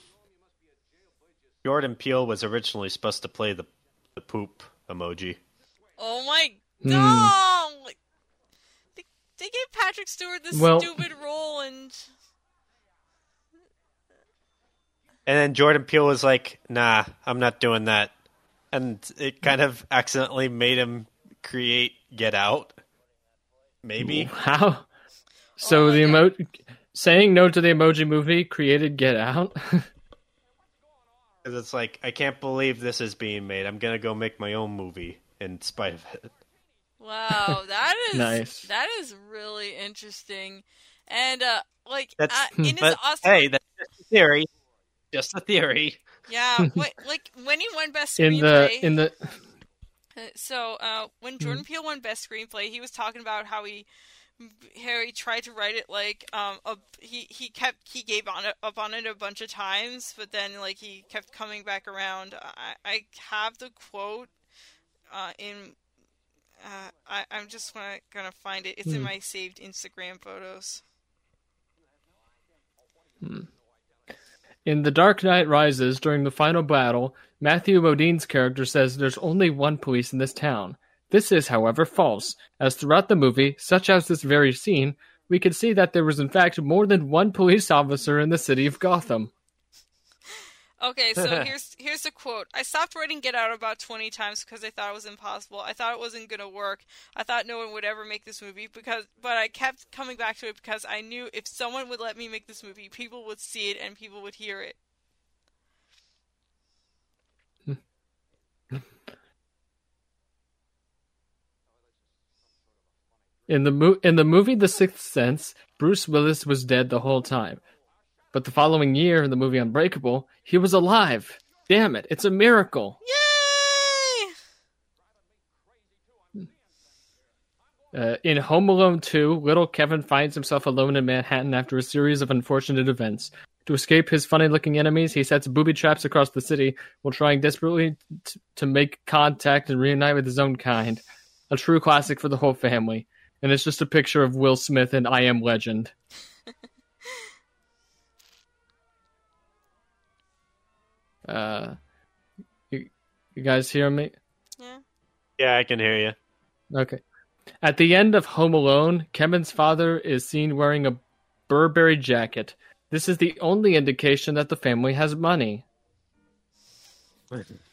Jordan Peele was originally supposed to play the the poop emoji. Oh my Hmm. god! Like, They, they gave Patrick Stewart this Well- stupid role, and And then Jordan Peele was like, "Nah, I'm not doing that." And it kind of accidentally made him create Get Out. Maybe. How? So Oh the my emo saying no to the emoji movie created Get Out. Because it's like, I can't believe this is being made. I'm gonna go make my own movie in spite of it. wow, that is Nice. That is really interesting, and uh, like That's uh, in his but Oscar, hey, that's just a theory. Just a theory. yeah, what, like when he won Best in Screenplay. the in the Uh, So, uh, when Hmm. Jordan Peele won Best Screenplay, he was talking about how he, he tried to write it like, um, a, he he kept he gave on it up on it a bunch of times, but then like he kept coming back around. I I have the quote, uh, in, uh, I I'm just gonna, gonna find it. It's in Hmm. my saved Instagram photos. in The Dark Knight Rises during the final battle, Matthew Modine's character says there's only one police in this town. This is, however, false, as throughout the movie, such as this very scene, we can see that there was in fact more than one police officer in the city of Gotham. Okay, so here's here's the quote. I stopped writing Get Out about 20 times because I thought it was impossible. I thought it wasn't going to work. I thought no one would ever make this movie because but I kept coming back to it because I knew if someone would let me make this movie, people would see it and people would hear it. In the mo- in the movie The Sixth Sense, Bruce Willis was dead the whole time. But the following year in the movie Unbreakable, he was alive. Damn it, it's a miracle. Yay! Uh, in Home Alone 2, little Kevin finds himself alone in Manhattan after a series of unfortunate events. To escape his funny looking enemies, he sets booby traps across the city while trying desperately t- to make contact and reunite with his own kind. A true classic for the whole family. And it's just a picture of Will Smith in I Am Legend. uh, you, you guys hear me? Yeah. Yeah, I can hear you. Okay. At the end of Home Alone, Kevin's father is seen wearing a Burberry jacket. This is the only indication that the family has money.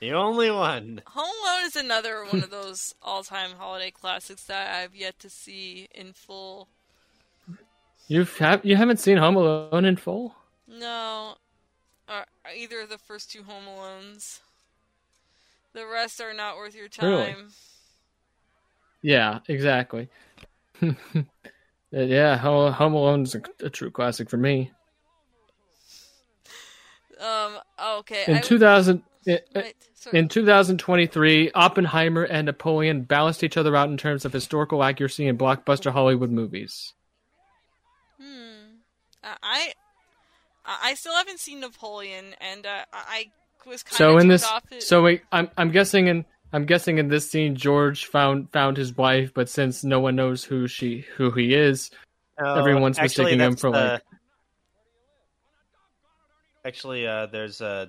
The only one. Home Alone is another one of those all-time holiday classics that I've yet to see in full. You've have you haven't seen Home Alone in full? No, uh, either of the first two Home Alones. The rest are not worth your time. Really? Yeah, exactly. yeah, Home Home Alone's a, a true classic for me. Um. Okay. In I- 2000, i- Right. In 2023, Oppenheimer and Napoleon balanced each other out in terms of historical accuracy in blockbuster Hollywood movies. Hmm. Uh, I I still haven't seen Napoleon, and uh, I I was kind So of in this, off. It. so wait, I'm I'm guessing in I'm guessing in this scene, George found found his wife, but since no one knows who she who he is, Oh, Everyone's actually, mistaking him for, the- like- Actually, uh, there's uh,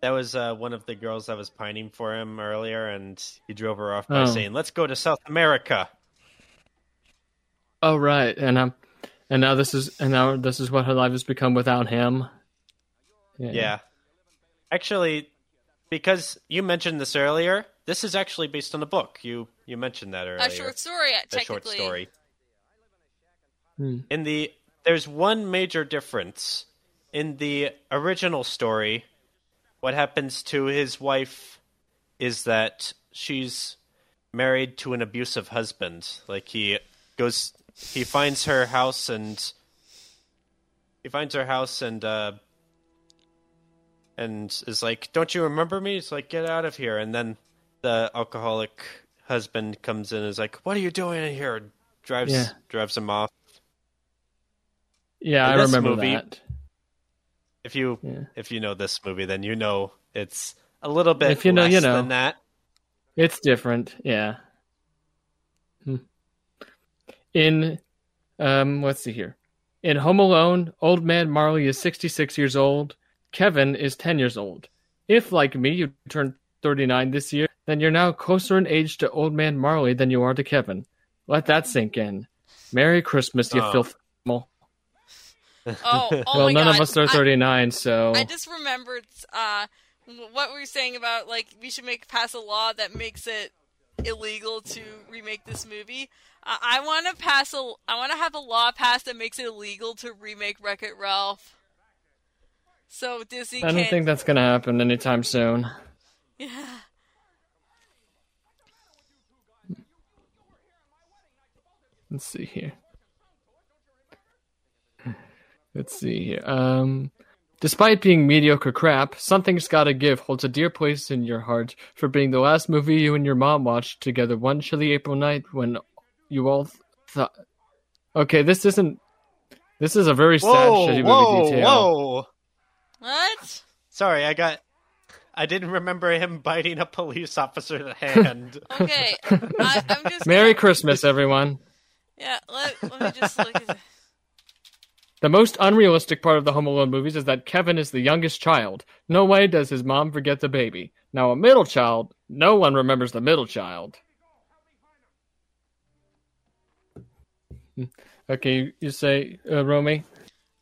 that was uh, one of the girls that was pining for him earlier, and he drove her off by Oh. saying, "Let's go to South America." oh right, and um, and now this is and now this is what her life has become without him. Yeah. Actually, because you mentioned this earlier, this is actually based on a book. You you mentioned that earlier. a short story, uh, a short technically. story. Hmm. In the there's one major difference in the original story. What happens to his wife is that she's married to an abusive husband. Like he goes, he finds her house and he finds her house and uh, and is like, "Don't you remember me?" It's like, "Get out of here!" And then the alcoholic husband comes in and is like, "What are you doing in here?" Drives Yeah. drives him off. Yeah, In I remember movie- that. If you Yeah. if you know this movie, then you know it's a little bit If you know, less you know. than that. It's different, yeah. Hmm. In, um, let's see here. In Home Alone, old man Marley is 66 years old. Kevin is 10 years old. If, like me, you turned 39 this year, then you're now closer in age to old man Marley than you are to Kevin. Let that sink in. Merry Christmas, you Oh. filthy animal. Oh, oh well, none God. of us are I- 39, so. I just remembered uh, what we were saying about like we should make pass a law that makes it illegal to remake this movie. Uh, I want to pass a I want to have a law passed that makes it illegal to remake Wreck It Ralph. So Disney I don't can't. think that's going to happen anytime soon. Yeah. Let's see here. Let's see here. Um, despite being mediocre crap, Something's Gotta Give holds a dear place in your heart for being the last movie you and your mom watched together one chilly April night when you all thought. Okay, this isn't. This is a very sad, Whoa, shitty movie whoa, detail. whoa! What? Sorry, I got. I didn't remember him biting a police officer's hand. Okay, I, I'm just. Merry gonna- Christmas, everyone. Yeah. Let, let me just look. At The most unrealistic part of the Home Alone movies is that Kevin is the youngest child. No way does his mom forget the baby. Now, a middle child, no one remembers the middle child. Okay, you, say, uh, Romy?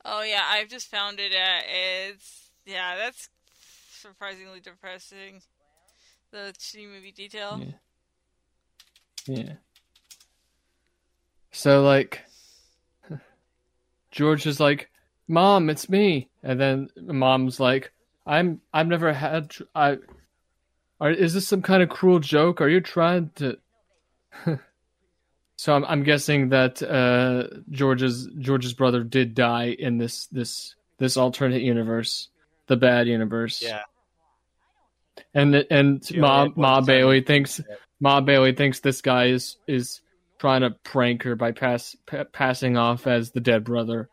Oh yeah, I've just found it. At, it's yeah, that's surprisingly depressing. The shitty movie detail. Yeah. Yeah. So, like, George is like, "Mom, it's me," and then mom's like, "I'm, I've never had, I, are, is this some kind of cruel joke? Are you trying to?" so I'm, I'm guessing that uh, George's George's brother did die in this this this alternate universe, the bad universe. yeah, And and Ma Ma. Bailey thinks Ma Bailey thinks this guy is is trying to prank her by pass pa- passing off as the dead brother.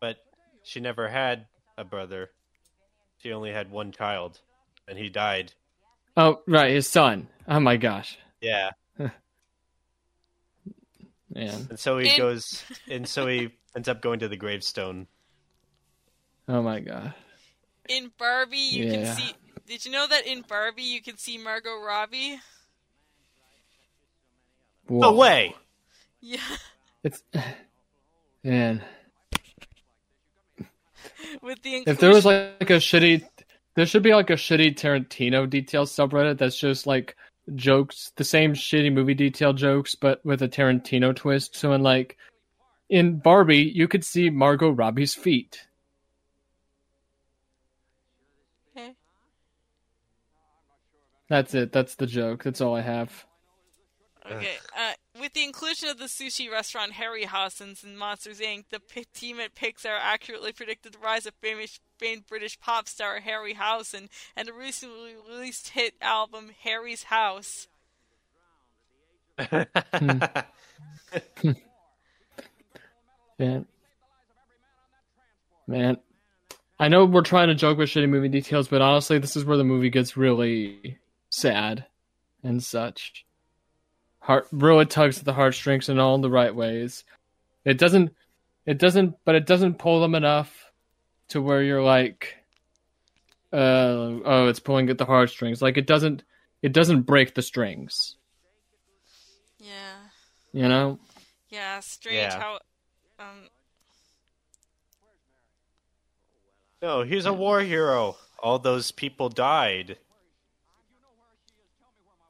but she never had a brother. She only had one child, and he died. Oh, right, his son. Oh my gosh. Yeah, Man. and so he And- goes, and so he ends up going to the gravestone. Oh my god. In Barbie, you Yeah. can see. Did you know that in Barbie you can see Margot Robbie? Whoa. No way! Yeah, It's man. with the If there was inclusion- like a shitty there should be like a shitty Tarantino detail subreddit that's just like jokes, the same shitty movie detail jokes, but with a Tarantino twist. So in like in Barbie, you could see Margot Robbie's feet. Okay. That's it. That's the joke. That's all I have. Okay. Uh, with the inclusion of the sushi restaurant Harry Harryhausen's in Monsters Inc., the p- team at Pixar accurately predicted the rise of famous famed British pop star Harry Harryhausen and the recently released hit album Harry's House. Man. Man. I know we're trying to joke with shitty movie details, but honestly, this is where the movie gets really sad and such. Heart really tugs at the heartstrings in all the right ways. It doesn't it doesn't but it doesn't pull them enough to where you're like uh oh it's pulling at the heartstrings. Like it doesn't it doesn't break the strings. Yeah. You know? Yeah, strange Yeah. how. Um, no, he's a war hero. All those people died.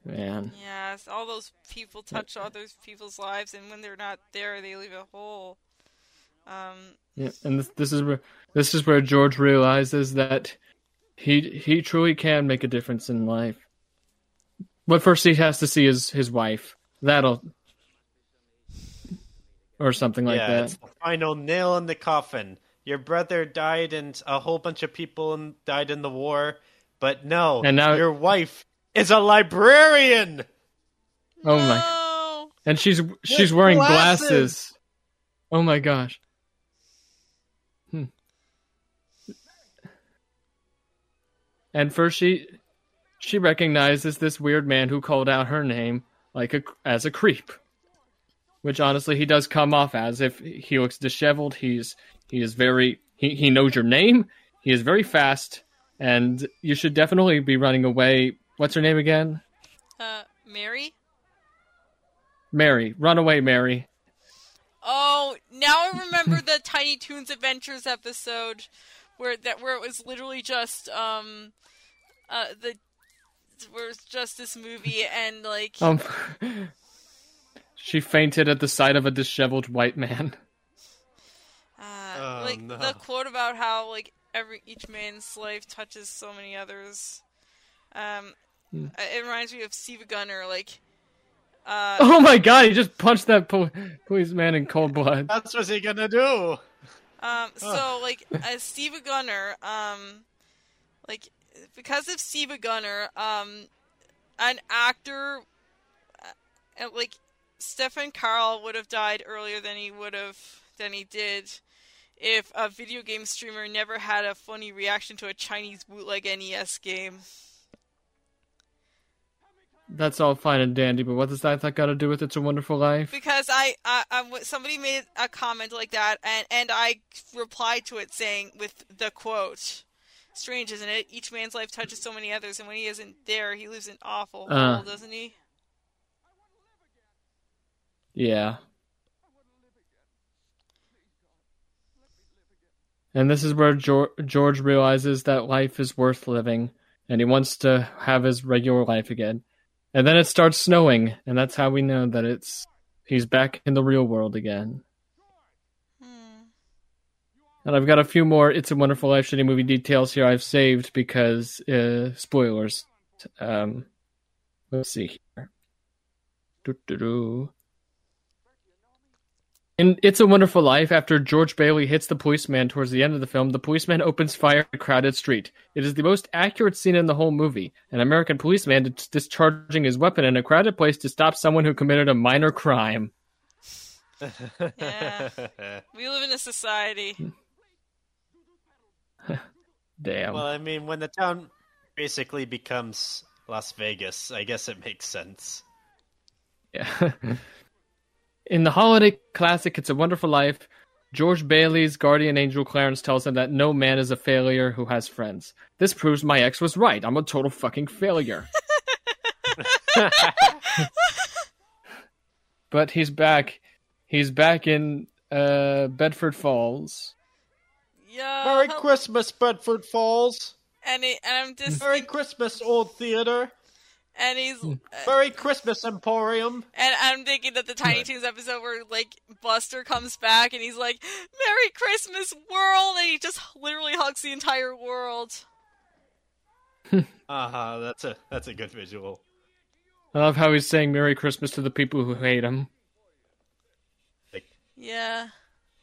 Man. yes, all those people touch other people's lives, and when they're not there, they leave a hole. Um, Yeah, and this, this is where this is where George realizes that he he truly can make a difference in life. But first, he has to see his his wife. That'll or something like yeah, that. it's the final nail in the coffin. Your brother died, and a whole bunch of people died in the war. But no, And now- your wife is a librarian. Oh my! And she's she's wearing glasses. glasses. Oh my gosh. Hmm. And first, she she recognizes this weird man who called out her name like a as a creep, which honestly he does come off as if he looks disheveled. He's he is very he he knows your name. He is very fast, and you should definitely be running away. What's her name again? Uh, Mary. Mary. Run away, Mary. Oh, now I remember the Tiny Toons Adventures episode where that where it was literally just um uh the where it's just this movie and like Um, she fainted at the sight of a disheveled white man. uh, Oh, like no. the quote about how like every each man's life touches so many others. Um, Hmm. it reminds me of SiIvaGunner like. Uh, Oh my god, he just punched that pol- policeman in cold blood. That's what he gonna do? Um, so like as SiIvaGunner, um, like because of SiIvaGunner, um, an actor, uh, like Stefan Karl would have died earlier than he would have than he did if a video game streamer never had a funny reaction to a Chinese bootleg NES game. That's all fine and dandy, but what does that, that got to do with It's a Wonderful Life? Because I, I, I, somebody made a comment like that, and and I replied to it saying with the quote, "Strange, isn't it? Each man's life touches so many others, and when he isn't there, he lives an awful Uh. hole, doesn't he?" Yeah. And this is where George, George realizes that life is worth living, and he wants to have his regular life again. And then it starts snowing, and that's how we know that it's he's back in the real world again. Hmm. And I've got a few more It's a Wonderful Life shitty movie details here I've saved because uh, spoilers. Um, let's see here. Doo-doo-doo. In It's a Wonderful Life, after George Bailey hits the policeman towards the end of the film, the policeman opens fire in a crowded street. It is the most accurate scene in the whole movie. An American policeman dis- discharging his weapon in a crowded place to stop someone who committed a minor crime. Yeah. We live in a society. Damn. well, I mean, when the town basically becomes Las Vegas, I guess it makes sense. Yeah. In the holiday classic It's a Wonderful Life, George Bailey's guardian angel Clarence tells him that no man is a failure who has friends. This proves my ex was right. I'm a total fucking failure. but he's back. He's back in uh, Bedford Falls. Yeah. Merry hel- Christmas, Bedford Falls. and, he, and I'm just Merry Christmas, Old Theater. And he's Hmm. uh, Merry Christmas, Emporium. and I'm thinking that the Tiny Toons episode where like Buster comes back and he's like, "Merry Christmas, world!" and he just literally hugs the entire world. Uh huh. That's a that's a good visual. I love how he's saying Merry Christmas to the people who hate him. Yeah.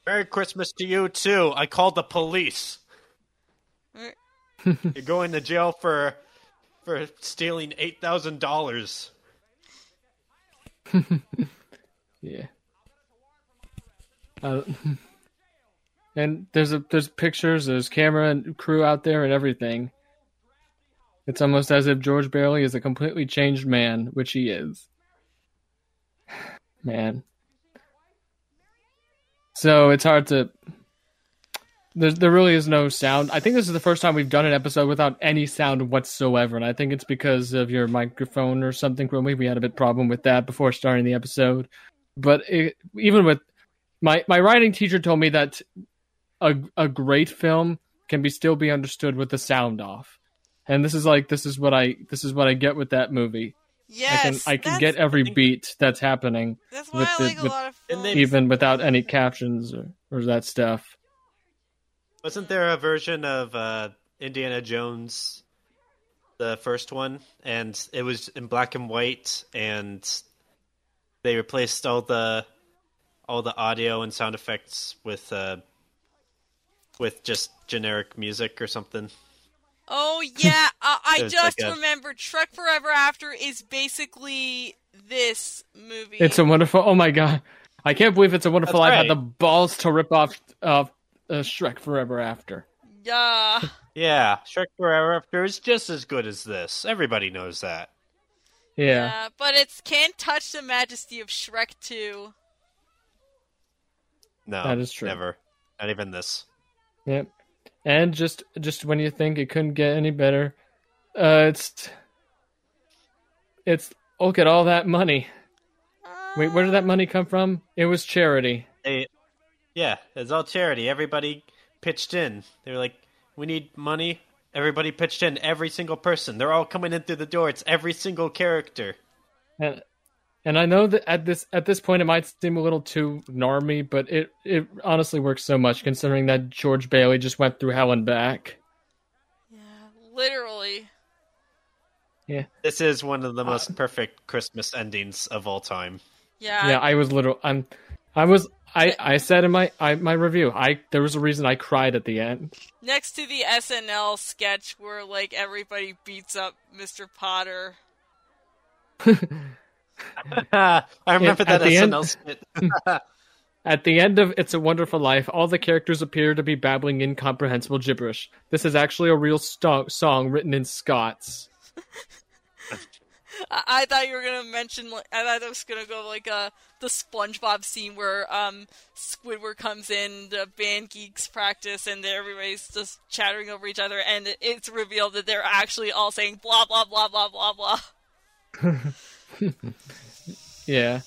Merry Christmas to you too. I called the police. You're going to jail for for stealing eight thousand dollars. Yeah. Uh, and there's a there's pictures, there's camera and crew out there and everything. It's almost as if George Bailey is a completely changed man, which he is. Man. So it's hard to. There, there really is no sound. I think this is the first time we've done an episode without any sound whatsoever, and I think it's because of your microphone or something. Probably we had a bit problem with that before starting the episode. But it, even with my my writing teacher told me that a a great film can be still be understood with the sound off, and this is like this is what I this is what I get with that movie. Yes. I can I can get every beat that's happening That's why with I the- like a with- lot of films. even without any captions or, or that stuff. Wasn't there a version of uh, Indiana Jones the first one, and it was in black and white, and they replaced all the all the audio and sound effects with uh, with just generic music or something. Oh yeah, uh, I There's just like a- remembered. Shrek Forever After is basically this movie. It's a wonderful. Oh my god, I can't believe it's a wonderful That's life. Had the balls to rip off uh, uh, Shrek Forever After. yeah. Yeah, Shrek Forever After is just as good as this. Everybody knows that. Yeah, Yeah, but it's can't touch the majesty of Shrek 2. No, That is true. Never, not even this. Yep. And just just when you think it couldn't get any better, uh, it's it's look at all that money. Wait, where did that money come from? It was charity. They, yeah, it's all charity. Everybody pitched in. They were like, "We need money." Everybody pitched in. Every single person. They're all coming in through the door. It's every single character. And and I know that at this at this point it might seem a little too normy, but it it honestly works so much considering that George Bailey just went through hell and back. Yeah, literally. Yeah. This is one of the uh, most perfect Christmas endings of all time. Yeah. yeah, I was literal. I'm I was I I said in my I, my review I there was a reason I cried at the end. Next to the SNL sketch where like everybody beats up Mr. Potter. I remember at that the end- SNL skit. At the end of It's a Wonderful Life, all the characters appear to be babbling incomprehensible gibberish. This is actually a real sto- song written in Scots. I, I thought you were gonna mention. like I thought it was gonna go like uh the SpongeBob scene where um Squidward comes in, the band geeks practice, and everybody's just chattering over each other, and it's revealed that they're actually all saying blah blah blah blah blah blah. Yeah.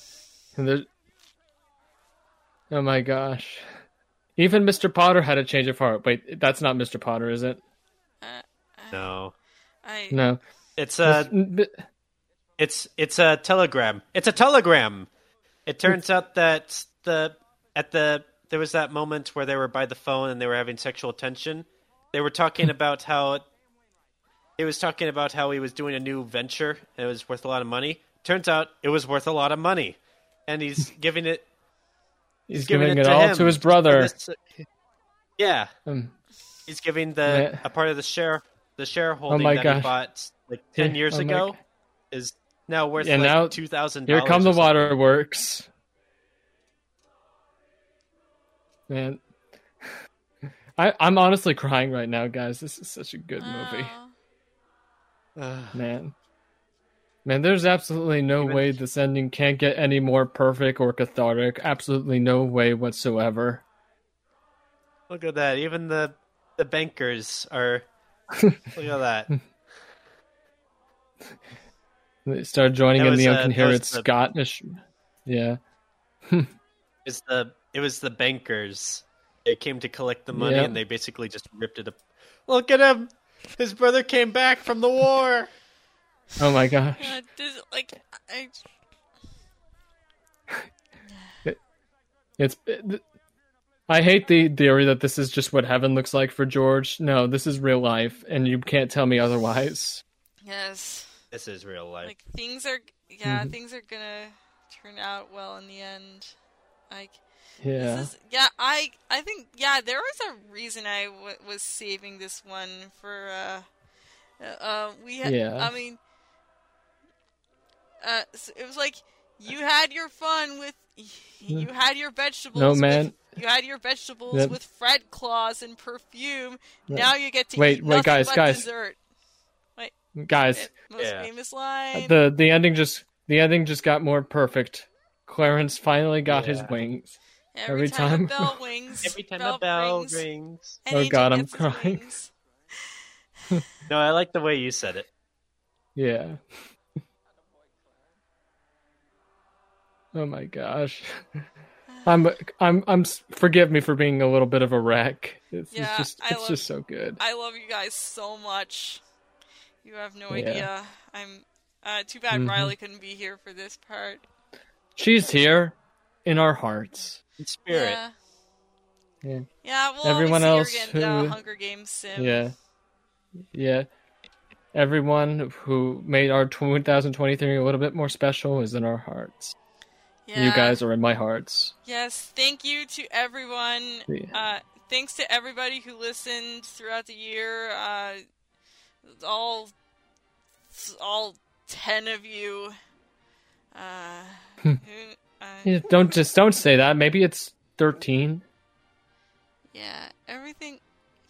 And there... Oh my gosh. Even Mr. Potter had a change of heart. Wait, that's not Mr. Potter, is it? No, I Uh, No. it's a Mis- it's it's a telegram. It's a telegram. It turns out that the at the there was that moment where they were by the phone and they were having sexual tension. They were talking about how he was talking about how he was doing a new venture and it was worth a lot of money. Turns out it was worth a lot of money, and he's giving it He's giving giving it it, to all him. to his brother. Yeah, Um, he's giving the Yeah. a part of the share the shareholding my that he bought like ten years oh ago is now worth And like now- two thousand. here come the waterworks. Man. I, I'm honestly crying right now, guys. This is such a good movie. uh, Man. Man, there's absolutely no Even- way this ending can't get any more perfect or cathartic. Absolutely no way whatsoever. Look at that! Even the the bankers are. look at that! They start joining That in the uh, that incoherent was the- Scottish. Yeah. It's the it was the bankers. They came to collect the money, Yep. and they basically just ripped it up. Look at him! His brother came back from the war. Oh my gosh. uh, this, like I, It's. I hate the theory that this is just what heaven looks like for George. No, this is real life, and you can't tell me otherwise. yes, This is real life. like things are yeah Mm-hmm. things are gonna turn out well in the end. Like Yeah. This is, yeah, I I think yeah, there was a reason I w- was saving this one for. Uh, uh, uh, we had, Yeah. I mean, uh, s it was like you had your fun with you had your vegetables. No, with- man. you had your vegetables Yep. with Fred Claus and perfume. Yeah. Now you get to Wait, eat wait, guys, but guys. dessert. Guys, Most Yeah. famous line. the the ending just the ending just got more perfect. Clarence finally got his wings. every, every time, time- bell rings. Every time bell a bell rings, rings. Oh, angel God, I'm crying. No, I like the way you said it. Yeah. oh my gosh. I'm I'm I'm forgive me for being a little bit of a wreck. It's, Yeah, it's just it's love- just so good. I love you guys so much. You have no Yeah. idea. I'm uh, too bad Mhm. Riley couldn't be here for this part. She's here in our hearts. In spirit. Yeah. Yeah. Yeah, well, Everyone Everyone else else again, who- the Hunger Games sim. Yeah. Yeah. everyone who made our 2023 a little bit more special is in our hearts. Yeah. You guys are in my hearts. Yes, thank you to everyone. Yeah. Uh, thanks to everybody who listened throughout the year. Uh, all, all ten of you. Uh, who, uh, Yeah, don't just don't say that. Maybe it's 13. yeah, everything.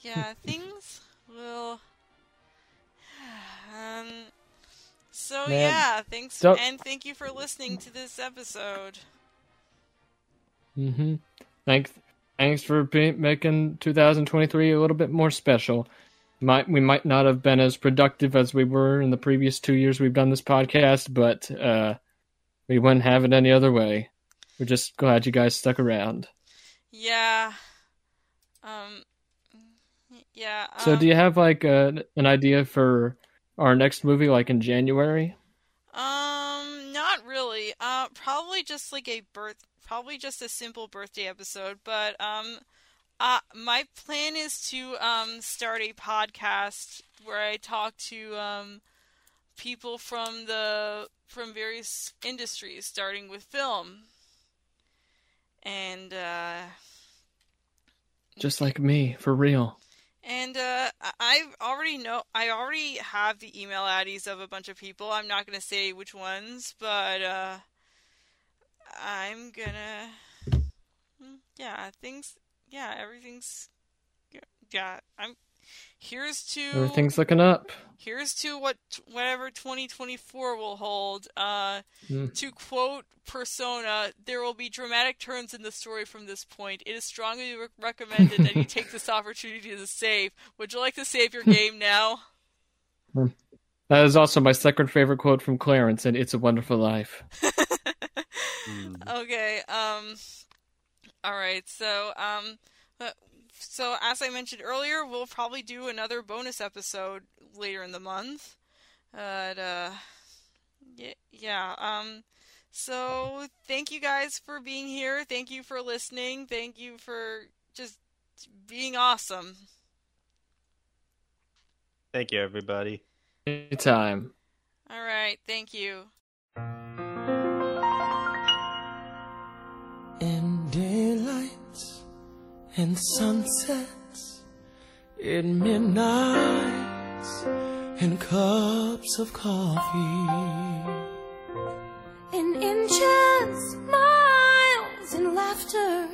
Yeah, things will. Um. So Man, yeah, thanks don't- and thank you for listening to this episode. Mm-hmm. Thanks, thanks for be- making 2023 a little bit more special. Might we might not have been as productive as we were in the previous two years we've done this podcast, but uh, we wouldn't have it any other way. We're just glad you guys stuck around. Yeah. Um. Yeah. So, um, do you have like a, an idea for our next movie, like in January? Um, not really. Uh, probably just like a birth, probably just a simple birthday episode. But um, uh, my plan is to um start a podcast where I talk to um people from the from various industries, starting with film. And uh, Just like me, for real. And uh, I- already know. I already have the email addies of a bunch of people. I'm not gonna say which ones, but uh, I'm gonna. Hmm, Yeah, things. Yeah, everything's. Yeah, I'm. Here's to Everything's looking up. here's to what whatever 2024 will hold. Uh, Hmm. To quote Persona, there will be dramatic turns in the story from this point. It is strongly re- recommended that you take this opportunity to save. Would you like to save your game now? That is also my second favorite quote from Clarence and It's a Wonderful Life. Hmm. Okay. Um. All right. So um. uh, So as I mentioned earlier, we'll probably do another bonus episode later in the month. But uh. Yeah. Yeah. Um. So thank you guys for being here. Thank you for listening. Thank you for just being awesome. Thank you, everybody. Anytime. All right. Thank you. And sunsets, in midnights and cups of coffee. in inches, miles, in laughter,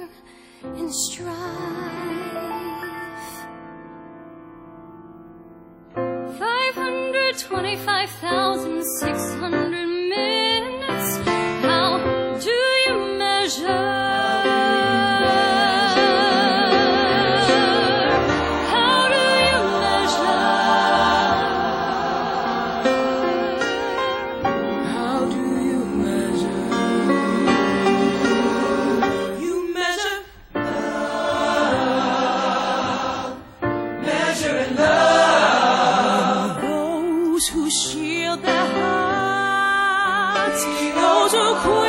in strife. Five hundred twenty-five thousand six hundred minutes. How do you measure? Those who